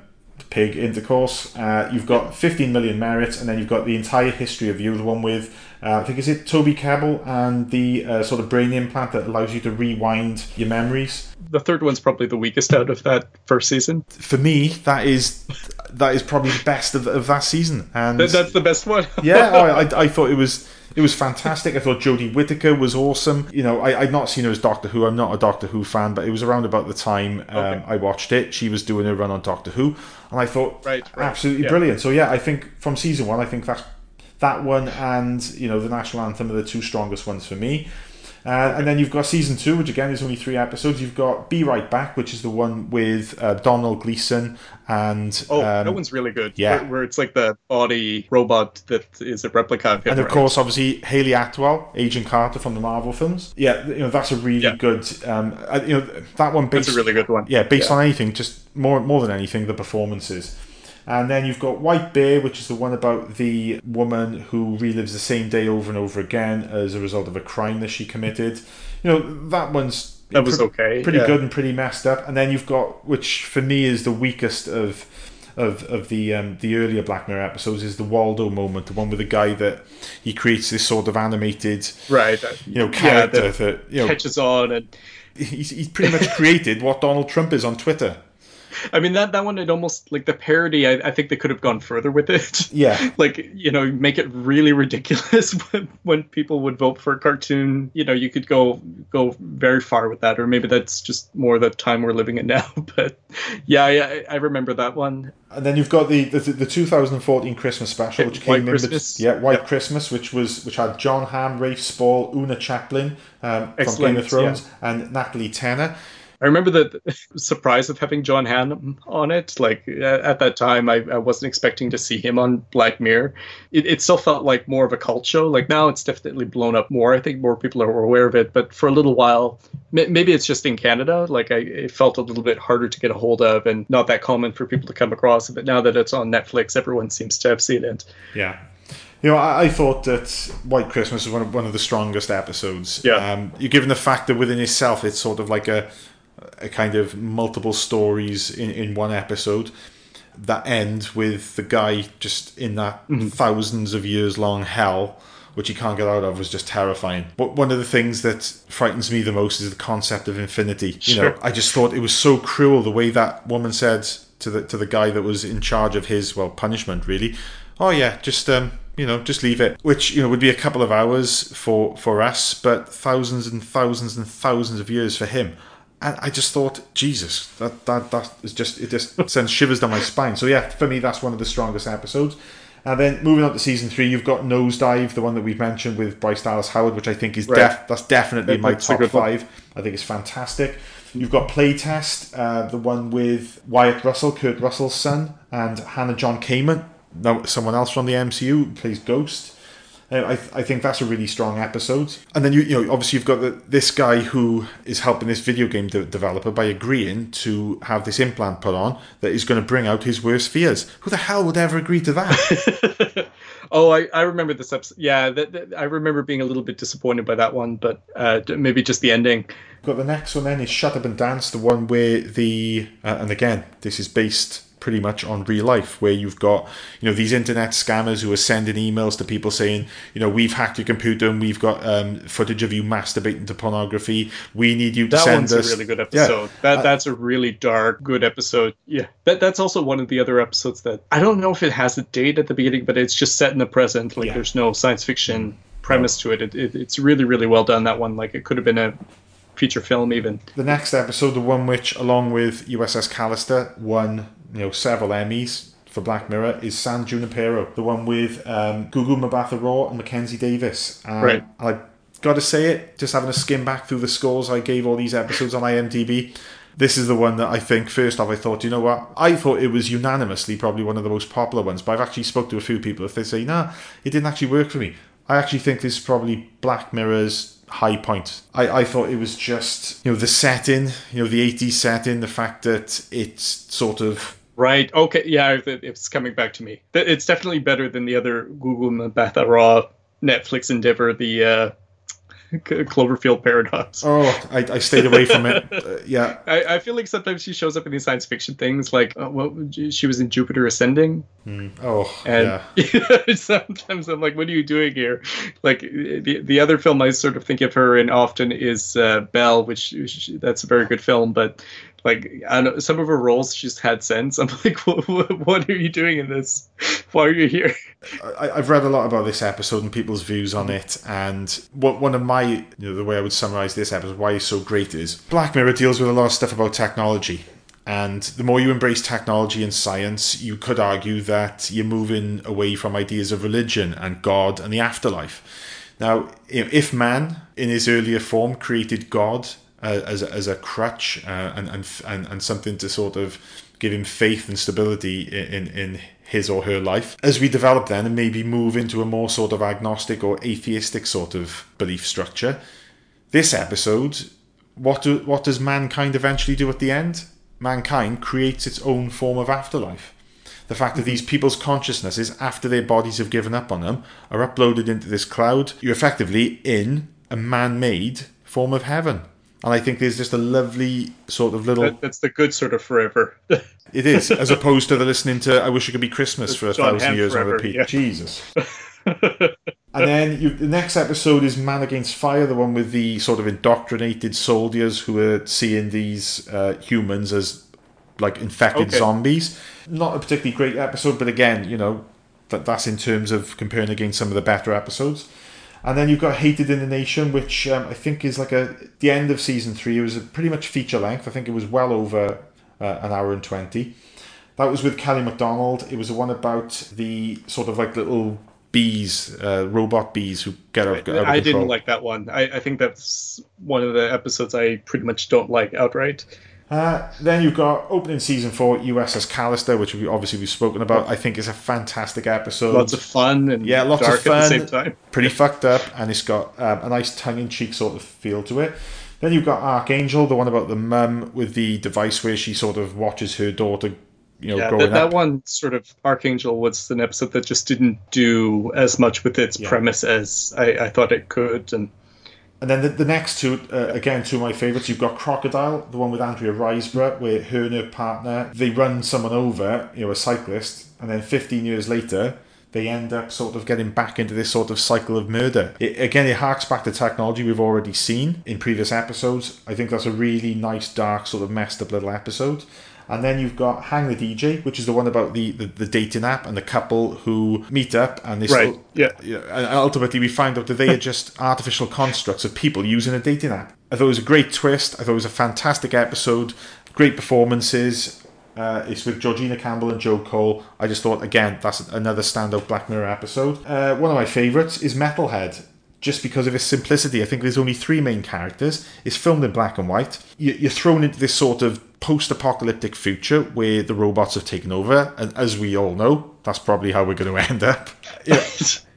pig intercourse uh, you've got 15 million merits and then you've got the entire history of you the one with uh, I think is it Toby Kebbell and the uh, sort of brain implant that allows you to rewind your memories The third one's probably the weakest out of that first season. for me that is that is probably the best of, of that season and Th- that's the best one. yeah, I, I, I thought it was it was fantastic. I thought Jodie Whittaker was awesome. You know, I, I'd not seen her as Doctor Who. I'm not a Doctor Who fan, but it was around about the time um, Okay. I watched it. She was doing a run on Doctor Who, and I thought Right, right, absolutely yeah. brilliant. So yeah, I think from season one, I think that that one and you know the national anthem are the two strongest ones for me. Uh, and then you've got season two, which again is only three episodes. You've got Be Right Back, which is the one with uh, Domhnall Gleeson and Oh, um, that one's really good. yeah. where, where it's like the body robot that is a replica of him. and of right? course, obviously Hayley Atwell, Agent Carter from the Marvel films. Yeah, you know that's a really Yeah. good. Um, uh, you know that one based. that's a really good one. Yeah, based on anything, just more more than anything, the performances. And then you've got White Bear, which is the one about the woman who relives the same day over and over again as a result of a crime that she committed. You know that one's That was pre- okay, pretty yeah. good and pretty messed up. And then you've got, which for me is the weakest of of of the um, the earlier Black Mirror episodes, is the Waldo moment, the one with the guy that he creates this sort of animated, right. you know, Yeah, character that that you know catches on and he's, he's pretty much created what Donald Trump is on Twitter. I mean that that one it almost like the parody. I, I think they could have gone further with it. Yeah. like you know, make it really ridiculous when, when people would vote for a cartoon. You know, you could go go very far with that, or maybe that's just more the time we're living in now. But yeah, I, I remember that one. And then you've got the the, the 2014 Christmas special, which White came in, Christmas. with, yeah, White Yep. Christmas, which was which had Jon Hamm, Rafe Spall, Oona Chaplin um, from Game of Thrones, and Natalie Tena. I remember the surprise of having Jon Hamm on it. Like at at that time, I, I wasn't expecting to see him on Black Mirror. It, it still felt like more of a cult show. Like now, it's definitely blown up more. I think more people are aware of it. But for a little while, ma- maybe it's just in Canada. Like I, it felt a little bit harder to get a hold of, and not that common for people to come across. But now that it's on Netflix, everyone seems to have seen it. Yeah. You know, I, I thought that White Christmas was one of, one of the strongest episodes. Yeah. Um, you're given the fact that within itself, it's sort of like a, a kind of multiple stories in, in one episode that end with the guy just in that thousands of years long hell which he can't get out of was just terrifying. But one of the things that frightens me the most is the concept of infinity. You know, I just thought it was so cruel the way that woman said to the to the guy that was in charge of his well punishment really. Oh yeah, just um you know, just leave it. Which, you know, would be a couple of hours for for us, but thousands and thousands and thousands of years for him. And I just thought, Jesus, that that that is just it just sends shivers down my spine. So yeah, for me that's one of the strongest episodes. And then moving on to season three, you've got Nosedive, the one that we've mentioned with Bryce Dallas Howard, which I think is Right. def- that's definitely my top good one. five. I think it's fantastic. You've got Playtest, uh, the one with Wyatt Russell, Kurt Russell's son, and Hannah John Kamen, now someone else from the MCU plays Ghost. Uh, I, I think that's a really strong episode. And then you you know obviously you've got the, this guy who is helping this video game de- developer by agreeing to have this implant put on that is going to bring out his worst fears. Who the hell would ever agree to that? oh, I, I remember this episode. Yeah, I remember being a little bit disappointed by that one, but uh, maybe just the ending. got the next one then is Shut Up and Dance, the one where the uh, and again this is based pretty much on real life where you've got you know these internet scammers who are sending emails to people saying you know we've hacked your computer and we've got um, footage of you masturbating to pornography we need you to That send one's us a really good Yeah. episode. That Uh, that's a really dark, good episode. Yeah, that that's also one of the other episodes that I don't know if it has a date at the beginning, but it's just set in the present. Like Yeah. there's no science fiction premise to it. It, it. It's really really well done. That one, like it could have been a feature film even. the next episode the one which along with USS Callister won you know several Emmys for Black Mirror is San Junipero the one with um, Gugu Mbatha Raw and Mackenzie Davis and Right. I gotta say it just having a skim back through the scores I gave all these episodes on IMDb this is the one that I think first off I thought you know what I thought it was unanimously probably one of the most popular ones but I've actually spoke to a few people if they say nah it didn't actually work for me I actually think this is probably Black Mirror's high point. I, I thought it was just, you know, the setting, you know, the 80s setting, the fact that it's sort of, Right. Okay. Yeah, it's coming back to me. It's definitely better than the other Gugu Mbatha Raw Netflix endeavor, the uh, Cloverfield Paradox. oh, I, I stayed away from it. Uh, yeah. I, I feel like sometimes she shows up in these science fiction things, like uh, what she was in Jupiter Ascending, Oh, and yeah. sometimes I'm like, what are you doing here? Like the the other film I sort of think of her in often is uh, Belle, which which- that's a very good film, but like I know, some of her roles she's had since. I'm like, what, what are you doing in this? Why are you here? I, I've read a lot about this episode and people's views on it, and what one of my, you know, the way I would summarize this episode, why it's so great is Black Mirror deals with a lot of stuff about technology. And the more you embrace technology and science, you could argue that you're moving away from ideas of religion and God and the afterlife. Now, if man in his earlier form created God uh, as, a, as a crutch uh, and, and, and, and something to sort of give him faith and stability in, in his or her life, as we develop then and maybe move into a more sort of agnostic or atheistic sort of belief structure, this episode, what, do, what does mankind eventually do at the end? Mankind creates its own form of afterlife. The fact that these people's consciousnesses, after their bodies have given up on them, are uploaded into this cloud, you're effectively in a man made form of heaven. And I think there's just a lovely sort of little. That, that's the good sort of forever. It is, as opposed to the listening to I Wish It Could Be Christmas for a John thousand Hamm years on forever, repeat. yeah. Jesus. and then you, the next episode is Man Against Fire, the one with the sort of indoctrinated soldiers who are seeing these uh, humans as like infected Okay. zombies. Not a particularly great episode, but again, you know, that that's in terms of comparing against some of the better episodes. And then you've got Hated in the Nation, which um, I think is like a the end of season three. It was a pretty much feature length. I think it was well over uh, an hour and twenty. That was with Kelly MacDonald. It was the one about the sort of like little bees, uh, robot bees who get out, get out of I control. didn't like that one. I, I think that's one of the episodes I pretty much don't like outright. Uh, then you've got opening season four, USS Callister, which we obviously we've spoken about. I think is a fantastic episode. Lots of fun and Yeah, lots of dark at the fun. same time. pretty fucked up, and it's got um, a nice tongue-in-cheek sort of feel to it. Then you've got Archangel, the one about the mum with the device where she sort of watches her daughter, you know, Yeah, that, that one sort of Archangel was an episode that just didn't do as much with its Yeah. premise as I, I thought it could, and And then the, the next two, uh, again, two of my favourites. You've got Crocodile, the one with Andrea Riseborough, where her and her partner they run someone over, you know, a cyclist, and then 15 years later they end up sort of getting back into this sort of cycle of murder. It, again, it harks back to technology we've already seen in previous episodes. I think that's a really nice, dark, sort of messed up little episode. And then you've got Hang the DJ, which is the one about the, the, the dating app and the couple who meet up and they Right, sort- yeah. you know, and ultimately we find out that they are just artificial constructs of people using a dating app. I thought it was a great twist. I thought it was a fantastic episode. Great performances. Uh, it's with Georgina Campbell and Joe Cole. I just thought, again, that's another standout Black Mirror episode. Uh, one of my favourites is Metalhead. Just because of its simplicity, I think there's only three main characters. It's filmed in black and white. You're thrown into this sort of post-apocalyptic future where the robots have taken over, and as we all know, that's probably how we're going to end up. Yeah.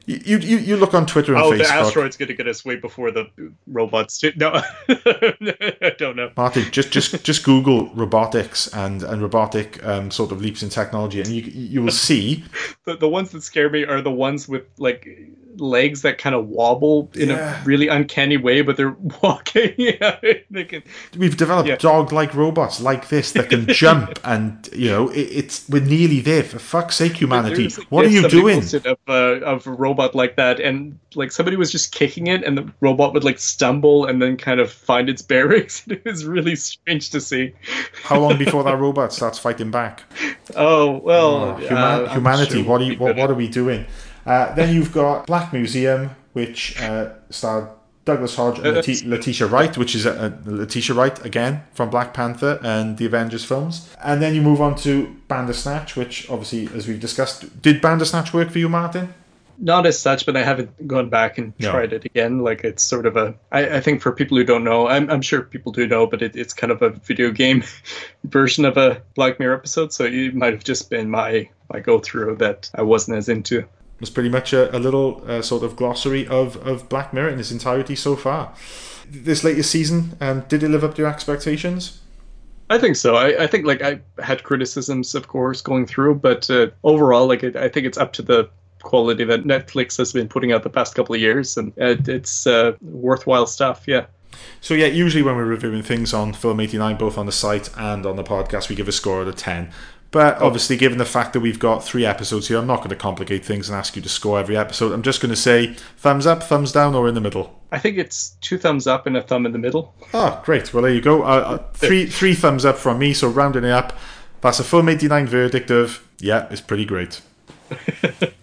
You, you you look on Twitter and Oh, Facebook. the asteroid's going to get us way before the robots. Do. No, I don't know. Martin, just just just Google robotics and and robotic um, sort of leaps in technology, and you you will see. The, the ones that scare me are the ones with like legs that kind of wobble in Yeah. a really uncanny way, but they're walking. yeah, they can. We've developed Yeah. dog-like robots like this that can jump, and you know it, it's we're nearly there. For fuck's sake, humanity! What are you doing? Of, uh, of a robot like that, and like somebody was just kicking it, and the robot would like stumble and then kind of find its bearings. it was really strange to see. How long before that robot starts fighting back? Oh well, Oh, uh, human- I'm humanity, sure what are you? What, what are we doing? Uh, then you've got Black Museum, which uh, starred Douglas Hodge and Uh, Leti- Letitia Wright, which is a, a Letitia Wright again from Black Panther and the Avengers films. And then you move on to Bandersnatch, which obviously, as we've discussed, did Bandersnatch work for you, Martin? Not as such, but I haven't gone back and No. tried it again. Like it's sort of a. I, I think for people who don't know, I'm, I'm sure people do know, but it, it's kind of a video game version of a Black Mirror episode. So it might have just been my my go through that I wasn't as into. Was pretty much a, a little uh, sort of glossary of, of Black Mirror in its entirety so far. This latest season, um, did it live up to your expectations? I think so. I, I think like I had criticisms, of course, going through, but uh, overall, like it, I think it's up to the quality that Netflix has been putting out the past couple of years, and it, it's uh, worthwhile stuff. Yeah. So yeah, usually when we're reviewing things on Film 89, both on the site and on the podcast, we give a score out of 10. But obviously, given the fact that we've got three episodes here, I'm not going to complicate things and ask you to score every episode. I'm just going to say thumbs up, thumbs down, or in the middle. I think it's two thumbs up and a thumb in the middle. Oh, great. Well, there you go. Uh, uh, three three thumbs up from me. So rounding it up, that's a Film 89 verdict of yeah, it's pretty great.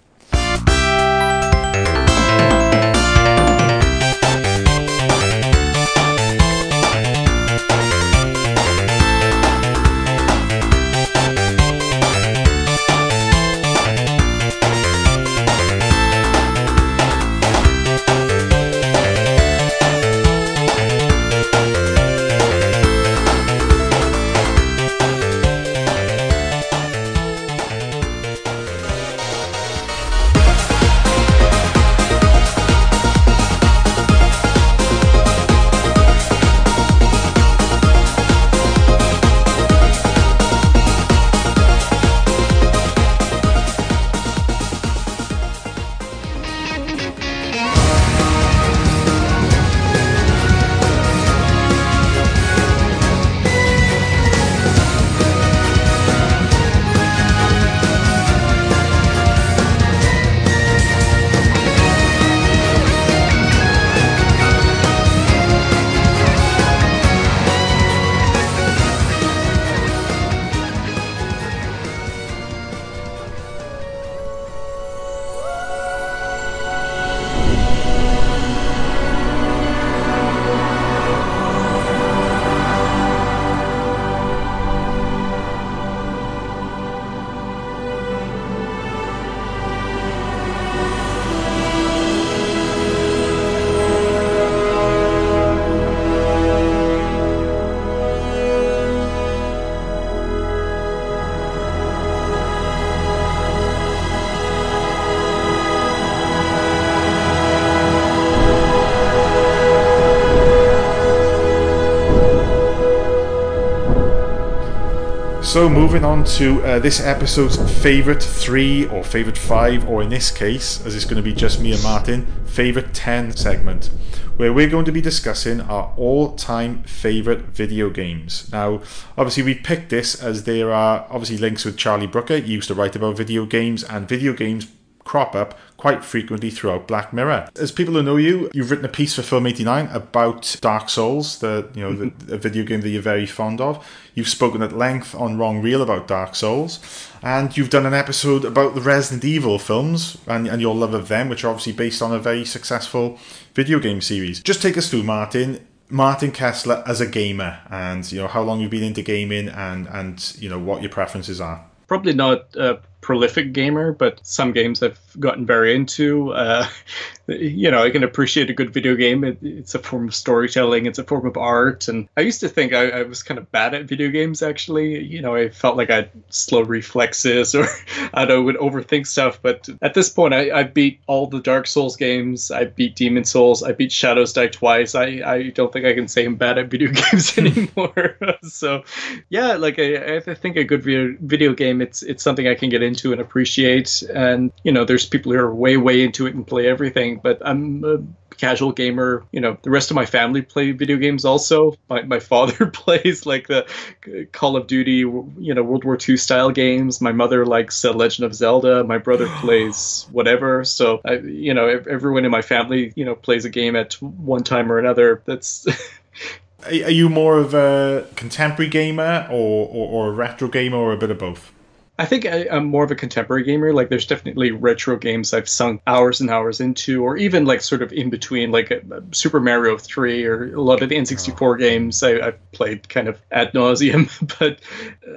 moving on to uh, this episode's favourite three or favourite five, or in this case, as it's going to be just me and Martin, favourite 10 segment, where we're going to be discussing our all time favourite video games. Now, obviously, we picked this as there are obviously links with Charlie Brooker. He used to write about video games, and video games crop up quite frequently throughout Black Mirror. As people who know you, you've written a piece for Film 89 about Dark Souls, the you know the, mm-hmm. a video game that you're very fond of. You've spoken at length on Wrong Reel about Dark Souls, and you've done an episode about the Resident Evil films and, and your love of them, which are obviously based on a very successful video game series. Just take us through, Martin. Martin Kessler as a gamer, and you know how long you've been into gaming, and and you know what your preferences are. Probably not a prolific gamer, but some games I've gotten very into. Uh, you know, I can appreciate a good video game. It, it's a form of storytelling. It's a form of art. And I used to think I, I, was kind of bad at video games. Actually, you know, I felt like I had slow reflexes, or I don't know, would overthink stuff. But at this point, I, I beat all the Dark Souls games. I beat Demon's Souls. I beat Shadows Die twice. I, I don't think I can say I'm bad at video games anymore. so, yeah, like I, I think a good video, video game. It's it's something I can get into and appreciate. And you know, there's people who are way way into it and play everything but I'm a casual gamer. You know, the rest of my family play video games also. My, my father plays like the Call of Duty, you know, World War II style games. My mother likes uh, Legend of Zelda. My brother plays whatever. So, I, you know, everyone in my family, you know, plays a game at one time or another. That's. Are you more of a contemporary gamer or, or, or a retro gamer or a bit of both? I think I, am more of a contemporary gamer. Like, there's definitely retro games I've sunk hours and hours into, or even like sort of in between, like a, a Super Mario 3 or a lot of the N64 games I, have played kind of ad nauseum. but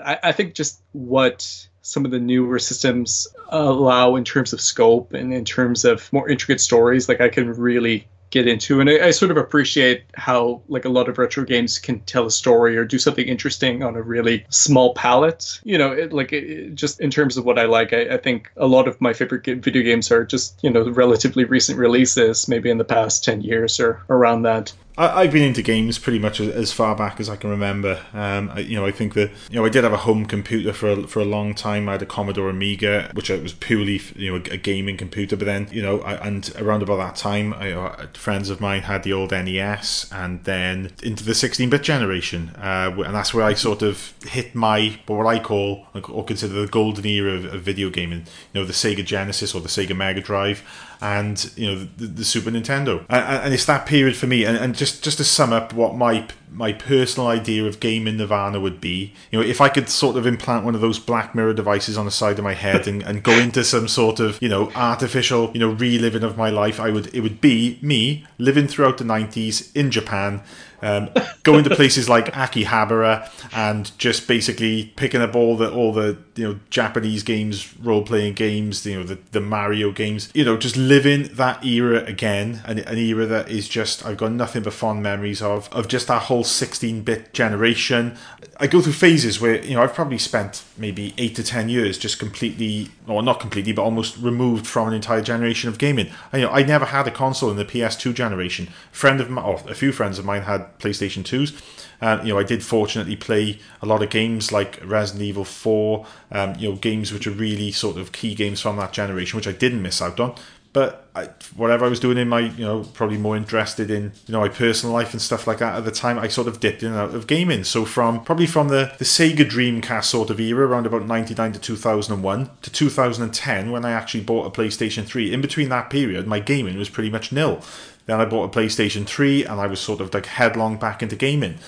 I, I think just what some of the newer systems allow in terms of scope and in terms of more intricate stories, like I can really get into and I, I, sort of appreciate how like a lot of retro games can tell a story or do something interesting on a really small palette. You know it, like it, just in terms of what i like I, I, think a lot of my favorite video games are just you know relatively recent releases maybe in the past 10 years or around that I, have been into games pretty much as far back as I can remember. Um, I, you know, I think that you know I did have a home computer for a, for a long time. I had a Commodore Amiga, which was purely you know a, gaming computer. But then you know, I, and around about that time, I, uh, friends of mine had the old NES, and then into the 16-bit generation, uh, and that's where I sort of hit my what I call or consider the golden era of, of video gaming. You know, the Sega Genesis or the Sega Mega Drive and you know the, the Super Nintendo, and, and, it's that period for me. And, and, just just to sum up what my my personal idea of gaming Nirvana would be, you know, if I could sort of implant one of those Black Mirror devices on the side of my head and, and go into some sort of you know artificial you know reliving of my life, I would it would be me living throughout the nineties in Japan um, going to places like Akihabara and just basically picking up all the all the you know Japanese games, role playing games, you know the, the Mario games, you know just living that era again, an, an era that is just I've got nothing but fond memories of of just that whole 16 bit generation. I go through phases where you know I've probably spent maybe eight to ten years just completely, or not completely, but almost removed from an entire generation of gaming. I, you know I never had a console in the PS2 generation. A friend of my, or a few friends of mine had PlayStation 2s. Uh, you know, I did fortunately play a lot of games like Resident Evil 4, um, you know, games which are really sort of key games from that generation, which I didn't miss out on. But I, whatever I was doing in my, you know, probably more interested in, you know, my personal life and stuff like that at the time, I sort of dipped in and out of gaming. So from probably from the, the Sega Dreamcast sort of era, around about 99 to 2001 to 2010, when I actually bought a PlayStation 3, in between that period, my gaming was pretty much nil. Then I bought a PlayStation 3 and I was sort of like headlong back into gaming.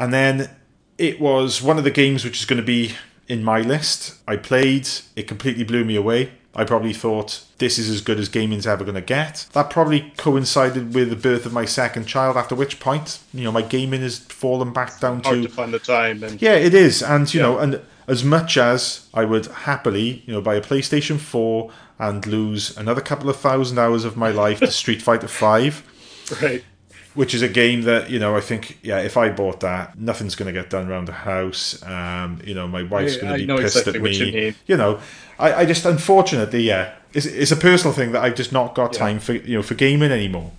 And then it was one of the games which is going to be in my list. I played, it completely blew me away. I probably thought this is as good as gaming's ever going to get. That probably coincided with the birth of my second child. After which point, you know, my gaming has fallen back down Hard to to find the time. And yeah, it is, and you yeah. know, and as much as I would happily, you know, buy a PlayStation Four and lose another couple of thousand hours of my life to Street Fighter Five. Right. Which is a game that you know I think yeah if I bought that nothing's going to get done around the house um, you know my wife's going to be pissed exactly at me you, you, know I, I just unfortunately yeah it's, it's a personal thing that I've just not got yeah. time for you know for gaming anymore.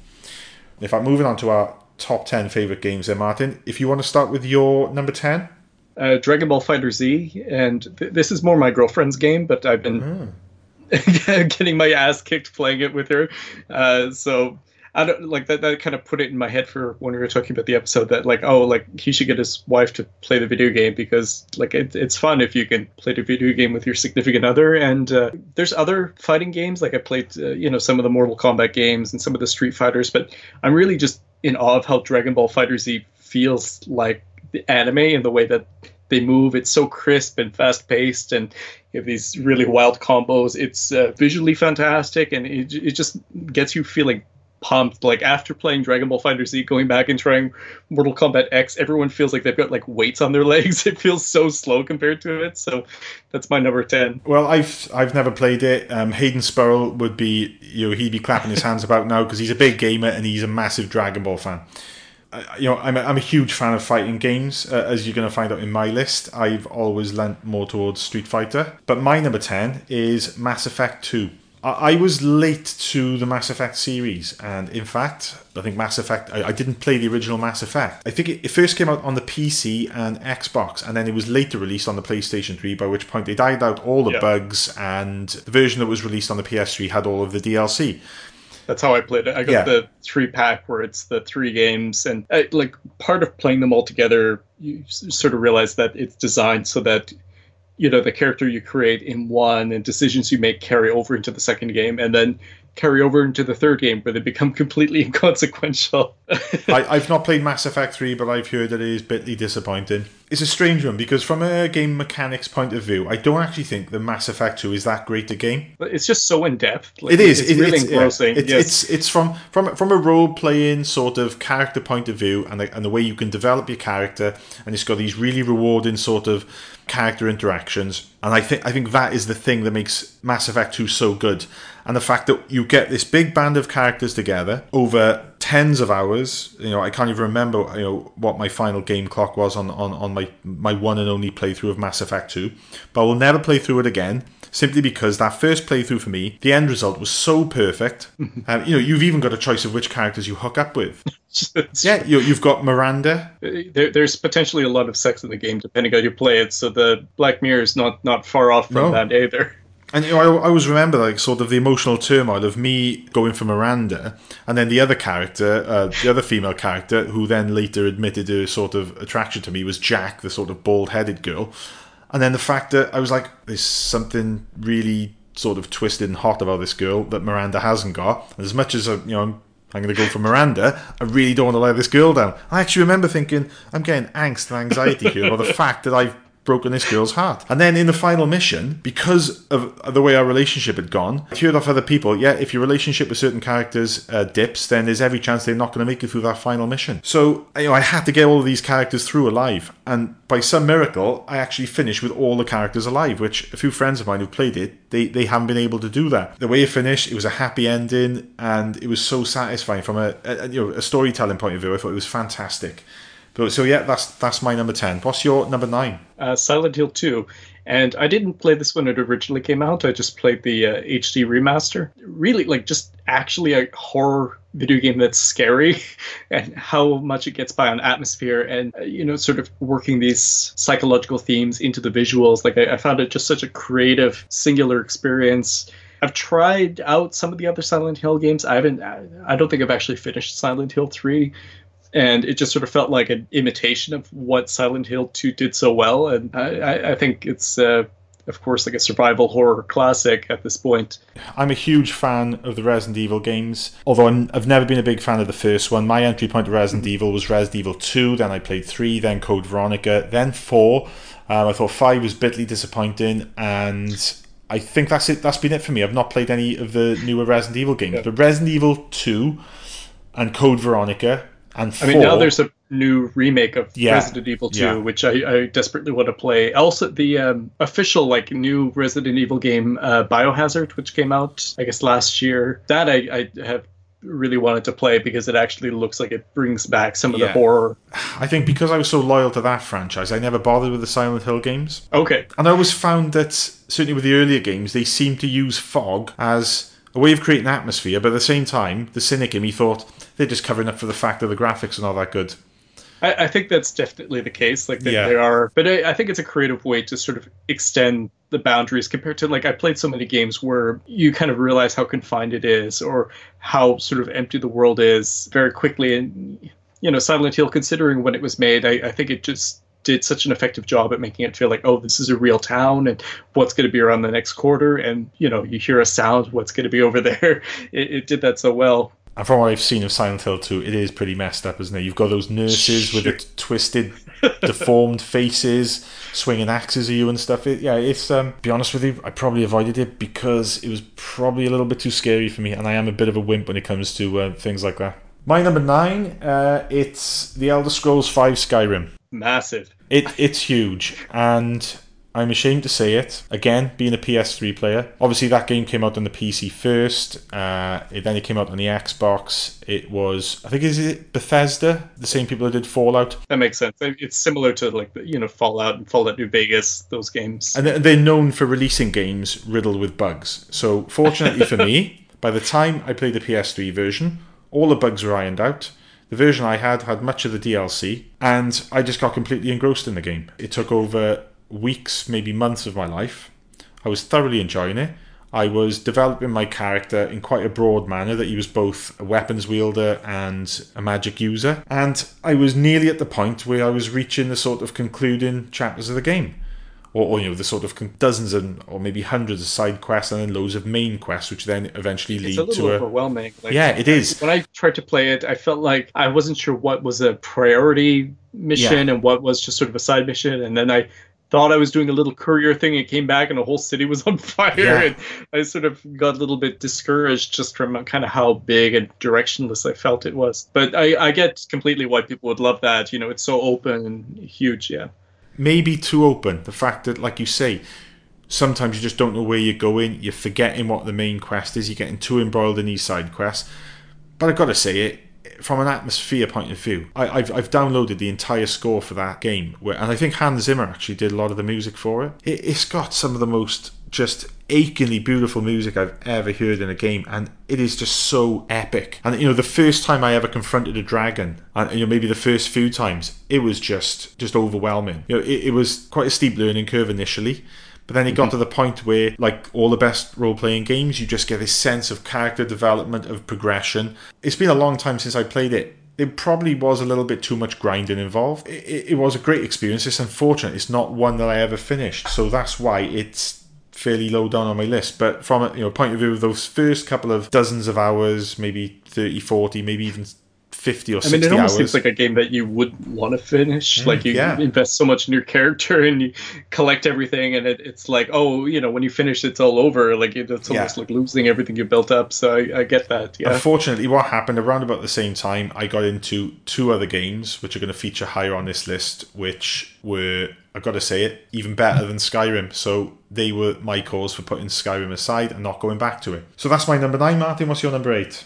In fact, moving on to our top ten favorite games, there, Martin. If you want to start with your number ten. uh, Dragon Ball FighterZ, and th- this is more my girlfriend's game, but I've been getting my ass kicked playing it with her. Uh, so I don't like that. That kind of put it in my head for when we were talking about the episode that like, oh, like he should get his wife to play the video game because like it, it's fun if you can play the video game with your significant other. And uh, there's other fighting games like I played, uh, you know, some of the Mortal Kombat games and some of the Street Fighters, but I'm really just in awe of how Dragon Ball FighterZ feels like the anime and the way that they move. It's so crisp and fast paced, and have these really wild combos. It's uh, visually fantastic, and it, it just gets you feeling pumped. Like after playing Dragon Ball FighterZ, going back and trying Mortal Kombat X, everyone feels like they've got like weights on their legs. It feels so slow compared to it. So that's my number ten. Well, I've I've never played it. Um, Hayden Spurrell would be you know he'd be clapping his hands about now because he's a big gamer and he's a massive Dragon Ball fan. You know, I'm a, I'm a huge fan of fighting games, uh, as you're going to find out in my list. I've always lent more towards Street Fighter, but my number ten is Mass Effect Two. I, I was late to the Mass Effect series, and in fact, I think Mass Effect. I, I didn't play the original Mass Effect. I think it, it first came out on the PC and Xbox, and then it was later released on the PlayStation 3. By which point they died out all the Yeah. bugs, and the version that was released on the PS3 had all of the DLC. That's how I played it. I got Yeah. the three pack where it's the three games, and uh, like part of playing them all together, you s- sort of realize that it's designed so that you know the character you create in one and decisions you make carry over into the second game, and then carry over into the third game where they become completely inconsequential. I, I've not played Mass Effect 3, but I've heard that it is bitterly disappointing. It's a strange one because, from a game mechanics point of view, I don't actually think the Mass Effect 2 is that great a game. But it's just so in depth. Like, It is. It's It- really yeah. engrossing. It's, yes. it's it's from from from a role playing sort of character point of view, and the, and the way you can develop your character, and it's got these really rewarding sort of character interactions. And I think I think that is the thing that makes Mass Effect Two so good, and the fact that you get this big band of characters together over tens of hours. You know, I can't even remember you know what my final game clock was on on, on my my one and only playthrough of Mass Effect Two, but I will never play through it again simply because that first playthrough for me, the end result was so perfect. um, you know, you've even got a choice of which characters you hook up with. Yeah, you, you've got Miranda. there, there's potentially a lot of sex in the game depending on how you play it. So the Black Mirror is not not far off from No. that either. And you know, I, I always remember like sort of the emotional turmoil of me going for Miranda, and then the other character, uh, the other female character, who then later admitted her sort of attraction to me was Jack, the sort of bald-headed girl, and then the fact that I was like, there's something really sort of twisted and hot about this girl that Miranda hasn't got. And as much as I, you know, I'm, I'm going to go for Miranda, I really don't want to let this girl down. I actually remember thinking, I'm getting angst and anxiety here about the fact that I've broken this girl's heart. And then in the final mission, because of the way our relationship had gone, I heard off other people, yeah, if your relationship with certain characters uh, dips, then there's every chance they're not going to make it through that final mission. So, you know, I had to get all of these characters through alive. And by some miracle, I actually finished with all the characters alive, which a few friends of mine who played it, they, they haven't been able to do that. The way it finished, it was a happy ending, and it was so satisfying from a, a you know a storytelling point of view. I thought it was fantastic. But, so yeah, that's that's my number ten. What's your number nine? uh, Silent Hill 2. And I didn't play this when it originally came out. I just played the uh, HD remaster. Really, like, just actually a horror video game that's scary and how much it gets by on atmosphere and, uh, you know, sort of working these psychological themes into the visuals. Like, I, I found it just such a creative, singular experience. I've tried out some of the other Silent Hill games. I haven't, I I don't think I've actually finished Silent Hill 3 and it just sort of felt like an imitation of what Silent Hill 2 did so well. And I, I, I think it's, uh, of course, like a survival horror classic at this point. I'm a huge fan of the Resident Evil games, although I'm, I've never been a big fan of the first one. My entry point to Resident Evil was Resident Evil 2, then I played 3, then Code Veronica, then 4. Um, I thought 5 was bitterly disappointing, and I think that's it. That's been it for me. I've not played any of the newer Resident Evil games, Yeah. but Resident Evil 2 and Code Veronica and 4. I mean, now there's a new remake of Yeah. Resident Evil 2, Yeah. which I, I desperately want to play. Also, the um, official like new Resident Evil game, uh, Biohazard, which came out I guess last year. That I, I have really wanted to play because it actually looks like it brings back some of the horror. I think because I was so loyal to that franchise, I never bothered with the Silent Hill games. Okay, And I always found that, certainly with the earlier games, they seemed to use fog as a way of creating atmosphere, but at the same time, the cynic in me thought they're just covering up for the fact that the graphics are not that good. I, I think that's definitely the case. Like they, Yeah. there are, but I, I think it's a creative way to sort of extend the boundaries compared to like I played so many games where you kind of realize how confined it is or how sort of empty the world is very quickly. And you know, Silent Hill, considering when it was made, I, I think it just did such an effective job at making it feel like, oh, this is a real town and what's going to be around the next quarter. And, you know, you hear a sound, what's going to be over there. It, it did that so well. And from what I've seen of Silent Hill 2, it is pretty messed up, isn't it? You've got those nurses with the t- twisted, deformed faces, swinging axes at you and stuff. It, yeah, it's, um, be honest with you, I probably avoided it because it was probably a little bit too scary for me, and I am a bit of a wimp when it comes to uh, things like that. My number nine, uh, it's The Elder Scrolls 5 Skyrim. Massive. It it's huge, and I'm ashamed to say it. Again, being a PS3 player, obviously that game came out on the PC first. Uh, it, then it came out on the Xbox. It was, I think, is it Bethesda, the same people that did Fallout, That makes sense. It's similar to like you know Fallout and Fallout New Vegas, those games. and they're- they're known for releasing games riddled with bugs. So, fortunately for me, by the time I played the PS3 version, all the bugs were ironed out. The version I had had much of the DLC, and I just got completely engrossed in the game. It took over weeks, maybe months of my life. I was thoroughly enjoying it. I was developing my character in quite a broad manner that he was both a weapons wielder and a magic user. And I was nearly at the point where I was reaching the sort of concluding chapters of the game. Or, or you know, the sort of con- dozens and or maybe hundreds of side quests and then loads of main quests, which then eventually lead it's a little to a. overwhelming. Like, Yeah, it is. When I tried to play it, I felt like I wasn't sure what was a priority mission and what was just sort of a side mission, and then I thought I was doing a little courier thing and came back and the whole city was on fire Yeah. and I sort of got a little bit discouraged just from kind of how big and directionless I felt it was. But I, I get completely why people would love that. You know, it's so open and huge. Yeah. Maybe too open. The fact that, like you say, sometimes you just don't know where you're going. You're forgetting what the main quest is. You're getting too embroiled in these side quests. But I've got to say it. From an atmosphere point of view, I, I've, I've downloaded the entire score for that game, where, and I think Hans Zimmer actually did a lot of the music for it. it. It's got some of the most just achingly beautiful music I've ever heard in a game, and it is just so epic. And you know, the first time I ever confronted a dragon, and you know, maybe the first few times, it was just just overwhelming. You know, it, it was quite a steep learning curve initially. But then it got mm-hmm. to the point where, like all the best role playing games, you just get this sense of character development, of progression. It's been a long time since I played it. It probably was a little bit too much grinding involved. It, it, it was a great experience. It's unfortunate it's not one that I ever finished. So that's why it's fairly low down on my list. But from a you know, point of view of those first couple of dozens of hours, maybe 30, 40, maybe even 50 or I 60 mean, it almost hours. seems like a game that you would want to finish. Mm, like you yeah. invest so much in your character and you collect everything, and it, it's like, oh, you know, when you finish, it's all over. Like it's almost Yeah. like losing everything you built up. So I, I get that. Yeah. Unfortunately, what happened around about the same time, I got into two other games which are going to feature higher on this list, which were, I've got to say it, even better than Skyrim. So they were my cause for putting Skyrim aside and not going back to it. So that's my number nine, Martin. What's your number eight?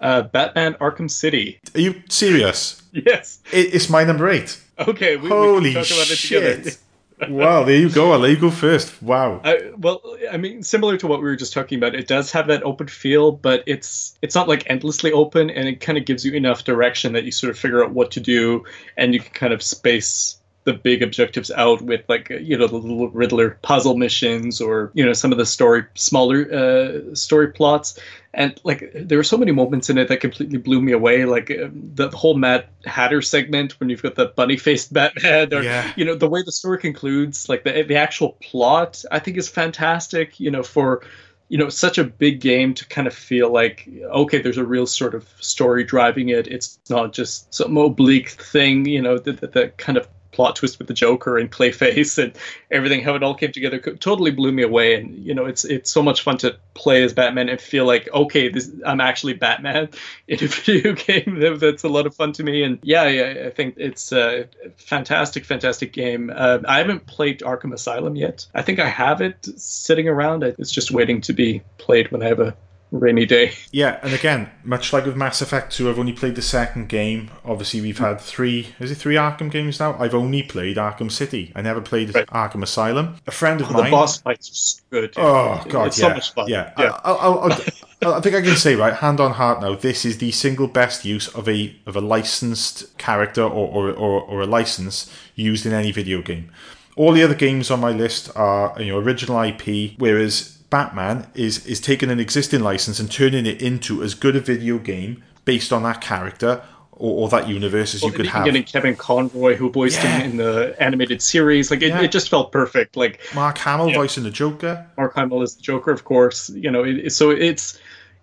Uh, Batman Arkham City. Are you serious? Yes. It, it's my number eight. Okay. We, we Holy can talk about it shit. wow, there you go. I'll let you go first. Wow. I, well, I mean, similar to what we were just talking about, it does have that open feel, but it's it's not like endlessly open, and it kind of gives you enough direction that you sort of figure out what to do, and you can kind of space the big objectives out with like you know the little Riddler puzzle missions or you know some of the story smaller uh, story plots, and like there were so many moments in it that completely blew me away, like um, the whole Mad Hatter segment when you've got the bunny faced Batman, or Yeah. you know the way the story concludes like the the actual plot i think is fantastic you know for you know such a big game to kind of feel like okay there's a real sort of story driving it. It's not just some oblique thing you know the, the, the kind of plot twist with the joker and clayface and everything how it all came together, totally blew me away. And you know it's it's so much fun to play as batman and feel like okay this i'm actually batman in a video game. That's a lot of fun to me. And yeah, yeah i think it's a fantastic fantastic game. Uh, i haven't played arkham asylum yet. I think i have it sitting around. It's just waiting to be played when i have a rainy day. Yeah, and again, much like with Mass Effect 2, I've only played the second game. Obviously, we've had three, is it three Arkham games now? I've only played Arkham City. I never played Right. Arkham Asylum. A friend of oh, The mine. boss fights are good. Oh god, it's yeah, so much fun. yeah. yeah. I, I, I, I think I can say right, hand on heart now. This is the single best use of a of a licensed character or or, or, or a license used in any video game. All the other games on my list are you know original IP, whereas Batman is is taking an existing license and turning it into as good a video game based on that character or, or that universe as you could have. getting Kevin Conroy, who voiced Yeah. him in the animated series, like it, Yeah. it just felt perfect. Like Mark Hamill voicing the Joker. Mark Hamill is the Joker, of course. You know, it, so it's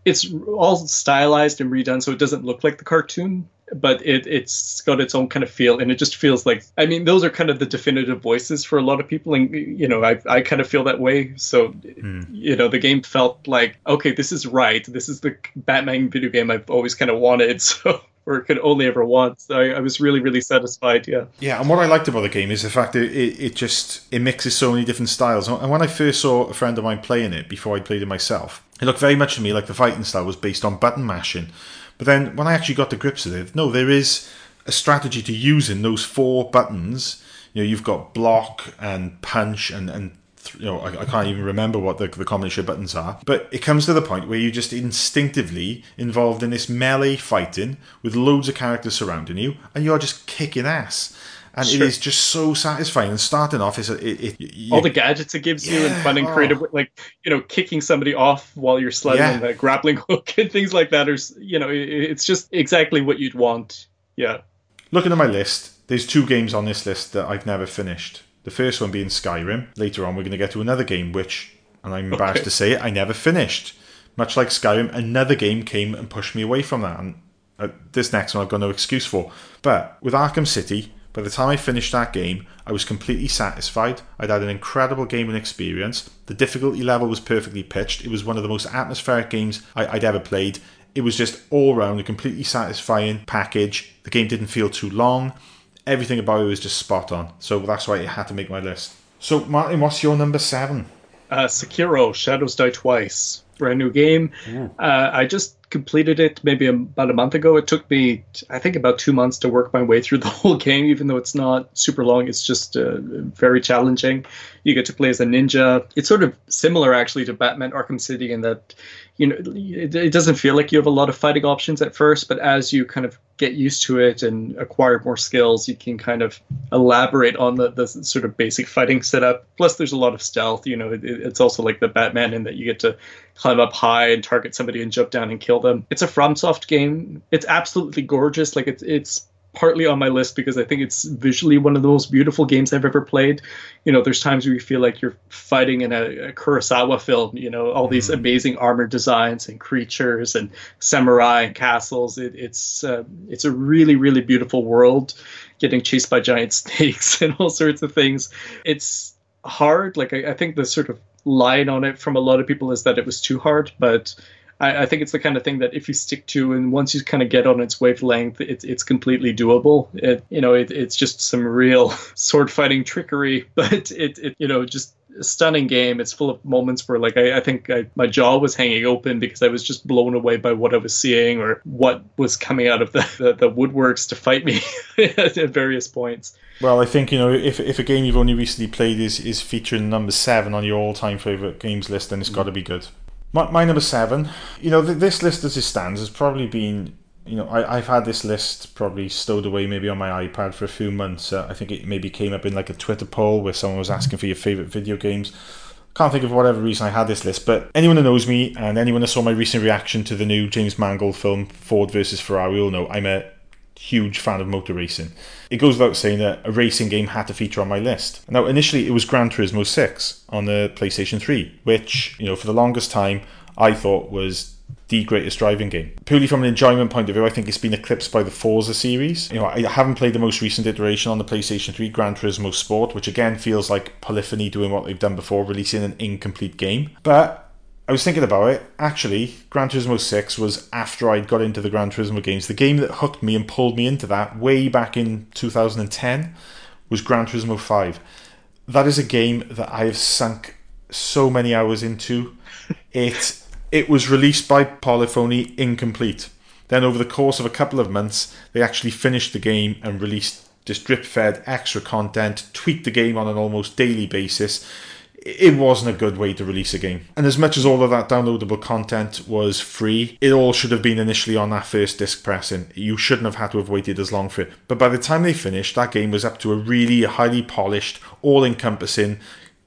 it's all stylized and redone, so it doesn't look like the cartoon, but it it's got its own kind of feel, and it just feels like. I mean, those are kind of the definitive voices for a lot of people, and you know, I I kind of feel that way. So, hmm. you know, the game felt like okay, this is right. This is the Batman video game I've always kind of wanted. So. Or could only ever want. So I, I was really, really satisfied. Yeah. Yeah, and what I liked about the game is the fact that it, it just it mixes so many different styles. And when I first saw a friend of mine playing it before I played it myself, it looked very much to me like the fighting style was based on button mashing. But then when I actually got to grips with it, no, there is a strategy to using those four buttons. You know, you've got block and punch and and you know, I, I can't even remember what the, the combination of buttons are, but it comes to the point where you're just instinctively involved in this melee fighting with loads of characters surrounding you, and you're just kicking ass. And it Sure. is just so satisfying. And starting off is it, it you- all the gadgets it gives you and fun and oh. creative like you know kicking somebody off while you're sliding Yeah. the grappling hook and things like that are you know it, it's just exactly what you'd want yeah looking at my list. There's two games on this list that I've never finished. The first one being Skyrim. Later on, we're going to get to another game which, and I'm embarrassed Okay. to say it, I never finished. Much like Skyrim, another game came and pushed me away from that. And uh, this next one I've got no excuse for. But with Arkham City, by the time I finished that game, I was completely satisfied. I'd had an incredible gaming experience. The difficulty level was perfectly pitched. It was one of the most atmospheric games I, I'd ever played. It was just all round a completely satisfying package. The game didn't feel too long. Everything about it was just spot on. So that's why it had to make my list. So, Martin, what's your number seven? uh, sekiro shadows die twice brand new game. Uh, i just completed it maybe a, about a month ago. It took me i think about two months to work my way through the whole game even though it's not super long. It's just uh, very challenging. You get to play as a ninja. It's sort of similar actually to batman arkham city in that you know it, it doesn't feel like you have a lot of fighting options at first but as you kind of get used to it and acquire more skills you can kind of elaborate on the, the sort of basic fighting setup. Plus there's a lot of stealth you know it, it's also like the batman in that you get to climb up high and target somebody and jump down and kill them. It's a fromsoft game. It's absolutely gorgeous. Like it's it's partly on my list because I think it's visually one of the most beautiful games I've ever played. You know, there's times where you feel like you're fighting in a, a Kurosawa film. You know, all these amazing armor designs and creatures and samurai and castles. It, it's uh, it's a really really beautiful world. Getting chased by giant snakes and all sorts of things. It's hard. Like I, I think the sort of line on it from a lot of people is that it was too hard, but I, I think it's the kind of thing that if you stick to and once you kind of get on its wavelength, it's it's completely doable. It you know it, it's just some real sword fighting trickery, but it, it you know just a stunning game. It's full of moments where like I, I think I, my jaw was hanging open because I was just blown away by what I was seeing or what was coming out of the the, the woodworks to fight me at various points. Well, I think you know if if a game you've only recently played is is featuring number seven on your all time favorite games list, then it's mm. got to be good. My, my number seven, you know, th- this list as it stands has probably been, you know, I, I've had this list probably stowed away maybe on my iPad for a few months. Uh, I think it maybe came up in like a Twitter poll where someone was asking for your favorite video games. Can't think of whatever reason I had this list, but anyone who knows me and anyone that saw my recent reaction to the new James Mangold film Ford versus Ferrari will know I'm a huge fan of motor racing. It goes without saying that a racing game had to feature on my list. Now, initially, it was Gran Turismo 6 on the PlayStation 3, which, you know, for the longest time, I thought was the greatest driving game. Purely from an enjoyment point of view, I think it's been eclipsed by the Forza series. You know, I haven't played the most recent iteration on the PlayStation 3, Gran Turismo Sport, which again feels like Polyphony doing what they've done before, releasing an incomplete game. But I was thinking about it. Actually, Gran Turismo 6 was after I'd got into the Gran Turismo games. The game that hooked me and pulled me into that way back in 2010 was Gran Turismo 5. That is a game that I have sunk so many hours into. It It was released by Polyphony incomplete. Then, over the course of a couple of months, they actually finished the game and released just drip fed extra content, tweaked the game on an almost daily basis. It wasn't a good way to release a game. And as much as all of that downloadable content was free, it all should have been initially on that first disc pressing. You shouldn't have had to have waited as long for it. But by the time they finished, that game was up to a really highly polished, all encompassing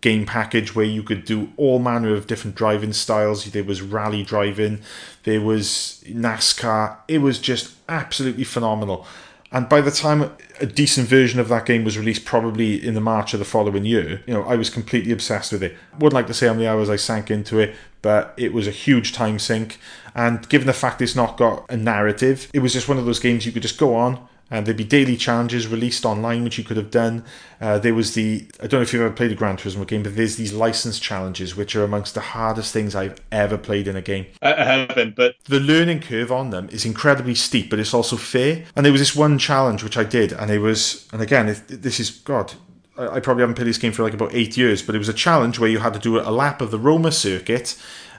game package where you could do all manner of different driving styles. There was rally driving, there was NASCAR. It was just absolutely phenomenal. And by the time a decent version of that game was released, probably in the March of the following year, you know, I was completely obsessed with it. Wouldn't like to say how many hours I sank into it, but it was a huge time sink. And given the fact it's not got a narrative, it was just one of those games you could just go on, and there'd be daily challenges released online, which you could have done. Uh, there was the I don't know if you've ever played a Gran Turismo game, but there's these license challenges, which are amongst the hardest things I've ever played in a game. I, I haven't, but The learning curve on them is incredibly steep, but it's also fair. And there was this one challenge which I did, and it was, and again, it, this is God. I I probably haven't played this game for like about eight years, but it was a challenge where you had to do a lap of the Roma circuit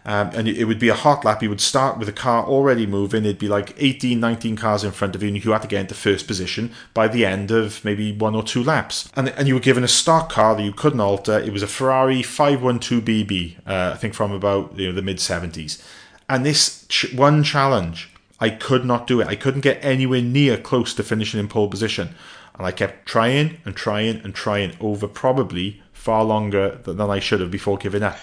um, and it would be a hot lap. You would start with a car already moving. It'd be like 18, 19 cars in front of you, and you had to get into first position by the end of maybe one or two laps. And, and you were given a stock car that you couldn't alter. It was a Ferrari 512BB, uh, I think from about you know the mid 70s. And this ch- one challenge, I could not do it. I couldn't get anywhere near close to finishing in pole position. And I kept trying and trying and trying over probably far longer than than I should have before giving up.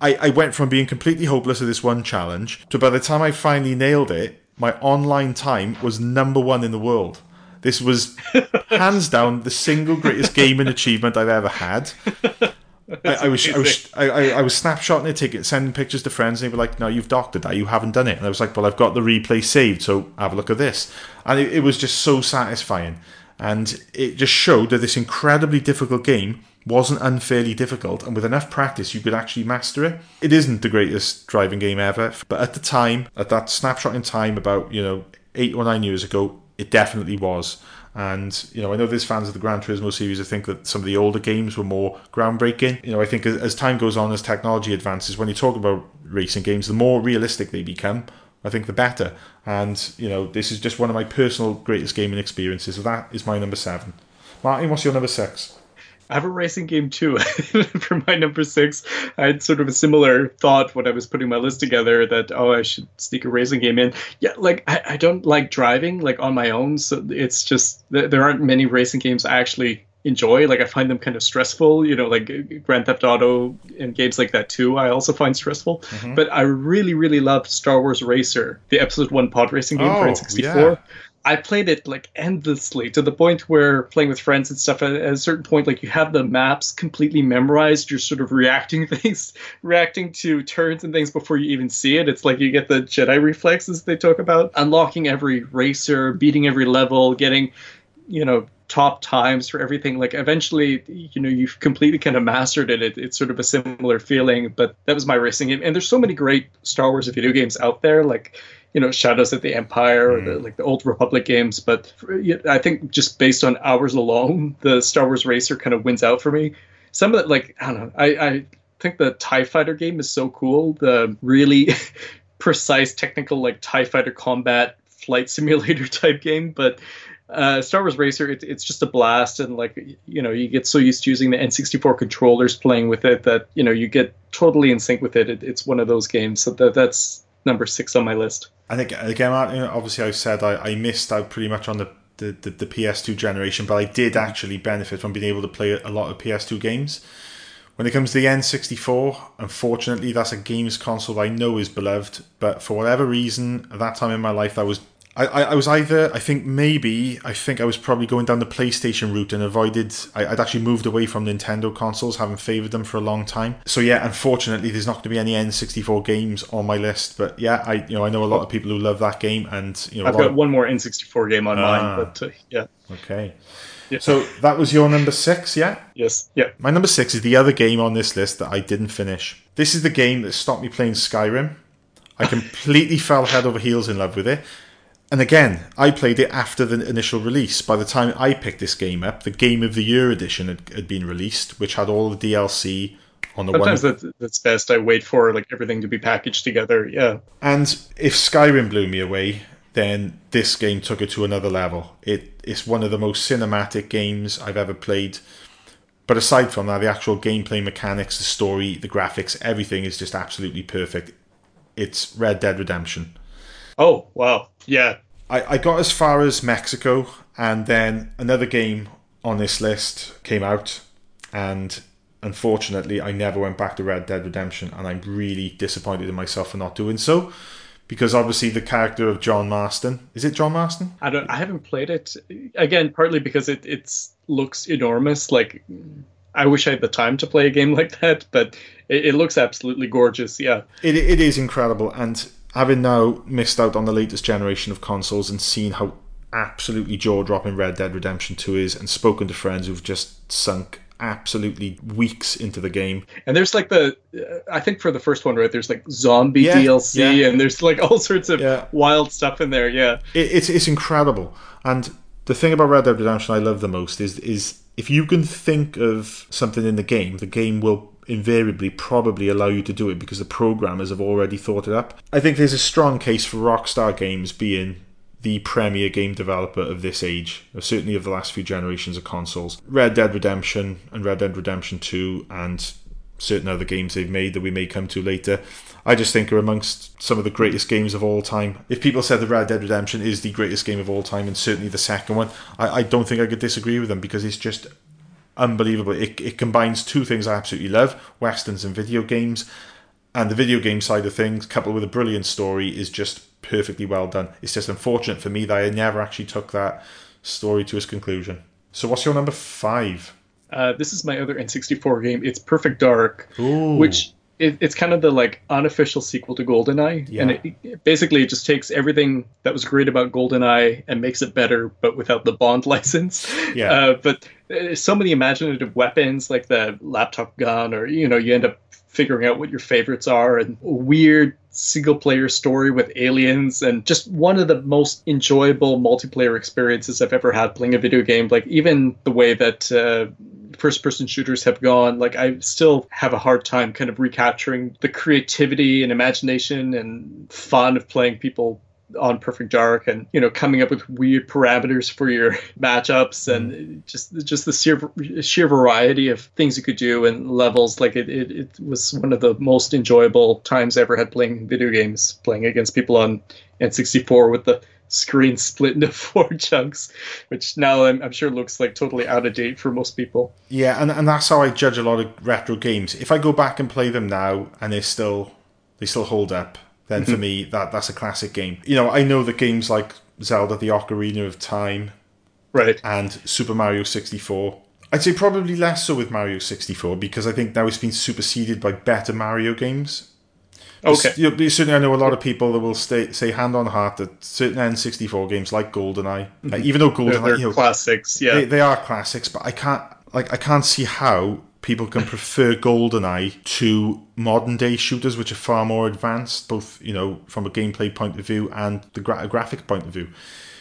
I, I went from being completely hopeless at this one challenge to by the time I finally nailed it, my online time was number one in the world. This was hands down the single greatest gaming achievement I've ever had. I, I was I was I, I, I was snapshotting it, taking sending pictures to friends, and they were like, "No, you've doctored that. You haven't done it." And I was like, "Well, I've got the replay saved, so have a look at this." And it, it was just so satisfying, and it just showed that this incredibly difficult game wasn't unfairly difficult, and with enough practice, you could actually master it. It isn't the greatest driving game ever, but at the time, at that snapshot in time, about you know eight or nine years ago, it definitely was. And you know, I know there's fans of the Gran Turismo series. I think that some of the older games were more groundbreaking. You know, I think as, as time goes on, as technology advances, when you talk about racing games, the more realistic they become. I think the better. And you know, this is just one of my personal greatest gaming experiences. So that is my number seven. Martin, what's your number six? I have a racing game too. For my number six, I had sort of a similar thought when I was putting my list together that oh I should sneak a racing game in. Yeah, like I, I don't like driving like on my own, so it's just th- there aren't many racing games I actually enjoy. Like I find them kind of stressful. You know, like Grand Theft Auto and games like that too. I also find stressful. Mm-hmm. But I really really loved Star Wars Racer, the Episode One pod racing game for Oh, N64. yeah. I played it like endlessly to the point where playing with friends and stuff at, a certain point, like you have the maps completely memorized. You're sort of reacting things, reacting to turns and things before you even see it. It's like you get the Jedi reflexes they talk about, unlocking every racer, beating every level, getting, you know, top times for everything. Like eventually, you know, you've completely kind of mastered it. it. It's sort of a similar feeling, but that was my racing game. And there's so many great Star Wars video games out there, like you know Shadows of the Empire or the, like the old Republic games. But for, I think just based on hours alone, the Star Wars Racer kind of wins out for me. Some of it, like I don't know, I, I think the Tie Fighter game is so cool. The really precise technical like Tie Fighter combat flight simulator type game, but. Uh, Star Wars Racer, it, it's just a blast, and like you know, you get so used to using the N64 controllers, playing with it, that you know you get totally in sync with it. it it's one of those games, so that, that's number six on my list. I think again, obviously, I've said I, I missed out pretty much on the, the, the, the PS2 generation, but I did mm. actually benefit from being able to play a lot of PS2 games. When it comes to the N64, unfortunately, that's a games console I know is beloved, but for whatever reason, at that time in my life, that was. I, I, I was either, I think maybe, I think I was probably going down the PlayStation route and avoided, I, I'd actually moved away from Nintendo consoles, having favoured them for a long time. So yeah, unfortunately, there's not going to be any N64 games on my list. But yeah, I you know I know a lot of people who love that game, and you know, I've got of- one more N64 game on Ah. mine, but uh, yeah, okay. Yeah. So that was your number six, yeah. yes, yeah. My number six is the other game on this list that I didn't finish. This is the game that stopped me playing Skyrim. I completely fell head over heels in love with it. And again, I played it after the initial release. By the time I picked this game up, the Game of the Year edition had, had been released, which had all the DLC, on the Sometimes one. that's, that's best. I wait for like everything to be packaged together. Yeah. And if Skyrim blew me away, then this game took it to another level. It it's one of the most cinematic games I've ever played. But aside from that, the actual gameplay mechanics, the story, the graphics, everything is just absolutely perfect. It's Red Dead Redemption. Oh wow. Yeah. I, I got as far as Mexico, and then another game on this list came out, and unfortunately, I never went back to Red Dead Redemption, and I'm really disappointed in myself for not doing so, because obviously the character of John Marston is it John Marston? I don't. I haven't played it again. Partly because it it's looks enormous. Like I wish I had the time to play a game like that, but it, it looks absolutely gorgeous. Yeah. It it is incredible, and having now missed out on the latest generation of consoles and seen how absolutely jaw dropping Red Dead Redemption Two is, and spoken to friends who've just sunk absolutely weeks into the game. And there's like the, I think for the first one, right? There's like zombie Yeah, DLC, yeah. and there's like all sorts of Yeah. wild stuff in there. Yeah. it, it's it's incredible. And the thing about Red Dead Redemption I love the most is is if you can think of something in the game, the game will invariably probably allow you to do it because the programmers have already thought it up. I think there's a strong case for Rockstar Games being the premier game developer of this age, certainly of the last few generations of consoles. Red Dead Redemption and Red Dead Redemption 2 and certain other games they've made that we may come to later, I just think are amongst some of the greatest games of all time. If people said that Red Dead Redemption is the greatest game of all time, and certainly the second one, I, I don't think I could disagree with them because it's just unbelievable. It, it combines two things I absolutely love westerns and video games. And the video game side of things, coupled with a brilliant story, is just perfectly well done. It's just unfortunate for me that I never actually took that story to its conclusion. So, what's your number five? Uh, this is my other N64 game. It's Perfect Dark, Ooh. which it, it's kind of the like unofficial sequel to GoldenEye, Yeah. and it, it basically it just takes everything that was great about GoldenEye and makes it better, but without the Bond license. Yeah. Uh, but uh, so many imaginative weapons, like the laptop gun, or you know, you end up figuring out what your favorites are, and a weird single player story with aliens, and just one of the most enjoyable multiplayer experiences I've ever had playing a video game. Like even the way that. Uh, first person shooters have gone like i still have a hard time kind of recapturing the creativity and imagination and fun of playing people on perfect dark and you know coming up with weird parameters for your matchups and mm-hmm. just just the sheer, sheer variety of things you could do and levels. Like it, it, it was one of the most enjoyable times i ever had playing video games playing against people on n64 with the screen split into four chunks which now I'm, I'm sure looks like totally out of date for most people Yeah, and, and that's how I judge a lot of retro games. If I go back and play them now and they still they still hold up, then for mm-hmm. me that that's a classic game. You know, I know that games like Zelda: The Ocarina of Time right and Super Mario 64. I'd say probably less so with Mario 64 because I think now it's been superseded by better Mario games. Okay You know, certainly, I know a lot of people that will stay, say hand on heart that certain N64 games like GoldenEye, uh, even though Mm-hmm. they're, GoldenEye, they're you know, classics yeah they, they are classics, but I can't like I can't see how people can prefer GoldenEye to modern day shooters, which are far more advanced, both you know from a gameplay point of view and the gra- graphic point of view.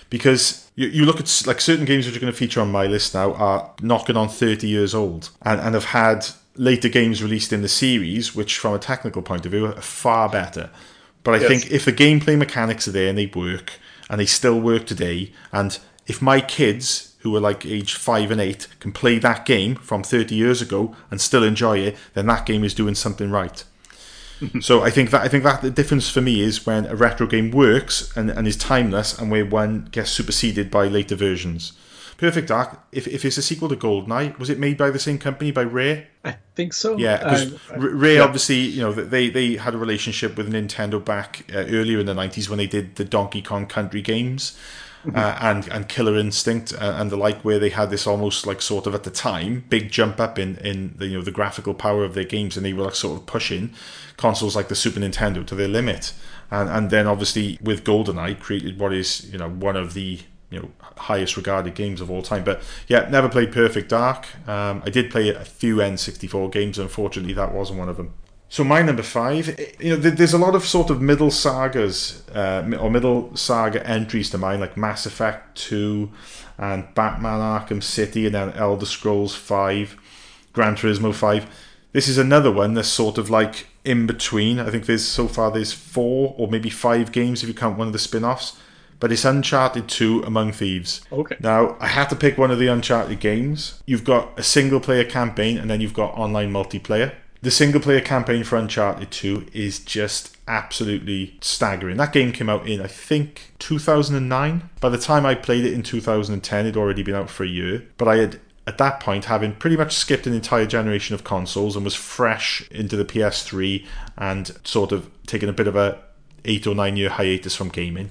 Because you, you look at like certain games which are going to feature on my list now are knocking on thirty years old and, and have had later games released in the series, which from a technical point of view are far better. But I Yes. think if the gameplay mechanics are there and they work, and they still work today, and if my kids who are like age five and eight can play that game from 30 years ago and still enjoy it, then that game is doing something right. so I think that I think that the difference for me is when a retro game works and, and is timeless, and where one gets superseded by later versions. Perfect Dark. If, if it's a sequel to GoldenEye, was it made by the same company by Rare? I think so. Yeah, because I- Ray yeah. obviously, you know, they they had a relationship with Nintendo back uh, earlier in the nineties when they did the Donkey Kong Country games. Uh, and and Killer Instinct uh, and the like, where they had this almost like sort of at the time big jump up in in the you know the graphical power of their games, and they were like sort of pushing consoles like the Super Nintendo to their limit, and and then obviously with GoldenEye created what is you know one of the you know highest regarded games of all time. But yeah, never played Perfect Dark. Um, I did play a few N64 games. Unfortunately, that wasn't one of them. So my number five, eh, you know, there's a lot of sort of middle sagas uh, or middle saga entries to mine, like Mass Effect Two and Batman Arkham City, and then Elder Scrolls Five, Gran Turismo Five. This is another one that's sort of like in between. I think there's so far there's four or maybe five games if you count one of the spin-offs. But it's Uncharted 2 Among Thieves. Okay. Now, I had to pick one of the Uncharted games. You've got a single player campaign and then you've got online multiplayer. The single player campaign for Uncharted 2 is just absolutely staggering. That game came out in, I think, 2009. By the time I played it in 2010, it'd already been out for a year. But I had, at that point, having pretty much skipped an entire generation of consoles and was fresh into the PS3 and sort of taken a bit of a eight or nine year hiatus from gaming.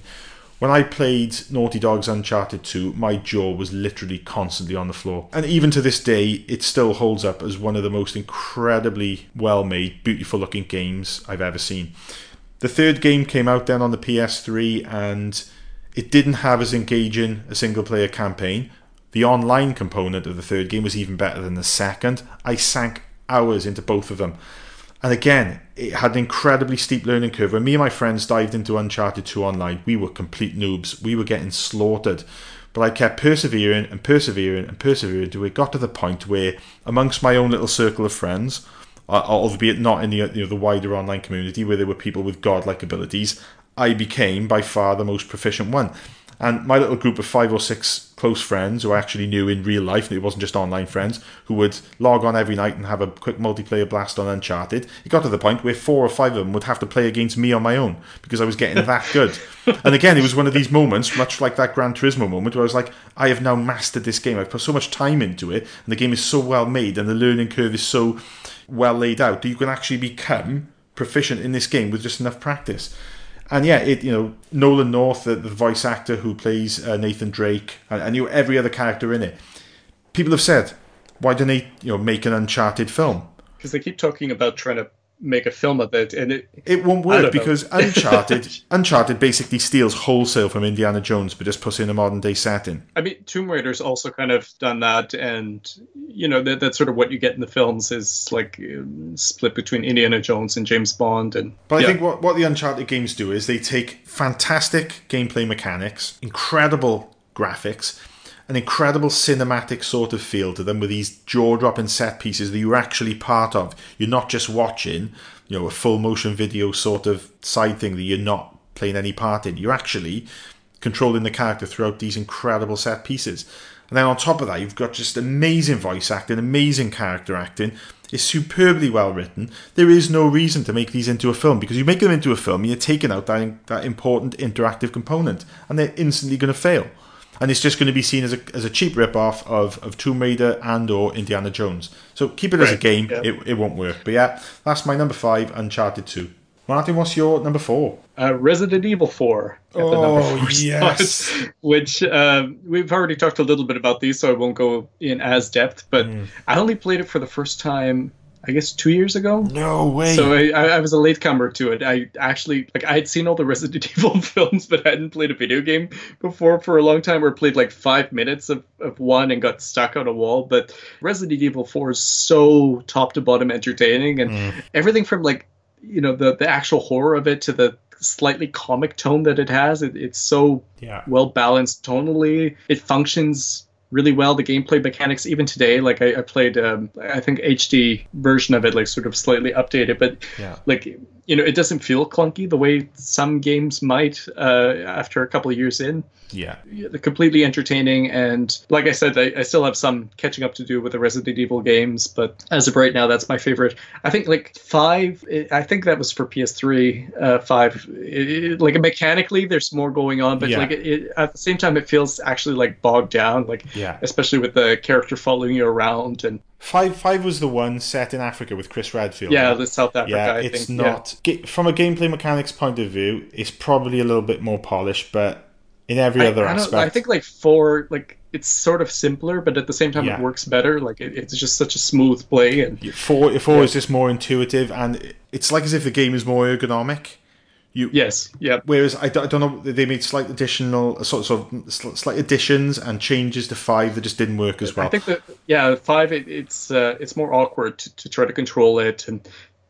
When I played Naughty Dog's Uncharted 2, my jaw was literally constantly on the floor. And even to this day, it still holds up as one of the most incredibly well made, beautiful looking games I've ever seen. The third game came out then on the PS3 and it didn't have as engaging a single player campaign. The online component of the third game was even better than the second. I sank hours into both of them. And again, it had an incredibly steep learning curve. When me and my friends dived into Uncharted 2 online, we were complete noobs. We were getting slaughtered. But I kept persevering and persevering and persevering until it got to the point where, amongst my own little circle of friends, albeit not in the, you know, the wider online community where there were people with godlike abilities, I became by far the most proficient one. And my little group of five or six close friends who I actually knew in real life, and it wasn't just online friends, who would log on every night and have a quick multiplayer blast on Uncharted, it got to the point where four or five of them would have to play against me on my own because I was getting that good. and again, it was one of these moments, much like that Gran Turismo moment, where I was like, I have now mastered this game. I've put so much time into it, and the game is so well made, and the learning curve is so well laid out that you can actually become proficient in this game with just enough practice. And yeah, it you know Nolan North, the, the voice actor who plays uh, Nathan Drake, and, and you know, every other character in it. People have said, why don't they you know make an Uncharted film? Because they keep talking about trying to make a film of it, and it It won't work because Uncharted Uncharted basically steals wholesale from Indiana Jones, but just puts in a modern day setting. I mean, Tomb Raider's also kind of done that, and you know that, that's sort of what you get in the films is like um, split between Indiana Jones and James Bond, and But yeah. I think what, what the Uncharted games do is they take fantastic gameplay mechanics, incredible graphics, an incredible cinematic sort of feel to them with these jaw dropping set pieces that you're actually part of. You're not just watching, you know, a full motion video sort of side thing that you're not playing any part in. You're actually controlling the character throughout these incredible set pieces. And then on top of that, you've got just amazing voice acting, amazing character acting. It's superbly well written. There is no reason to make these into a film because you make them into a film, you're taking out that, that important interactive component, and they're instantly going to fail. And it's just going to be seen as a, as a cheap rip-off of, of Tomb Raider and or Indiana Jones. So keep it as a game. yeah. It, it won't work. But yeah, that's my number five, Uncharted 2. Martin, what's your number four? uh, Resident Evil 4 at the Oh, yes. spot, which um, we've already talked a little bit about these, so I won't go in as depth. But Hmm. I only played it for the first time, I guess, two years ago. No way. So I, I I was a latecomer to it. I actually like I had seen all the Resident Evil films, but I hadn't played a video game before for a long time, or played like five minutes of, of one and got stuck on a wall. But Resident Evil Four is so top to bottom entertaining, and mm. everything from like you know the the actual horror of it to the slightly comic tone that it has. It, it's so yeah. well balanced tonally. It functions really well. The gameplay mechanics, even today, like I, I played, um, I think HD version of it, like sort of slightly updated, but Yeah. like you know, it doesn't feel clunky the way some games might uh, after a couple of years in. Yeah. Completely entertaining, and like I said, I, I still have some catching up to do with the Resident Evil games, but as of right now, that's my favorite. I think like five, I think that was for PS3. Uh, five, it, it- like mechanically, there's more going on, but Yeah. like it, it, at the same time, it feels actually like bogged down, like Yeah. especially with the character following you around, and Five five was the one set in Africa with Chris Redfield. yeah, the South Africa. Yeah, I it's think, not ga- from a gameplay mechanics point of view. It's probably a little bit more polished, but in every other I, don't- aspect, I think like four, like it's sort of simpler, but at the same time, Yeah. it works better. Like it, it's just such a smooth play, and four four is just more intuitive, and it's like as if the game is more ergonomic. You yes, yeah, Whereas I don't, I don't know, they made slight additional sort sort of slight additions and changes to five that just didn't work as well. I think that yeah, five it, it's uh, it's more awkward to, to try to control it, and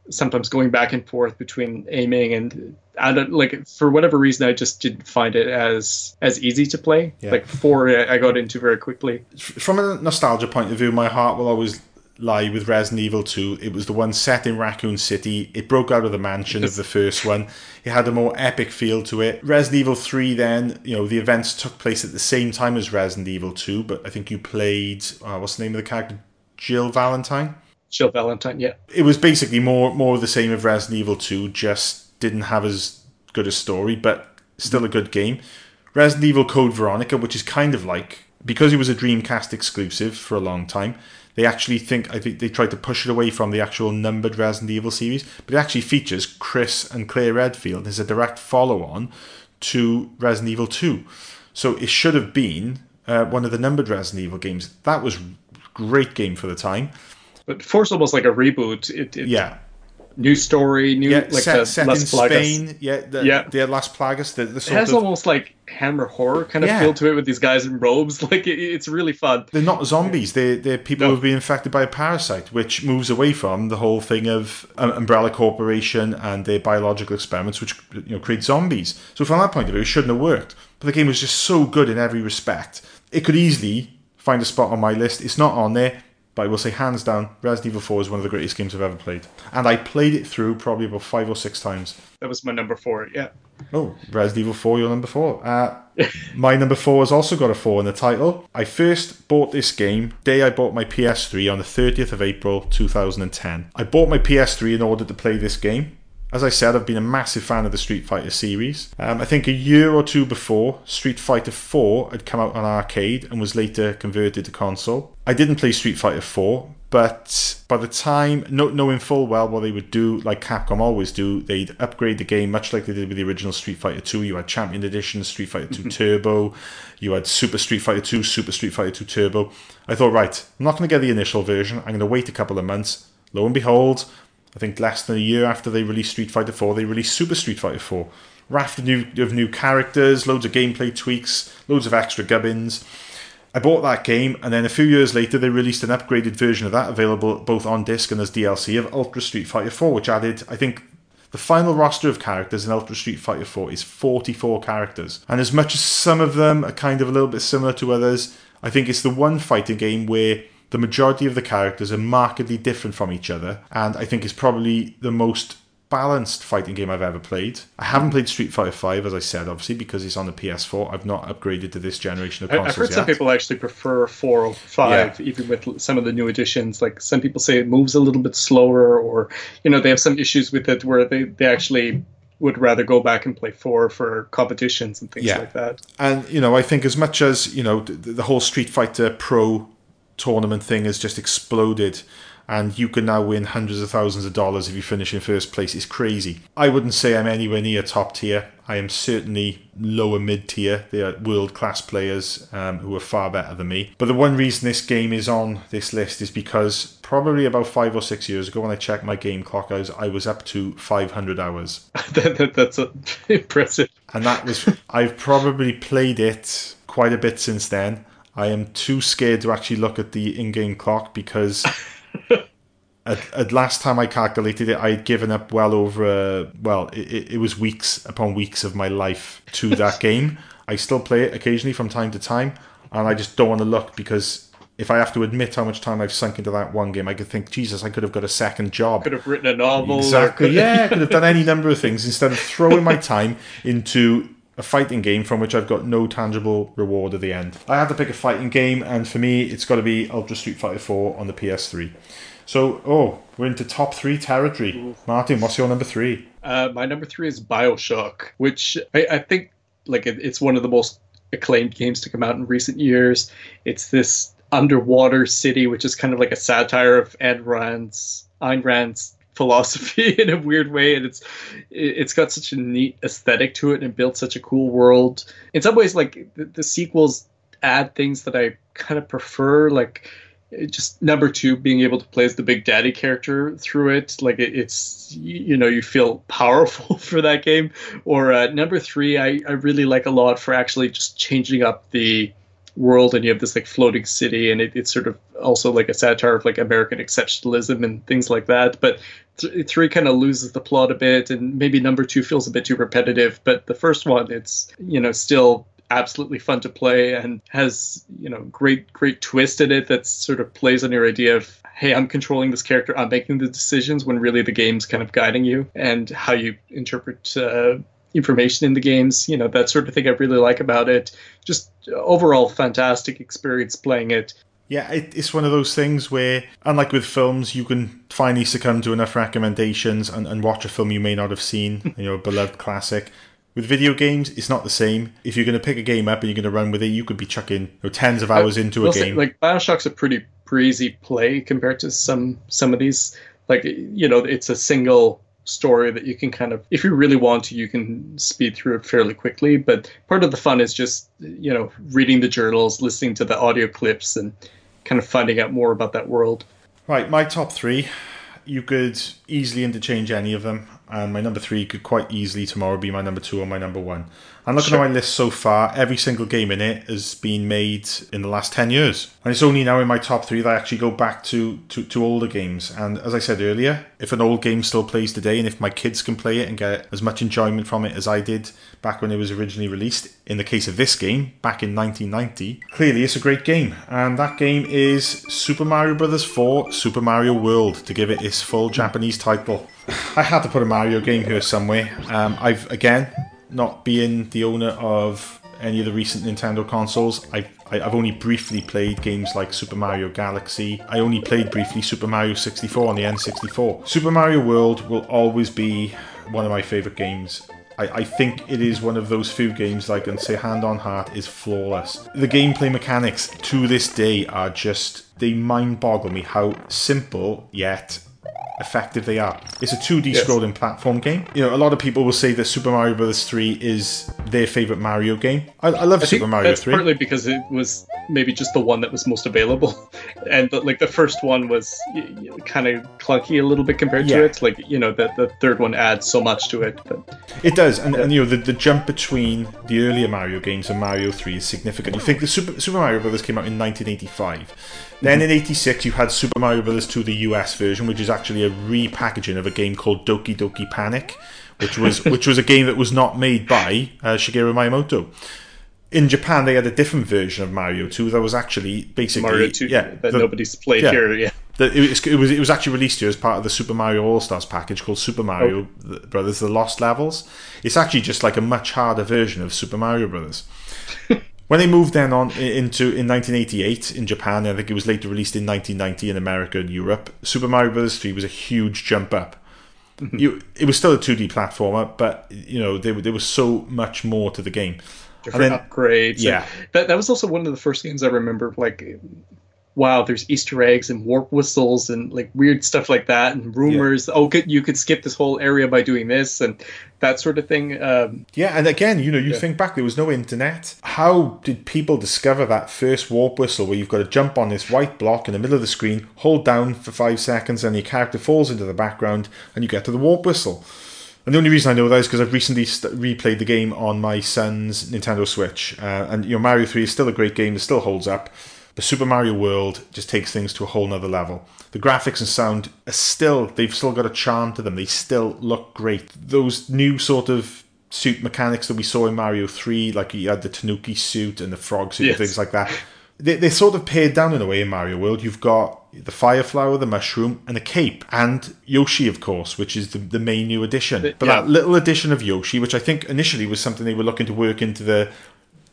sometimes going back and forth between aiming and I don't like for whatever reason I just didn't find it as as easy to play. Yeah. Like four, I got into very quickly. From a nostalgia point of view, my heart will always lie with Resident Evil 2. It was the one set in Raccoon City. It broke out of the mansion of the first one. It had a more epic feel to it. Resident Evil 3, then, you know, the events took place at the same time as Resident Evil 2, but I think you played, uh, what's the name of the character? Jill Valentine? Jill Valentine, yeah. It was basically more more of the same of Resident Evil 2, just didn't have as good a story, but still a good game. Resident Evil Code Veronica, which is kind of like because it was a Dreamcast exclusive for a long time, they actually think I think they tried to push it away from the actual numbered Resident Evil series, but it actually features Chris and Claire Redfield as a direct follow-on to Resident Evil 2. So it should have been uh, one of the numbered Resident Evil games. That was great game for the time. But Force almost like a reboot. It, it Yeah, new story, new yeah. like set, the set in Plagas. Spain. Yeah, the, Yeah. the Las Plagas. The, the It has of almost like Hammer horror kind of Yeah. feel to it with these guys in robes. Like it, it's really fun. they're not zombies. They're, they're people No. who've been infected by a parasite, which moves away from the whole thing of um, Umbrella Corporation and their biological experiments, which you know create zombies. So from that point of view, it shouldn't have worked. But the game was just so good in every respect. It could easily find a spot on my list. It's not on there, but I will say hands down, Resident Evil 4 is one of the greatest games I've ever played, and I played it through probably about five or six times. That was my number four. Yeah. Oh, Resident Evil 4, your number 4. Uh, my number 4 has also got a 4 in the title. I first bought this game day I bought my PS3 on the 30th of April 2010. I bought my PS3 in order to play this game. As I said, I've been a massive fan of the Street Fighter series. Um, I think a year or two before, Street Fighter 4 had come out on arcade and was later converted to console. I didn't play Street Fighter 4, but by the time, no, knowing full well what they would do, like Capcom always do, they'd upgrade the game much like they did with the original Street Fighter 2. You had Champion Edition, Street Fighter 2 Turbo, you had Super Street Fighter 2, Super Street Fighter 2 Turbo. I thought, right, I'm not going to get the initial version, I'm going to wait a couple of months. Lo and behold, I think less than a year after they released Street Fighter 4, they released Super Street Fighter 4. Raft of new, of new characters, loads of gameplay tweaks, loads of extra gubbins. I bought that game, and then a few years later, they released an upgraded version of that, available both on disc and as DLC of Ultra Street Fighter 4, which added, I think, the final roster of characters in Ultra Street Fighter 4 is 44 characters. And as much as some of them are kind of a little bit similar to others, I think it's the one fighting game where the majority of the characters are markedly different from each other, and I think it's probably the most balanced fighting game I've ever played. I haven't played Street Fighter 5, as I said, obviously, because it's on the PS4. I've not upgraded to this generation of consoles I've heard yet. some people actually prefer four or five, even with some of the new additions. Like some people say it moves a little bit slower, or you know they have some issues with it where they they actually would rather go back and play four for competitions and things Yeah. like that. And you know, I think as much as you know, the, the whole Street Fighter Pro tournament thing has just exploded, and you can now win hundreds of thousands of dollars if you finish in first place. It's crazy. I wouldn't say I'm anywhere near top tier. I am certainly lower mid tier. They are world class players um, who are far better than me. But the one reason this game is on this list is because probably about five or six years ago, when I checked my game clock, I was I was up to 500 hours that, that, that's impressive. and that was I've probably played it quite a bit since then. I am too scared to actually look at the in-game clock because at, at last time I calculated it, I had given up well over uh, well, it, it- was weeks upon weeks of my life to that game. I still play it occasionally from time to time, and I just don't want to look because. If I have to admit how much time I've sunk into that one game, I could think, Jesus, I could have got a second job. Could have written a novel. Exactly. Yeah, I could have done any number of things instead of throwing my time into a fighting game from which I've got no tangible reward at the end. I had to pick a fighting game, and for me, it's got to be Ultra Street Fighter 4 on the PS3. So, oh, we're into top three territory. Martin, what's your number three? Uh, my number three is Bioshock, which I, I think like it, it's one of the most acclaimed games to come out in recent years. It's this underwater city, which is kind of like a satire of Ayn Rand's Ayn Rand's philosophy in a weird way, and it's it- it's got such a neat aesthetic to it and built such a cool world. In some ways, like the, the sequels add things that I kind of prefer, like just number two being able to play as the big daddy character through it. Like it, it's you, you know you feel powerful for that game. Or uh, number three I, I really like a lot for actually just changing up the world and you have this like floating city and it, it's sort of also like a satire of like american exceptionalism and things like that. But th- three kind of loses the plot a bit and maybe number two feels a bit too repetitive but the first one it's you know still absolutely fun to play and has you know great great twist in it that sort of plays on your idea of hey, I'm controlling this character, I'm making the decisions when really the game's kind of guiding you and how you interpret uh, information in the games. You know, that sort of thing I really like about it. Just overall fantastic experience playing it. Yeah, it, it's one of those things where, unlike with films, you can finally succumb to enough recommendations and, and watch a film you may not have seen, you know, a beloved classic. With video games, it's not the same. If you're going to pick a game up and you're going to run with it, you could be chucking you know, tens of uh, hours into a say, game. like Bioshock's a pretty breezy play compared to some some of these. Like you know, it's a single story that you can kind of, if you really want to, you can speed through it fairly quickly. But part of the fun is just you know reading the journals, listening to the audio clips, and kind of finding out more about that world. Right, my top three, you could easily interchange any of them, and my number three could quite easily tomorrow be my number two or my number one. And looking Sure. at my list so far, every single game in it has been made in the last 10 years. And it's only now in my top three that I actually go back to, to, to older games. And as I said earlier, if an old game still plays today, and if my kids can play it and get as much enjoyment from it as I did back when it was originally released, in the case of this game, back in 1990, clearly it's a great game. And that game is Super Mario Bros. 4 Super Mario World, to give it its full Japanese title. I had to put a Mario game here somewhere. Um, I've, again, not being the owner of any of the recent Nintendo consoles, I've, I've only briefly played games like Super Mario Galaxy. I only played briefly Super Mario 64 on the N64. Super Mario World will always be one of my favourite games. I, I think it is one of those few games I can say hand on heart is flawless. The gameplay mechanics to this day are just, they mind boggle me how simple yet effective they are. It's a 2D Yes. scrolling platform game. You know, a lot of people will say that Super Mario Bros. 3 is their favourite Mario game. I, I love I Super Mario that's 3. partly because it was maybe just the one that was most available, and the, like the first one was kind of clunky a little bit compared Yeah. to it. Like you know, the the third one adds so much to it. But It does, and, and you know the, the jump between the earlier Mario games and Mario Three is significant. You think the Super, Super Mario Brothers came out in 1985, then in '86 you had Super Mario Brothers 2, the US version, which is actually a repackaging of a game called Doki Doki Panic, which was which was a game that was not made by uh, Shigeru Miyamoto. In Japan, they had a different version of Mario 2 that was actually basically Mario Two, yeah, that the- nobody's played yeah. here. Yeah, that it was, it was it was actually released here as part of the Super Mario All Stars package called Super Mario Brothers: The Lost Levels. It's actually just like a much harder version of Super Mario Brothers. When they moved then on into in 1988 in Japan, I think it was later released in 1990 in America and Europe. Super Mario Brothers 3 was a huge jump up. Mm-hmm. You, it was still a 2D platformer, but you know there, there was so much more to the game. different then- upgrades. and yeah. that that was also one of the first games I remember. Like, wow, there's Easter eggs and warp whistles and like weird stuff like that, and rumors. Oh, could, you could skip this whole area by doing this and that sort of thing. Um, Yeah, and again, you know, you Yeah. think back, there was no internet. How did people discover that first warp whistle where you've got to jump on this white block in the middle of the screen, hold down for five seconds, and your character falls into the background, and you get to the warp whistle? And the only reason I know that is because I've recently st- replayed the game on my son's Nintendo Switch, uh, and you know, Mario Three is still a great game; it still holds up. But Super Mario World just takes things to a whole nother level. The graphics and sound are still, they've still got a charm to them. They still look great. Those new sort of suit mechanics that we saw in Mario 3, like you had the Tanuki suit and the frog suit Yes. and things like that, they, they're sort of pared down in a way in Mario World. You've got the fire flower, the mushroom, and the cape, and Yoshi, of course, which is the, the main new addition. But yeah. that little addition of Yoshi, which I think initially was something they were looking to work into the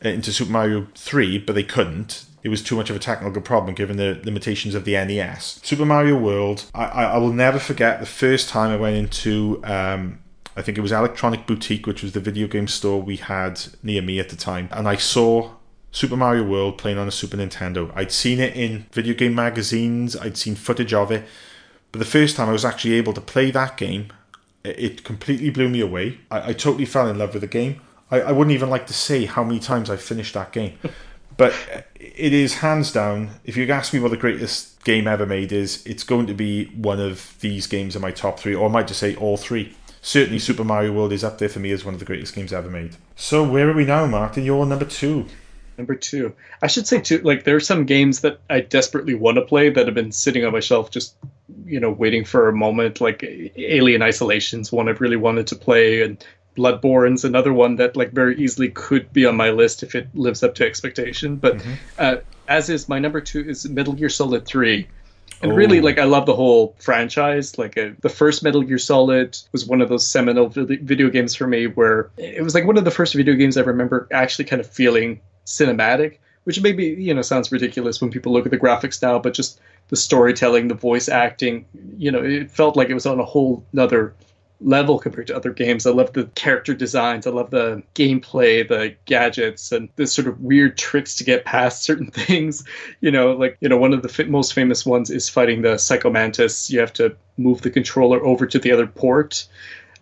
into Super Mario 3, but they couldn't. It was too much of a technical problem given the limitations of the NES. Super Mario World, I, I, will never forget the first time I went into, um, I think it was Electronic Boutique, which was the video game store we had near me at the time, and I saw Super Mario World playing on a Super Nintendo. I'd seen it in video game magazines, I'd seen footage of it, but the first time I was actually able to play that game, it it completely blew me away. I, I totally fell in love with the game. I, I wouldn't even like to say how many times I've finished that game. But it is hands down, if you ask me what the greatest game ever made is, it's going to be one of these games in my top three, or I might just say all three. Certainly, Super Mario World is up there for me as one of the greatest games ever made. So, where are we now, Martin? You're number two. Number two, I should say too. Like there are some games that I desperately want to play that have been sitting on my shelf, just you know, waiting for a moment. Like Alien Isolation's one I've really wanted to play, and Bloodborne's another one that like very easily could be on my list if it lives up to expectation. But uh, as is my number two is Metal Gear Solid Three. And really, Oh. like I love the whole franchise. Like uh, the first Metal Gear Solid was one of those seminal video games for me, where it was like one of the first video games I remember actually kind of feeling cinematic. Which maybe you know sounds ridiculous when people look at the graphics now, but just the storytelling, the voice acting, you know, it felt like it was on a whole another level compared to other games. I love the character designs. I love the gameplay, the gadgets, and the sort of weird tricks to get past certain things. You know, like you know, one of the f- most famous ones is fighting the Psycho Mantis. You have to move the controller over to the other port.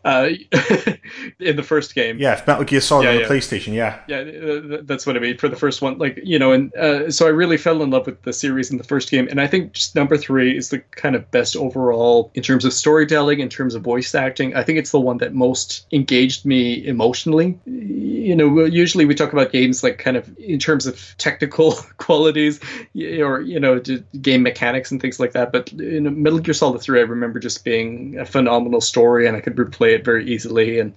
Uh, in the first game, Yeah, Metal Gear Solid Yeah, on the yeah. PlayStation. Yeah, yeah, that's what I mean for the first one. Like you know, and uh, so I really fell in love with the series in the first game, and I think just number three is the kind of best overall in terms of storytelling, in terms of voice acting. I think it's the one that most engaged me emotionally. You know, usually we talk about games like kind of in terms of technical qualities, or you know, game mechanics and things like that. But in Metal Gear Solid Three, I remember just being a phenomenal story, and I could replay it very easily and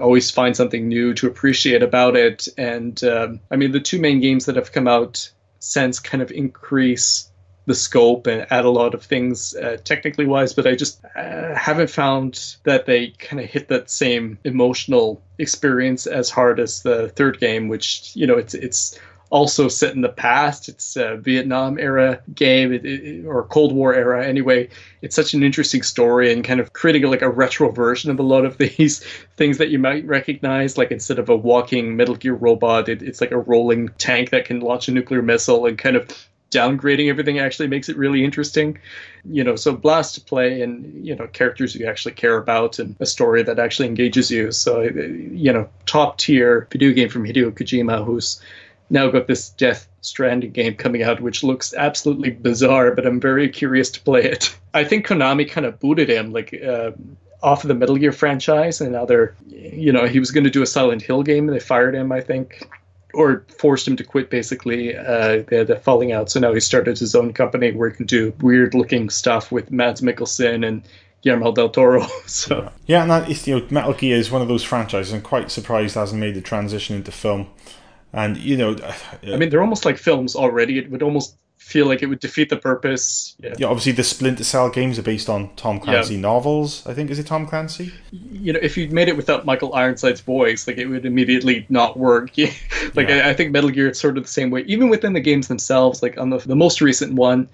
always find something new to appreciate about it. And um, I mean, the two main games that have come out since kind of increase the scope and add a lot of things uh, technically wise, but I just uh, haven't found that they kind of hit that same emotional experience as hard as the third game, which you know it's it's also set in the past. It's a Vietnam era game it, it, or Cold War era anyway. It's such an interesting story and kind of creating like a retro version of a lot of these things that you might recognize. Like instead of a walking Metal Gear robot, it, it's like a rolling tank that can launch a nuclear missile and kind of downgrading everything actually makes it really interesting you know so blast to play and you know characters you actually care about and a story that actually engages you so you know top tier video game from hideo kojima who's now got this death stranding game coming out which looks absolutely bizarre but i'm very curious to play it i think konami kind of booted him like uh, off of the metal gear franchise and now they're you know he was going to do a silent hill game and they fired him i think or forced him to quit basically uh they had a falling out so now he started his own company where he can do weird looking stuff with Mads Mikkelsen and Guillermo del Toro so yeah, and that is you know Metal Gear is one of those franchises. I'm quite surprised hasn't made the transition into film. And you know, I mean they're almost like films already it would almost feel like it would defeat the purpose yeah yeah, obviously the Splinter Cell games are based on Tom Clancy novels. I think is it Tom Clancy? you know if you'd made it without Michael Ironside's voice like it would immediately not work like Yeah. I, I think Metal Gear is sort of the same way even within the games themselves like on the, the most recent one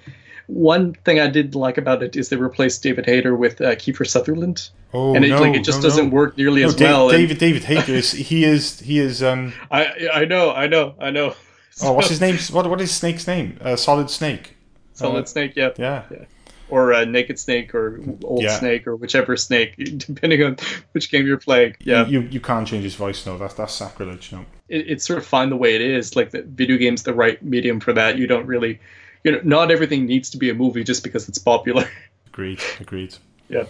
one thing I did like about it is they replaced David Hayter with uh, Kiefer Sutherland Oh and it no, like it just no, doesn't no. work nearly as well. and David David Hayter is he is he is um I I know, I know, I know. oh what's his name? What what is Snake's name? Uh, Solid Snake. Solid uh, Snake, yeah. Yeah. Or uh, Naked Snake, or Old Yeah. Snake, or whichever Snake, depending on which game you're playing. Yeah, You you can't change his voice. No, that's that's sacrilege. No. it, it's sort of fine the way it is. Like the video game's the right medium for that. You don't really, you know, not everything needs to be a movie just because it's popular. Agreed. Agreed. yeah.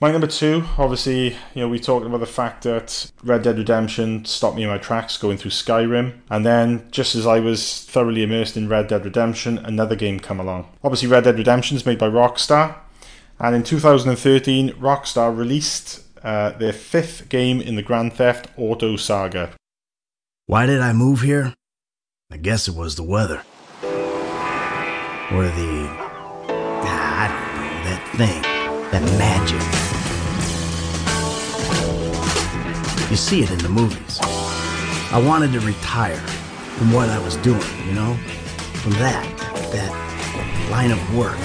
My number two, obviously, you know, we talked about the fact that Red Dead Redemption stopped me in my tracks going through Skyrim, and then just as I was thoroughly immersed in Red Dead Redemption, another game come along. Obviously, Red Dead Redemption is made by Rockstar, and in 2013, Rockstar released uh, their fifth game in the Grand Theft Auto saga. Why did I move here? I guess it was the weather. Or the. I don't know, that thing. That magic. You see it in the movies. I wanted to retire from what I was doing, you know? From that, that line of work.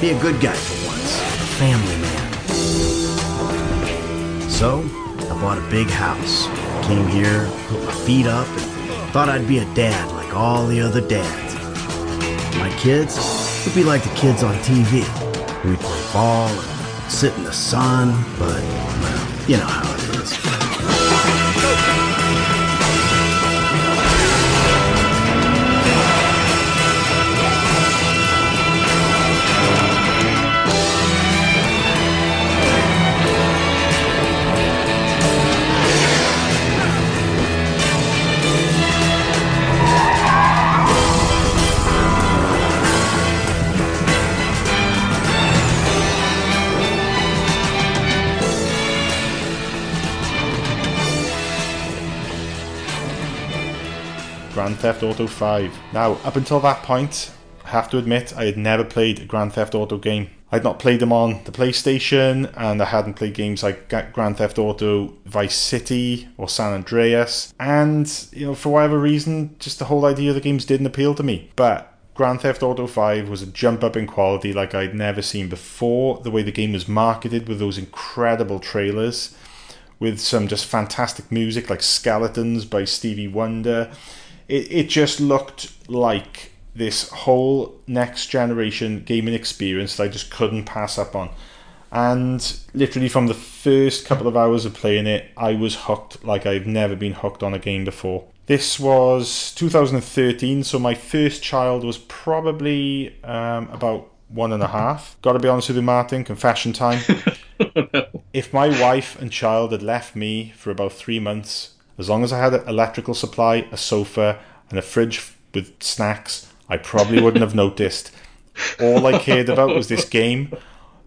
Be a good guy for once. A family man. So, I bought a big house. Came here, put my feet up, and thought I'd be a dad like all the other dads. My kids would be like the kids on TV. We'd play ball and sit in the sun, but, well, you know how it is. Grand Theft Auto 5. Now, up until that point, I have to admit, I had never played a Grand Theft Auto game. I'd not played them on the PlayStation, and I hadn't played games like Grand Theft Auto Vice City or San Andreas. And, you know, for whatever reason, just the whole idea of the games didn't appeal to me. But Grand Theft Auto 5 was a jump up in quality like I'd never seen before. The way the game was marketed with those incredible trailers, with some just fantastic music like Skeletons by Stevie Wonder. It, it just looked like this whole next generation gaming experience that I just couldn't pass up on. And literally from the first couple of hours of playing it, I was hooked like I've never been hooked on a game before. This was 2013, so my first child was probably um, about one and a half. Got to be honest with you, Martin, confession time. if my wife and child had left me for about three months, as long as I had an electrical supply, a sofa, and a fridge with snacks, I probably wouldn't have noticed. All I cared about was this game.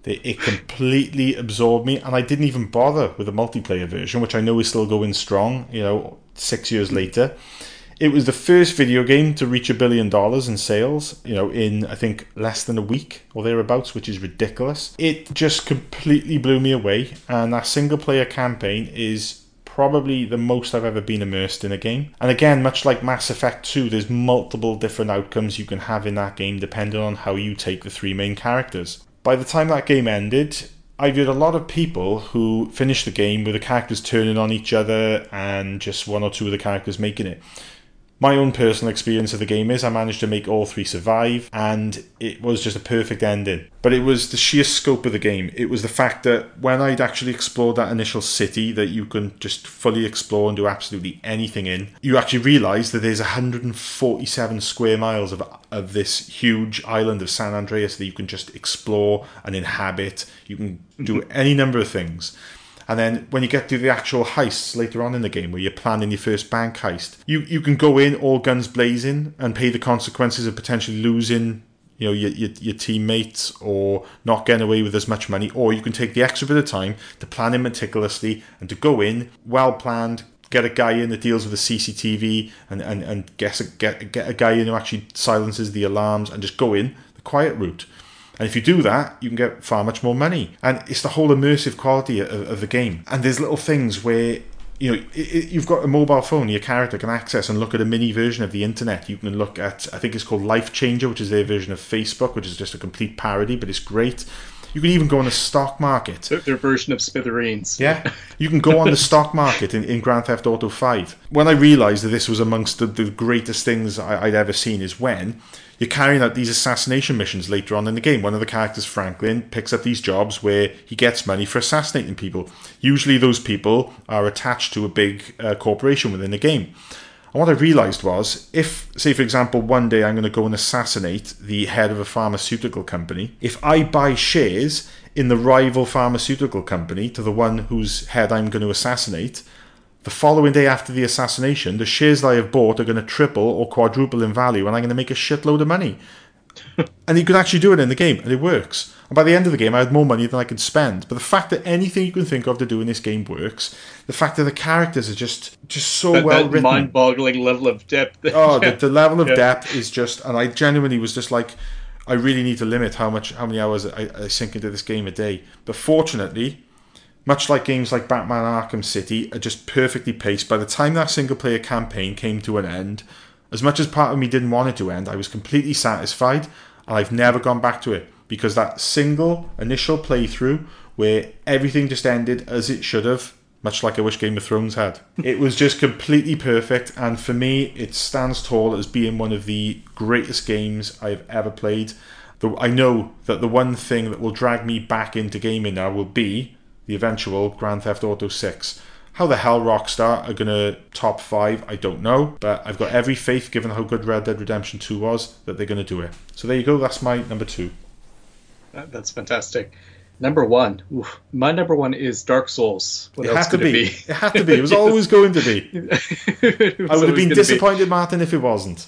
It completely absorbed me, and I didn't even bother with the multiplayer version, which I know is still going strong. You know, six years later, it was the first video game to reach a billion dollars in sales. You know, in I think less than a week or thereabouts, which is ridiculous. It just completely blew me away, and that single player campaign is probably the most I've ever been immersed in a game. And again, much like Mass Effect 2, there's multiple different outcomes you can have in that game depending on how you take the three main characters. By the time that game ended, I viewed a lot of people who finished the game with the characters turning on each other and just one or two of the characters making it. My own personal experience of the game is I managed to make all three survive, and it was just a perfect ending. But it was the sheer scope of the game. It was the fact that when I'd actually explored that initial city that you can just fully explore and do absolutely anything in, you actually realise that there's 147 square miles of, of this huge island of San Andreas that you can just explore and inhabit. You can do mm-hmm. any number of things. And then when you get to the actual heists later on in the game, where you're planning your first bank heist, you, you can go in all guns blazing and pay the consequences of potentially losing, you know, your, your your teammates or not getting away with as much money, or you can take the extra bit of time to plan it meticulously and to go in well planned. Get a guy in that deals with the CCTV and, and, and get, a, get, get a guy in who actually silences the alarms and just go in the quiet route. And if you do that, you can get far much more money. And it's the whole immersive quality of, of the game. And there's little things where you know you've got a mobile phone your character can access and look at a mini version of the internet you can look at i think it's called life changer which is their version of facebook which is just a complete parody but it's great you can even go on the stock market Their, version of Smithereens. yeah, you can go on the stock market in, in Grand Theft Auto 5. When I realised that this was amongst the, the greatest things I, I'd ever seen, is when you're carrying out these assassination missions later on in the game. One of the characters, Franklin, picks up these jobs where he gets money for assassinating people. Usually, those people are attached to a big uh, corporation within the game. And what I realised was, if, say, for example, one day I'm going to go and assassinate the head of a pharmaceutical company, if I buy shares in the rival pharmaceutical company to the one whose head I'm going to assassinate, the following day after the assassination, the shares that I have bought are going to triple or quadruple in value, and I'm going to make a shitload of money. and you can actually do it in the game, and it works. And by the end of the game, I had more money than I could spend. But the fact that anything you can think of to do in this game works, the fact that the characters are just just so That, well that written. mind-boggling level of depth. oh, the, the level of Yeah. depth is just, and I genuinely was just like, I really need to limit how much, how many hours I, I sink into this game a day. But fortunately, much like games like Batman Arkham City are just perfectly paced. By the time that single player campaign came to an end, as much as part of me didn't want it to end, I was completely satisfied, and I've never gone back to it because that single initial playthrough where everything just ended as it should have, much like I wish Game of Thrones had. it was just completely perfect, and for me, it stands tall as being one of the greatest games I've ever played. I know that the one thing that will drag me back into gaming now will be the eventual Grand Theft Auto 6. How the hell Rockstar are going to top five, I don't know, but I've got every faith, given how good Red Dead Redemption 2 was, that they're going to do it. So there you go, that's my number two. That- That's fantastic. Number one. Oof. My number one is Dark Souls. What It had to could be. it had to be. It was always going to be. be? I would have been disappointed, Martin, if it wasn't.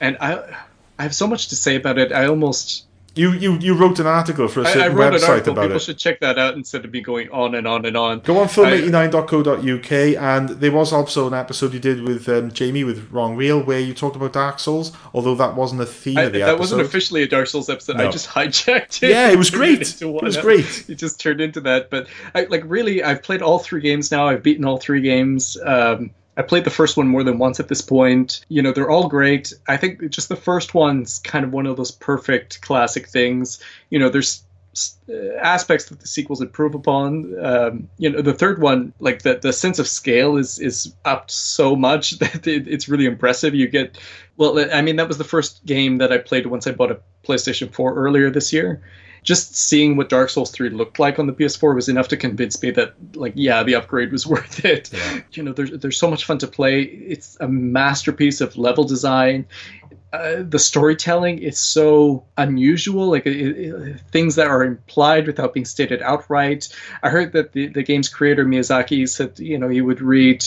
and I, I have so much to say about it. I almost You you you wrote an article for a certain I wrote an article. about People it. should check that out instead of me going on and on and on. Go on I- film89.co.uk, and there was also an episode you did with um, Jamie with Wrong Reel where you talked about Dark Souls, although that wasn't a theme I, of the that episode. That wasn't officially a Dark Souls episode. No. I just hijacked it. Yeah, it was great. into It was great. It just turned into that. But I like really, I've played all three games now. I've beaten all three games. Um, I played the first one more than once at this point. You know, they're all great. I think just the first one's kind of one of those perfect classic things. You know, there's uh, aspects that the sequels improve upon. Um, you know, the third one, like the the sense of scale is is upped so much that it, it's really impressive. You get, well, I mean, that was the first game that I played once I bought a PlayStation 4 earlier this year. Just seeing what Dark Souls 3 looked like on the PS4 was enough to convince me that, like, yeah, the upgrade was worth it. You know, there's there's so much fun to play. It's a masterpiece of level design uh, the storytelling is so unusual like it, it, things that are implied without being stated outright i heard that the, the game's creator miyazaki said you know he would read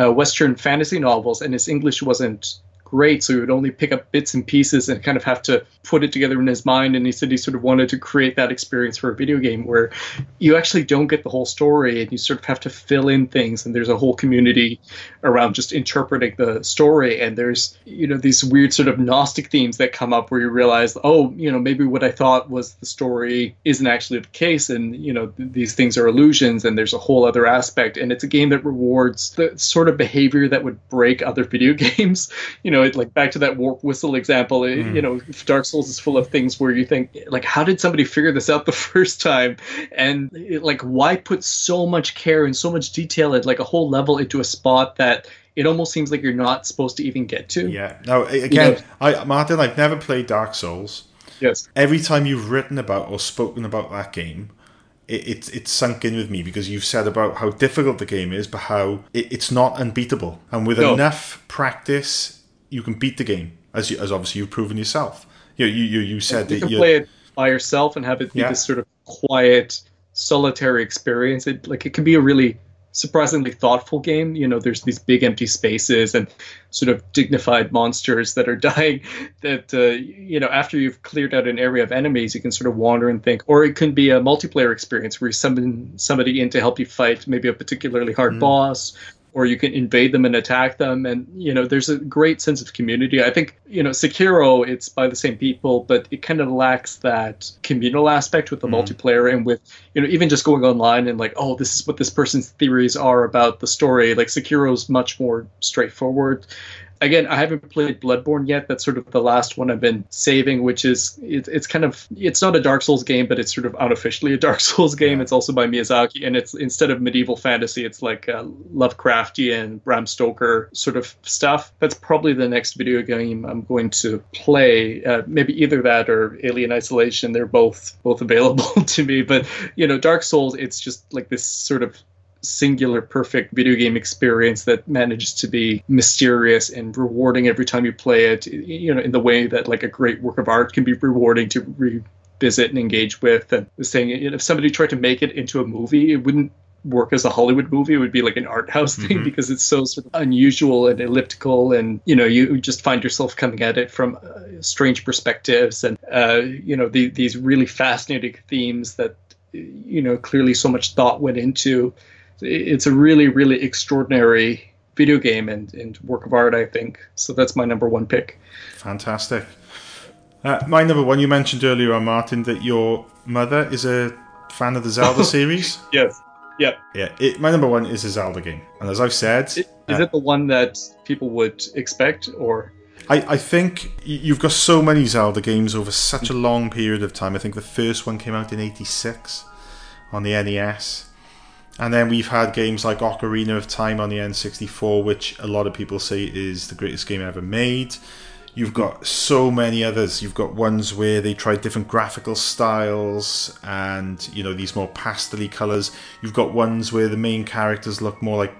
uh, western fantasy novels and his english wasn't great so he would only pick up bits and pieces and kind of have to put it together in his mind and he said he sort of wanted to create that experience for a video game where you actually don't get the whole story and you sort of have to fill in things and there's a whole community around just interpreting the story and there's you know these weird sort of gnostic themes that come up where you realize oh you know maybe what i thought was the story isn't actually the case and you know th- these things are illusions and there's a whole other aspect and it's a game that rewards the sort of behavior that would break other video games you know it, like back to that warp whistle example it- you hmm. know dark souls is full of things where you think like how did somebody figure this out the first time and it, like why put so much care and so much detail and like a whole level into a spot that it almost seems like you're not supposed to even get to Yeah. No, again, know- I Martin, I've never played Dark Souls. yes Every time you've written about or spoken about that game, it, it's it's sunk in with me because you've said about how difficult the game is, but how it, it's not unbeatable, and with No. enough practice, you can beat the game, as you, as obviously you've proven yourself. You you you, you said that you that can you play it by yourself and have it be Yeah. this sort of quiet solitary experience it like it can be a really surprisingly thoughtful game you know there's these big empty spaces and sort of dignified monsters that are dying that uh, you know after you've cleared out an area of enemies you can sort of wander and think or it can be a multiplayer experience where you summon somebody in to help you fight maybe a particularly hard boss or you can invade them and attack them. And you know there's a great sense of community. I think you know sekiro it's by the same people but it kind of lacks that communal aspect with the mm-hmm. multiplayer and with you know even just going online and like oh this is what this person's theories are about the story. Like sekiro's much more straightforward again, I haven't played Bloodborne yet. That's sort of the last one I've been saving, which is it, it's kind of it's not a Dark Souls game, but it's sort of unofficially a Dark Souls game. It's also by Miyazaki, and it's instead of medieval fantasy, it's like uh, Lovecraftian, Bram Stoker sort of stuff. That's probably the next video game I'm going to play. Uh, maybe either that or Alien Isolation. They're both both available to me, but you know, Dark Souls, it's just like this sort of singular perfect video game experience that manages to be mysterious and rewarding every time you play it you know in the way that like a great work of art can be rewarding to revisit and engage with and the saying you know, if somebody tried to make it into a movie it wouldn't work as a Hollywood movie. It would be like an art house thing because it's so sort of unusual and elliptical, and you know you just find yourself coming at it from uh, strange perspectives, and uh, you know the, these really fascinating themes that you know clearly so much thought went into. It's a really really extraordinary video game and, and work of art, I think. So that's my number one pick. Fantastic. Uh, my number one, you mentioned earlier on, Martin, that your mother is a fan of the Zelda series. Yes. Yeah. Yeah, it, my number one is a Zelda game. And as I've said, Is uh, it the one that people would expect, or I, I think you've got so many Zelda games over such a long period of time. I think the first one came out in 86 on the NES. And then we've had games like Ocarina of Time on the N64, which a lot of people say is the greatest game ever made. You've got so many others. You've got ones where they tried different graphical styles and, you know, these more pastely colours. You've got ones where the main characters look more like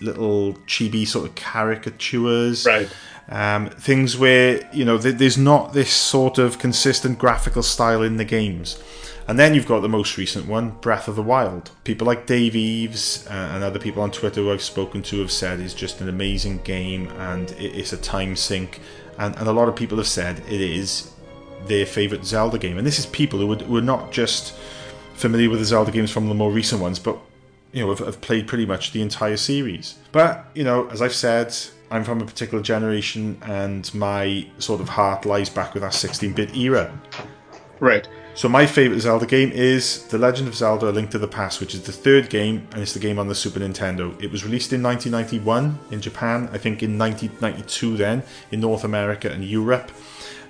little chibi sort of caricatures Right. um, things where you know th- there's not this sort of consistent graphical style in the games and then you've got the most recent one breath of the wild people like dave eves uh, and other people on twitter who i've spoken to have said it's just an amazing game and it, it's a time sink and, and a lot of people have said it is their favourite Zelda game. And this is people who are, who are not just familiar with the Zelda games from the more recent ones, but you know have, have played pretty much the entire series. But you know, as I've said, I'm from a particular generation, and my sort of heart lies back with that 16-bit era. Right. So my favourite Zelda game is The Legend of Zelda: A Link to the Past, which is the third game, and it's the game on the Super Nintendo. It was released in 1991 in Japan, I think in 1992 then in North America and Europe.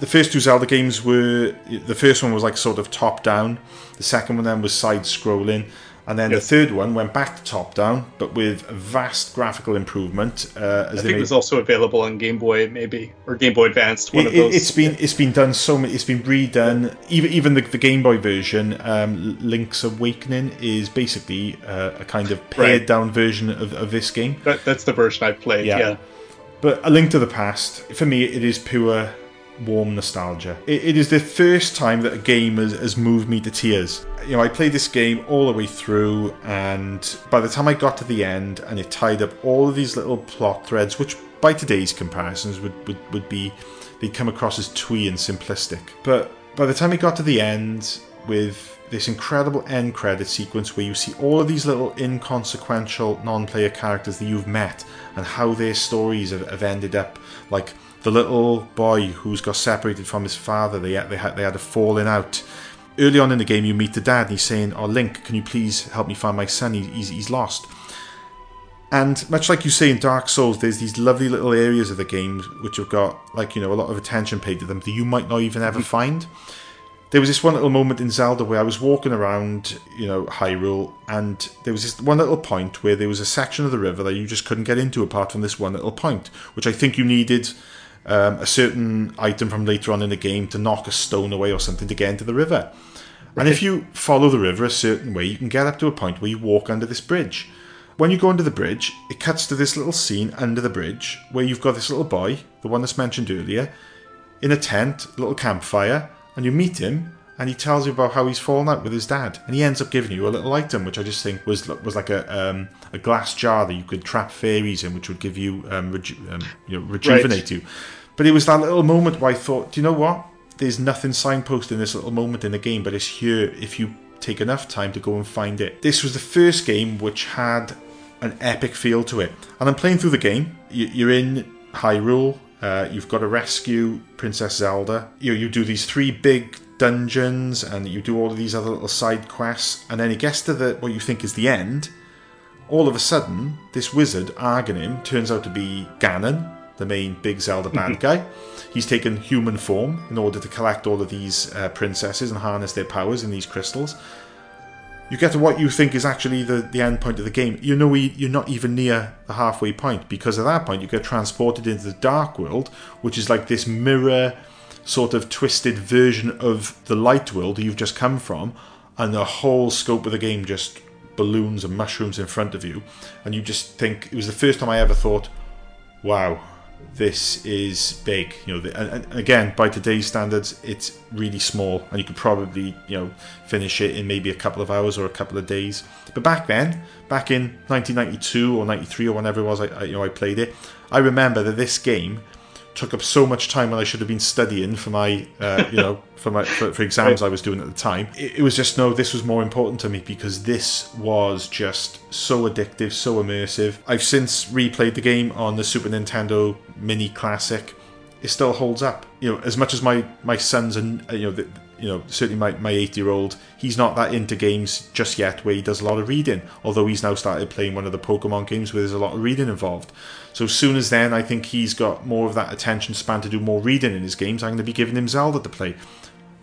The first two Zelda games were the first one was like sort of top down, the second one then was side scrolling, and then Yes. the third one went back to top down, but with vast graphical improvement. Uh, as I think it was also available on Game Boy, maybe, or Game Boy Advanced. One it, of those. It's been it's been done so many. It's been redone. Even even the, the Game Boy version, um, Link's Awakening, is basically uh, a kind of pared Right. down version of, of this game. That, that's the version I played. Yeah. Yeah. But A Link to the Past, for me, it is pure warm nostalgia. It, it is the first time that a game has, has moved me to tears. You know, I played this game all the way through, and by the time I got to the end, and it tied up all of these little plot threads, which by today's comparisons would, would, would be, they'd come across as twee and simplistic. But by the time it got to the end, with this incredible end credit sequence where you see all of these little inconsequential non-player characters that you've met and how their stories have, have ended up like the little boy who's got separated from his father they had, they had they had a falling out. Early on in the game you meet the dad and he's saying oh link can you please help me find my son? He, he's, he's lost. And much like you say in Dark Souls, there's these lovely little areas of the game which have got like you know a lot of attention paid to them that you might not even ever mm-hmm. find. There was this one little moment in Zelda where I was walking around, you know, Hyrule, and there was this one little point where there was a section of the river that you just couldn't get into apart from this one little point, which I think you needed um, a certain item from later on in the game to knock a stone away or something to get into the river. And if you follow the river a certain way, you can get up to a point where you walk under this bridge. When you go under the bridge, it cuts to this little scene under the bridge where you've got this little boy, the one that's mentioned earlier, in a tent, a little campfire, and you meet him, and he tells you about how he's fallen out with his dad, and he ends up giving you a little item, which I just think was was like a um, a glass jar that you could trap fairies in, which would give you um, reju- um, you know rejuvenate you. But it was that little moment where I thought, do you know what? There's nothing signposted in this little moment in the game, but it's here if you take enough time to go and find it. This was the first game which had an epic feel to it. And I'm playing through the game. You- You're in Hyrule. Uh, you've got to rescue Princess Zelda. You you do these three big dungeons, and you do all of these other little side quests. And then it gets to the what you think is the end. All of a sudden, this wizard Agahnim turns out to be Ganon, the main big Zelda bad guy. He's taken human form in order to collect all of these uh, princesses and harness their powers in these crystals you get to what you think is actually the, the end point of the game. You know you- you're not even near the halfway point because at that point you get transported into the dark world, which is like this mirror sort of twisted version of the light world you've just come from, and the whole scope of the game just balloons and mushrooms in front of you, and you just think it was the first time I ever thought, wow, this is big. You know, the, and, and again, by today's standards, it's really small, and you could probably, you know, finish it in maybe a couple of hours or a couple of days. But back then, back in 1992 or 93 or whenever it was, I, I you know, I played it. I remember that this game took up so much time when I should have been studying for my, uh, you know, for my for, for exams I was doing at the time. It, it was just no, this was more important to me because this was just so addictive, so immersive. I've since replayed the game on the Super Nintendo Mini Classic. It still holds up. You know, as much as my my sons and uh, you know, the, you know, certainly my my eight year old, he's not that into games just yet where he does a lot of reading. Although he's now started playing one of the Pokemon games where there's a lot of reading involved. So soon as then, I think he's got more of that attention span to do more reading in his games. I'm going to be giving him Zelda to play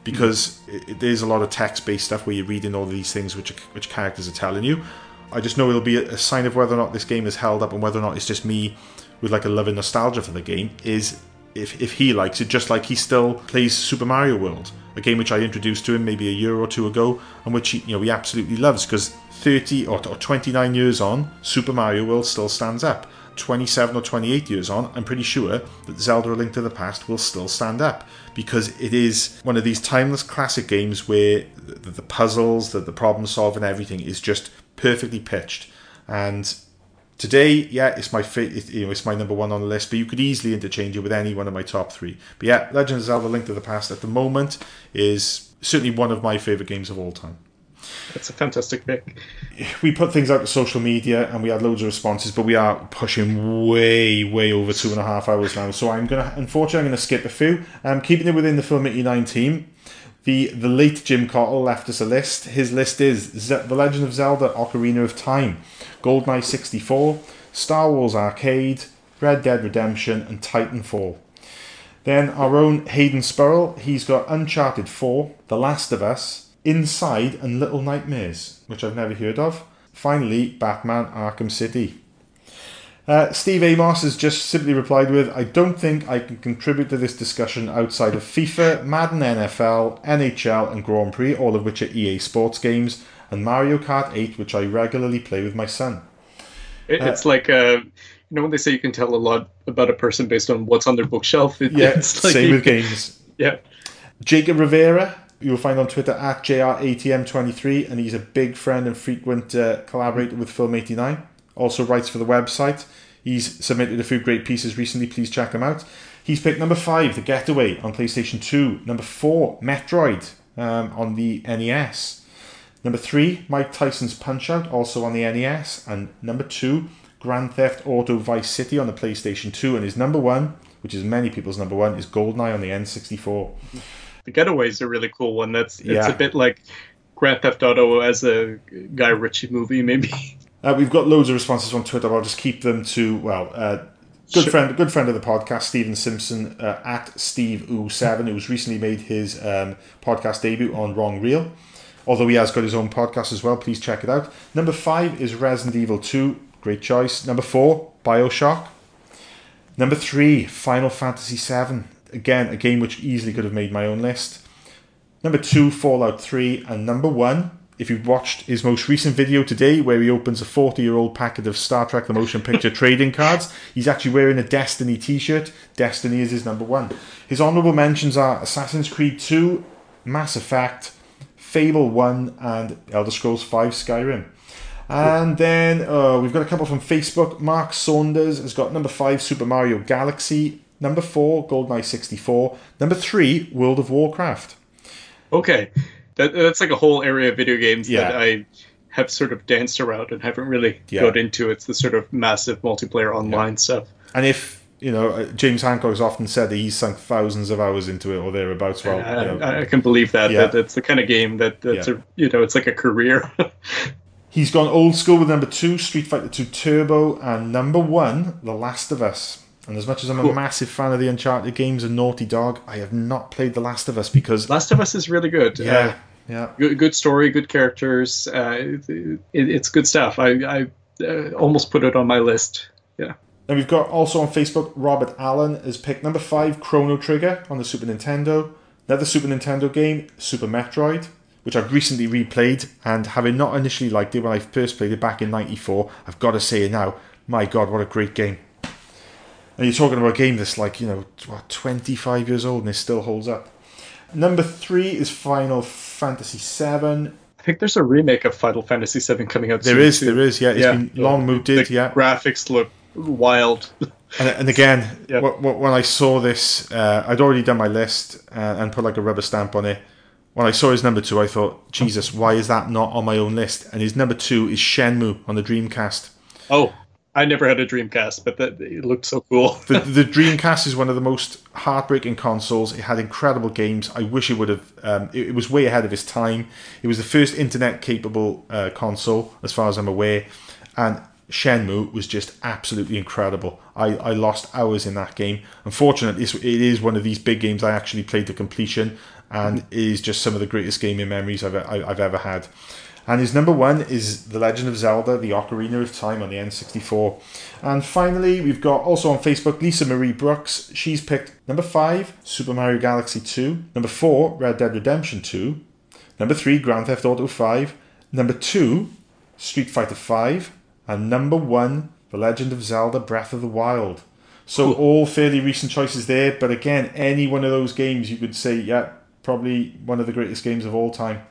because mm-hmm. it, it, there's a lot of text-based stuff where you're reading all these things which which characters are telling you. I just know it'll be a, a sign of whether or not this game is held up and whether or not it's just me with like a love and nostalgia for the game. Is if if he likes it, just like he still plays Super Mario World, a game which I introduced to him maybe a year or two ago, and which he, you know he absolutely loves because 30 or, or 29 years on, Super Mario World still stands up. 27 or 28 years on, I'm pretty sure that Zelda A Link to the Past will still stand up because it is one of these timeless classic games where the, the puzzles, the, the problem solving, everything is just perfectly pitched. And Today, yeah, it's my fa- it, you know it's my number one on the list, but you could easily interchange it with any one of my top three. But yeah, Legend of Zelda: Link to the Past at the moment is certainly one of my favorite games of all time. That's a fantastic pick. We put things out to social media and we had loads of responses, but we are pushing way, way over two and a half hours now. So I'm gonna, unfortunately, I'm gonna skip a few. I'm keeping it within the Film 89 team. The the late Jim Cottle left us a list. His list is Ze- The Legend of Zelda: Ocarina of Time, GoldenEye 64, Star Wars Arcade, Red Dead Redemption, and Titanfall. Then our own Hayden Spurrell, he's got Uncharted 4, The Last of Us, Inside, and Little Nightmares, which I've never heard of. Finally, Batman Arkham City. Uh, Steve Amos has just simply replied with, I don't think I can contribute to this discussion outside of FIFA, Madden NFL, NHL, and Grand Prix, all of which are EA Sports games, and Mario Kart 8, which I regularly play with my son. It, it's like uh, you know when they say you can tell a lot about a person based on what's on their bookshelf. It, Yeah, it's like same with games. Yeah, Jacob Rivera, you'll find on Twitter at JRATM23, and he's a big friend and frequent uh, collaborator with Film89. Also writes for the website. He's submitted a few great pieces recently. Please check them out. He's picked number five, The Getaway on PlayStation 2. Number four, Metroid um, on the NES. Number three, Mike Tyson's Punch Out, also on the NES. And number two, Grand Theft Auto Vice City on the PlayStation 2. And his number one, which is many people's number one, is GoldenEye on the N64. the Getaway is a really cool one. That's it's Yeah. a bit like Grand Theft Auto as a Guy Ritchie movie, maybe. Uh, we've got loads of responses on Twitter. I'll just keep them to well, uh, good Sure. friend, good friend of the podcast, Stephen Simpson uh, at Steve Oo Seven, who's recently made his um, podcast debut on Wrong Reel. Although he has got his own podcast as well, please check it out. Number five is Resident Evil Two, great choice. Number four, Bioshock. Number three, Final Fantasy Seven. Again, a game which easily could have made my own list. Number two, Fallout 3. And number one, if you've watched his most recent video today, where he opens a 40 year old packet of Star Trek The Motion Picture trading cards, he's actually wearing a Destiny t shirt. Destiny is his number one. His honourable mentions are Assassin's Creed 2, Mass Effect, Fable 1, and Elder Scrolls 5 Skyrim. And then uh, we've got a couple from Facebook. Mark Saunders has got number five, Super Mario Galaxy. Number four, GoldenEye 64. Number three, World of Warcraft. Okay, that, that's like a whole area of video games Yeah. that I have sort of danced around and haven't really Yeah. got into. It's the sort of massive multiplayer online stuff. And if, you know, uh, James Hancock has often said that he's sunk thousands of hours into it or thereabouts. Well, I, you know, I- I can believe that. Yeah. that that's the kind of game that that's Yeah. a you know it's like a career. he's gone old school with number two, Street Fighter 2 Turbo, and number one, The Last of Us. And as much as I'm a massive fan of the Uncharted games and Naughty Dog, I have not played The Last of Us because. Last of Us is really good. yeah, Uh, yeah. good, good story, good characters. Uh, it, it, it's good stuff. I, I uh, almost put it on my list. Yeah. And we've got also on Facebook, Robert Allen has picked number five, Chrono Trigger on the Super Nintendo. Another Super Nintendo game, Super Metroid, which I've recently replayed. And having not initially liked it when I first played it back in '94, I've got to say it now. My God, what a great game! And you're talking about a game that's like you know what, 25 years old and it still holds up. Number three is Final Fantasy VII. I think there's a remake of Final Fantasy VII coming out There is, too. there is, yeah. It's Yeah. been long mooted, The yeah. graphics look wild. And, and again, Yeah. wh- wh- when I saw this, uh, I'd already done my list uh, and put like a rubber stamp on it. When I saw his number two, I thought, Jesus, why is that not on my own list? And his number two is Shenmue on the Dreamcast. oh, I never had a Dreamcast, but that it looked so cool. The, the Dreamcast is one of the most heartbreaking consoles. It had incredible games. I wish it would have. Um, it, it was way ahead of its time. It was the first internet-capable uh, console, as far as I'm aware, and Shenmue was just absolutely incredible. I, I lost hours in that game. Unfortunately, it's, it is one of these big games I actually played to completion, and it is just some of the greatest gaming memories I've, I've ever had. And his number one is The Legend of Zelda, The Ocarina of Time on the N64. And finally, we've got also on Facebook Lisa Marie Brooks. She's picked number five, Super Mario Galaxy 2. Number four, Red Dead Redemption 2. Number three, Grand Theft Auto 5. Number two, Street Fighter 5. And number one, The Legend of Zelda Breath of the Wild. So all fairly recent choices there, but again, any one of those games you could say, yeah, probably one of the greatest games of all time.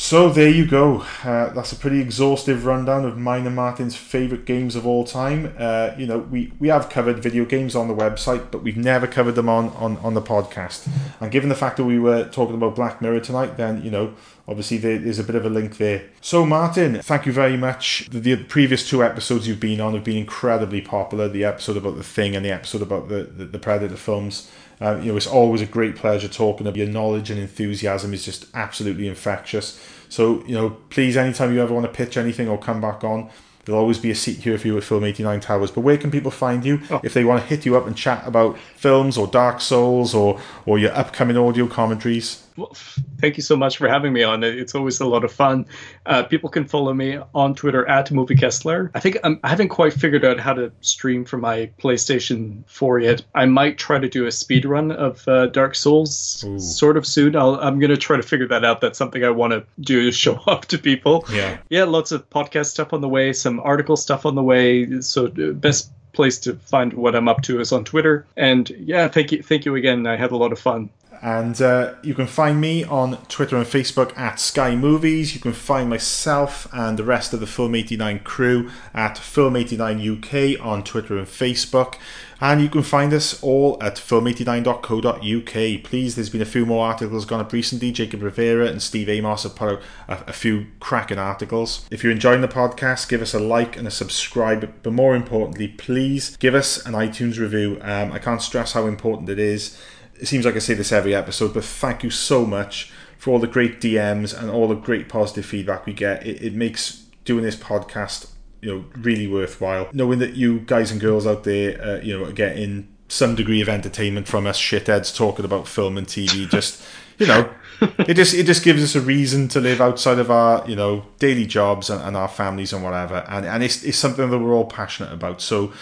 So there you go. Uh, that's a pretty exhaustive rundown of and Martin's favourite games of all time. Uh, you know, we, we have covered video games on the website, but we've never covered them on, on, on the podcast. And given the fact that we were talking about Black Mirror tonight, then, you know, obviously there, there's a bit of a link there. So, Martin, thank you very much. The, the previous two episodes you've been on have been incredibly popular. The episode about The Thing and the episode about the, the, the Predator films. Um, you know, it's always a great pleasure talking about your knowledge and enthusiasm is just absolutely infectious. So, you know, please, anytime you ever want to pitch anything or come back on, there'll always be a seat here for you at Film 89 Towers. But where can people find you if they want to hit you up and chat about films or Dark Souls or, or your upcoming audio commentaries? Well, thank you so much for having me on. It's always a lot of fun. Uh, people can follow me on Twitter at Movie Kessler. I think I'm, I haven't quite figured out how to stream from my PlayStation 4 yet. I might try to do a speed run of uh, Dark Souls Ooh. sort of soon. I'll, I'm going to try to figure that out. That's something I want to do to show off to people. Yeah. Yeah, lots of podcast stuff on the way, some article stuff on the way. So uh, best place to find what I'm up to is on Twitter. And yeah, thank you, thank you again. I had a lot of fun. And uh, you can find me on Twitter and Facebook at Sky Movies. You can find myself and the rest of the Film 89 crew at Film 89 UK on Twitter and Facebook. And you can find us all at film89.co.uk. Please, there's been a few more articles gone up recently. Jacob Rivera and Steve Amos have put out a, a few cracking articles. If you're enjoying the podcast, give us a like and a subscribe. But more importantly, please give us an iTunes review. Um, I can't stress how important it is it seems like I say this every episode, but thank you so much for all the great DMs and all the great positive feedback we get. It, it makes doing this podcast, you know, really worthwhile. Knowing that you guys and girls out there, uh, you know, are getting some degree of entertainment from us shitheads talking about film and TV, just you know, it just it just gives us a reason to live outside of our you know daily jobs and, and our families and whatever, and and it's it's something that we're all passionate about. So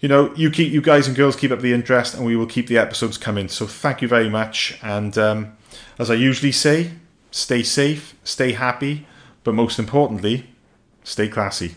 you know, you keep you guys and girls keep up the interest, and we will keep the episodes coming. So thank you very much, and um, as I usually say, stay safe, stay happy, but most importantly, stay classy.